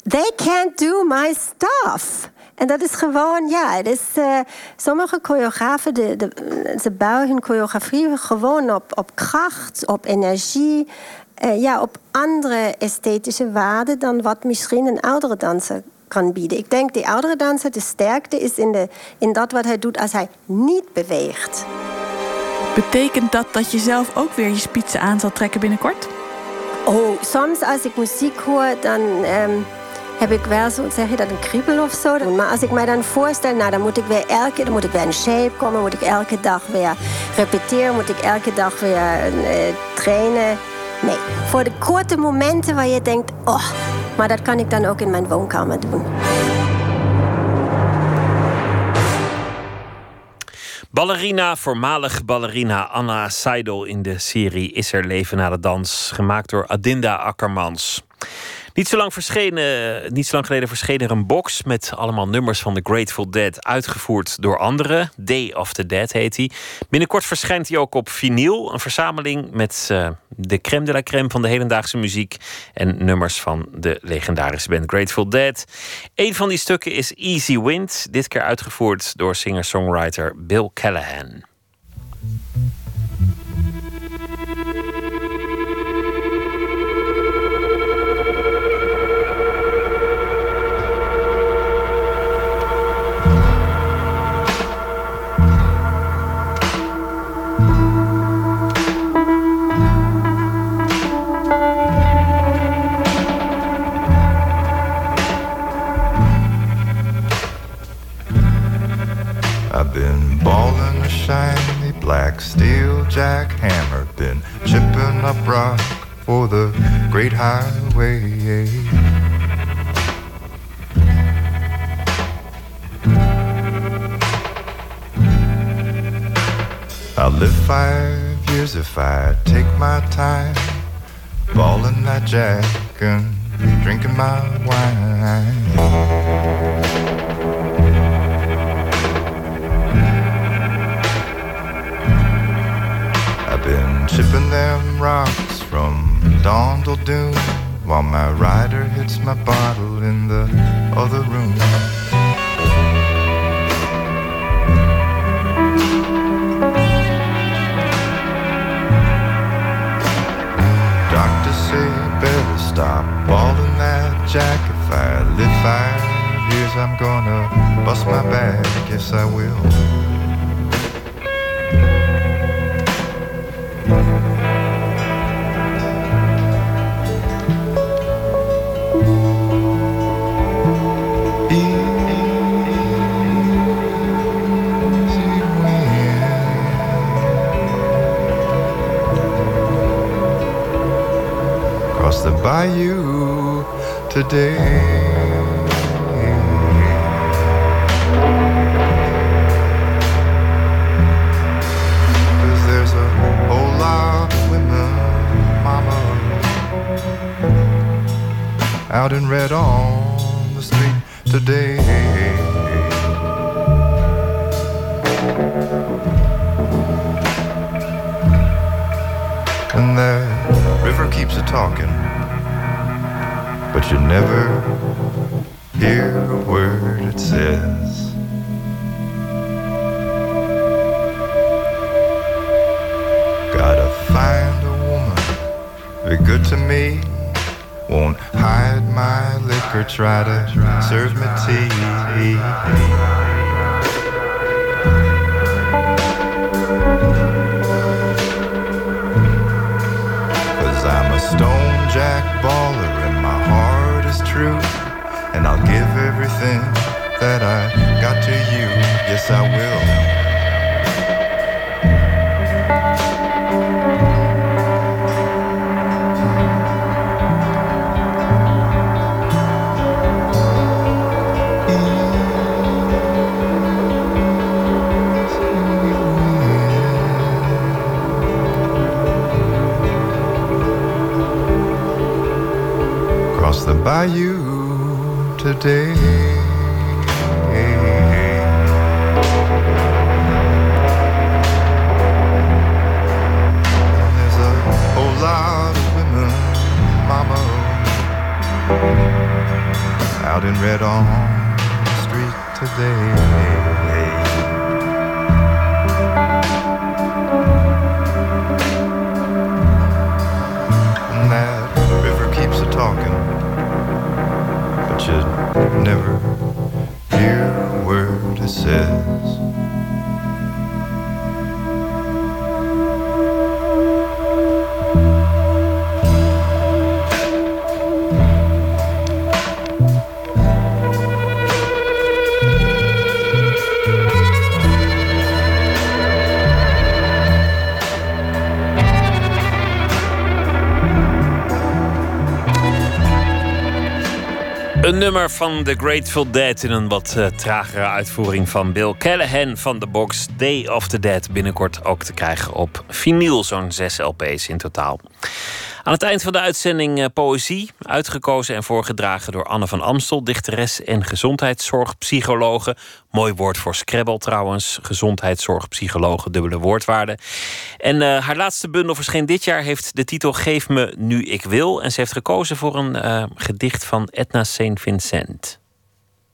they can't do my stuff. En dat is gewoon, ja, het is, eh, sommige choreografen, de, de, bouwen hun choreografie gewoon op, op kracht, op energie, eh, ja, op andere esthetische waarden dan wat misschien een oudere danser kan bieden. Ik denk, die oudere danser, de sterkte is in, de, in dat wat hij doet als hij niet beweegt. Betekent dat dat je zelf ook weer je spitsen aan zal trekken binnenkort? Oh, soms als ik muziek hoor, dan ehm, heb ik wel zo, zeg je dat, een kriebel of zo. Maar als ik mij dan voorstel, nou dan moet ik weer elke dan moet ik weer in shape komen, moet ik elke dag weer repeteren, moet ik elke dag weer eh, trainen. Nee, voor de korte momenten waar je denkt, oh, maar dat kan ik dan ook in mijn woonkamer doen. Ballerina, voormalig ballerina Anna Seidel in de serie Is er leven na de dans, gemaakt door Adinda Akkermans. Niet zo, lang verschenen, niet zo lang geleden verscheen er een box met allemaal nummers van The Grateful Dead, uitgevoerd door anderen. Day of the Dead heet hij. Binnenkort verschijnt hij ook op vinyl, een verzameling met uh, de crème de la crème van de hedendaagse muziek en nummers van de legendarische band Grateful Dead. Een van die stukken is Easy Wind, dit keer uitgevoerd door singer-songwriter Bill Callahan. Shiny black steel jackhammer, been chipping up rock for the great highway. I'll live five years if I take my time, balling that jack and drinking my wine. Been chipping them rocks from dawn till doom while my rider hits my bottle in the other room. Doctors say better stop balling that jack. If I live five years, I'm gonna bust my back. Yes, I will. Of women, mama, out in red on the street today. And that river keeps a talking, but you never hear a word it says. Gotta find a woman, be good to me. Won't hide my liquor, try to serve me tea. Everything that I got to you. Yes, I will. Cross the bayou today. Red read on the street today. Nummer van The Grateful Dead in een wat uh, tragere uitvoering van Bill Callahan van de box Day of the Dead. Binnenkort ook te krijgen op vinyl, zo'n zes LP's in totaal. Aan het eind van de uitzending uh, poëzie, uitgekozen en voorgedragen door Anne van Amstel, dichteres en gezondheidszorgpsychologe. Mooi woord voor Scrabble trouwens, gezondheidszorgpsychologe, dubbele woordwaarde. En uh, haar laatste bundel verscheen dit jaar, heeft de titel Geef me nu ik wil. En ze heeft gekozen voor een uh, gedicht van Edna St. Vincent.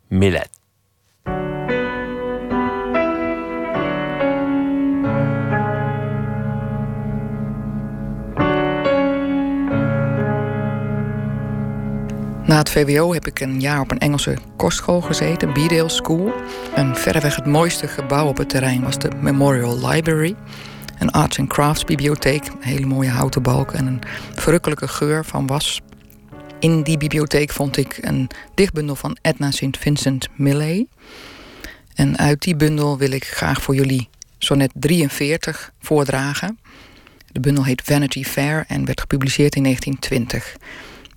Millet. Na het VWO heb ik een jaar op een Engelse kostschool gezeten, Beedale School. En verreweg het mooiste gebouw op het terrein was de Memorial Library. Een arts and crafts bibliotheek, hele mooie houten balken en een verrukkelijke geur van was. In die bibliotheek vond ik een dichtbundel van Edna St. Vincent Millay. En uit die bundel wil ik graag voor jullie sonnet 43 voordragen. De bundel heet Vanity Fair en werd gepubliceerd in 1920.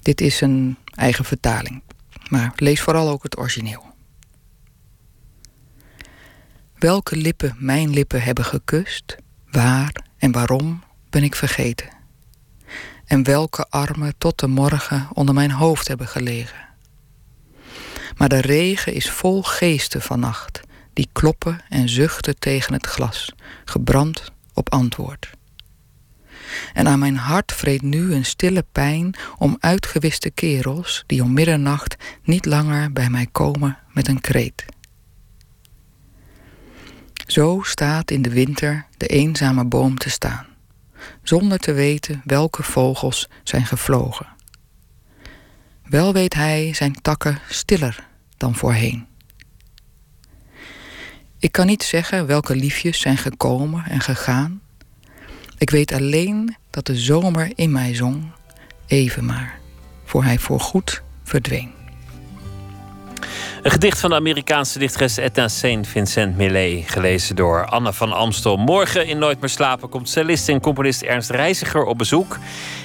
Dit is een eigen vertaling. Maar lees vooral ook het origineel. Welke lippen mijn lippen hebben gekust, waar en waarom ben ik vergeten. En welke armen tot de morgen onder mijn hoofd hebben gelegen. Maar de regen is vol geesten vannacht, die kloppen en zuchten tegen het glas, gebrand op antwoord. En aan mijn hart vreet nu een stille pijn om uitgewiste kerels die om middernacht niet langer bij mij komen met een kreet. Zo staat in de winter de eenzame boom te staan, zonder te weten welke vogels zijn gevlogen. Wel weet hij zijn takken stiller dan voorheen. Ik kan niet zeggen welke liefjes zijn gekomen en gegaan. Ik weet alleen dat de zomer in mij zong, even maar, voor hij voorgoed verdween. Een gedicht van de Amerikaanse dichteres Edna St. Vincent Millay, gelezen door Anne van Amstel. Morgen in Nooit meer slapen komt cellist en componist Ernst Reiziger op bezoek.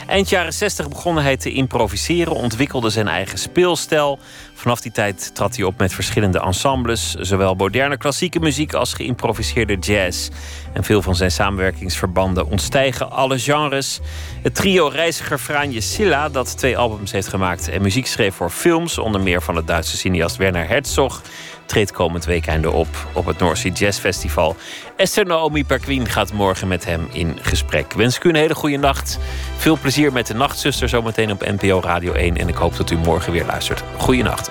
Eind jaren 60 begon hij te improviseren, ontwikkelde zijn eigen speelstijl. Vanaf die tijd trad hij op met verschillende ensembles, zowel moderne klassieke muziek als geïmproviseerde jazz. En veel van zijn samenwerkingsverbanden ontstijgen alle genres. Het trio Reiziger Franje Silla, dat twee albums heeft gemaakt en muziek schreef voor films, onder meer van de Duitse cineast Werner Herzog, treedt komend weekend op op het North Sea Jazz Festival. Esther Naomi Perquin gaat morgen met hem in gesprek. Wens ik u een hele goede nacht. Veel plezier met de Nachtzuster zometeen op NPO Radio 1. En ik hoop dat u morgen weer luistert. Goeienacht.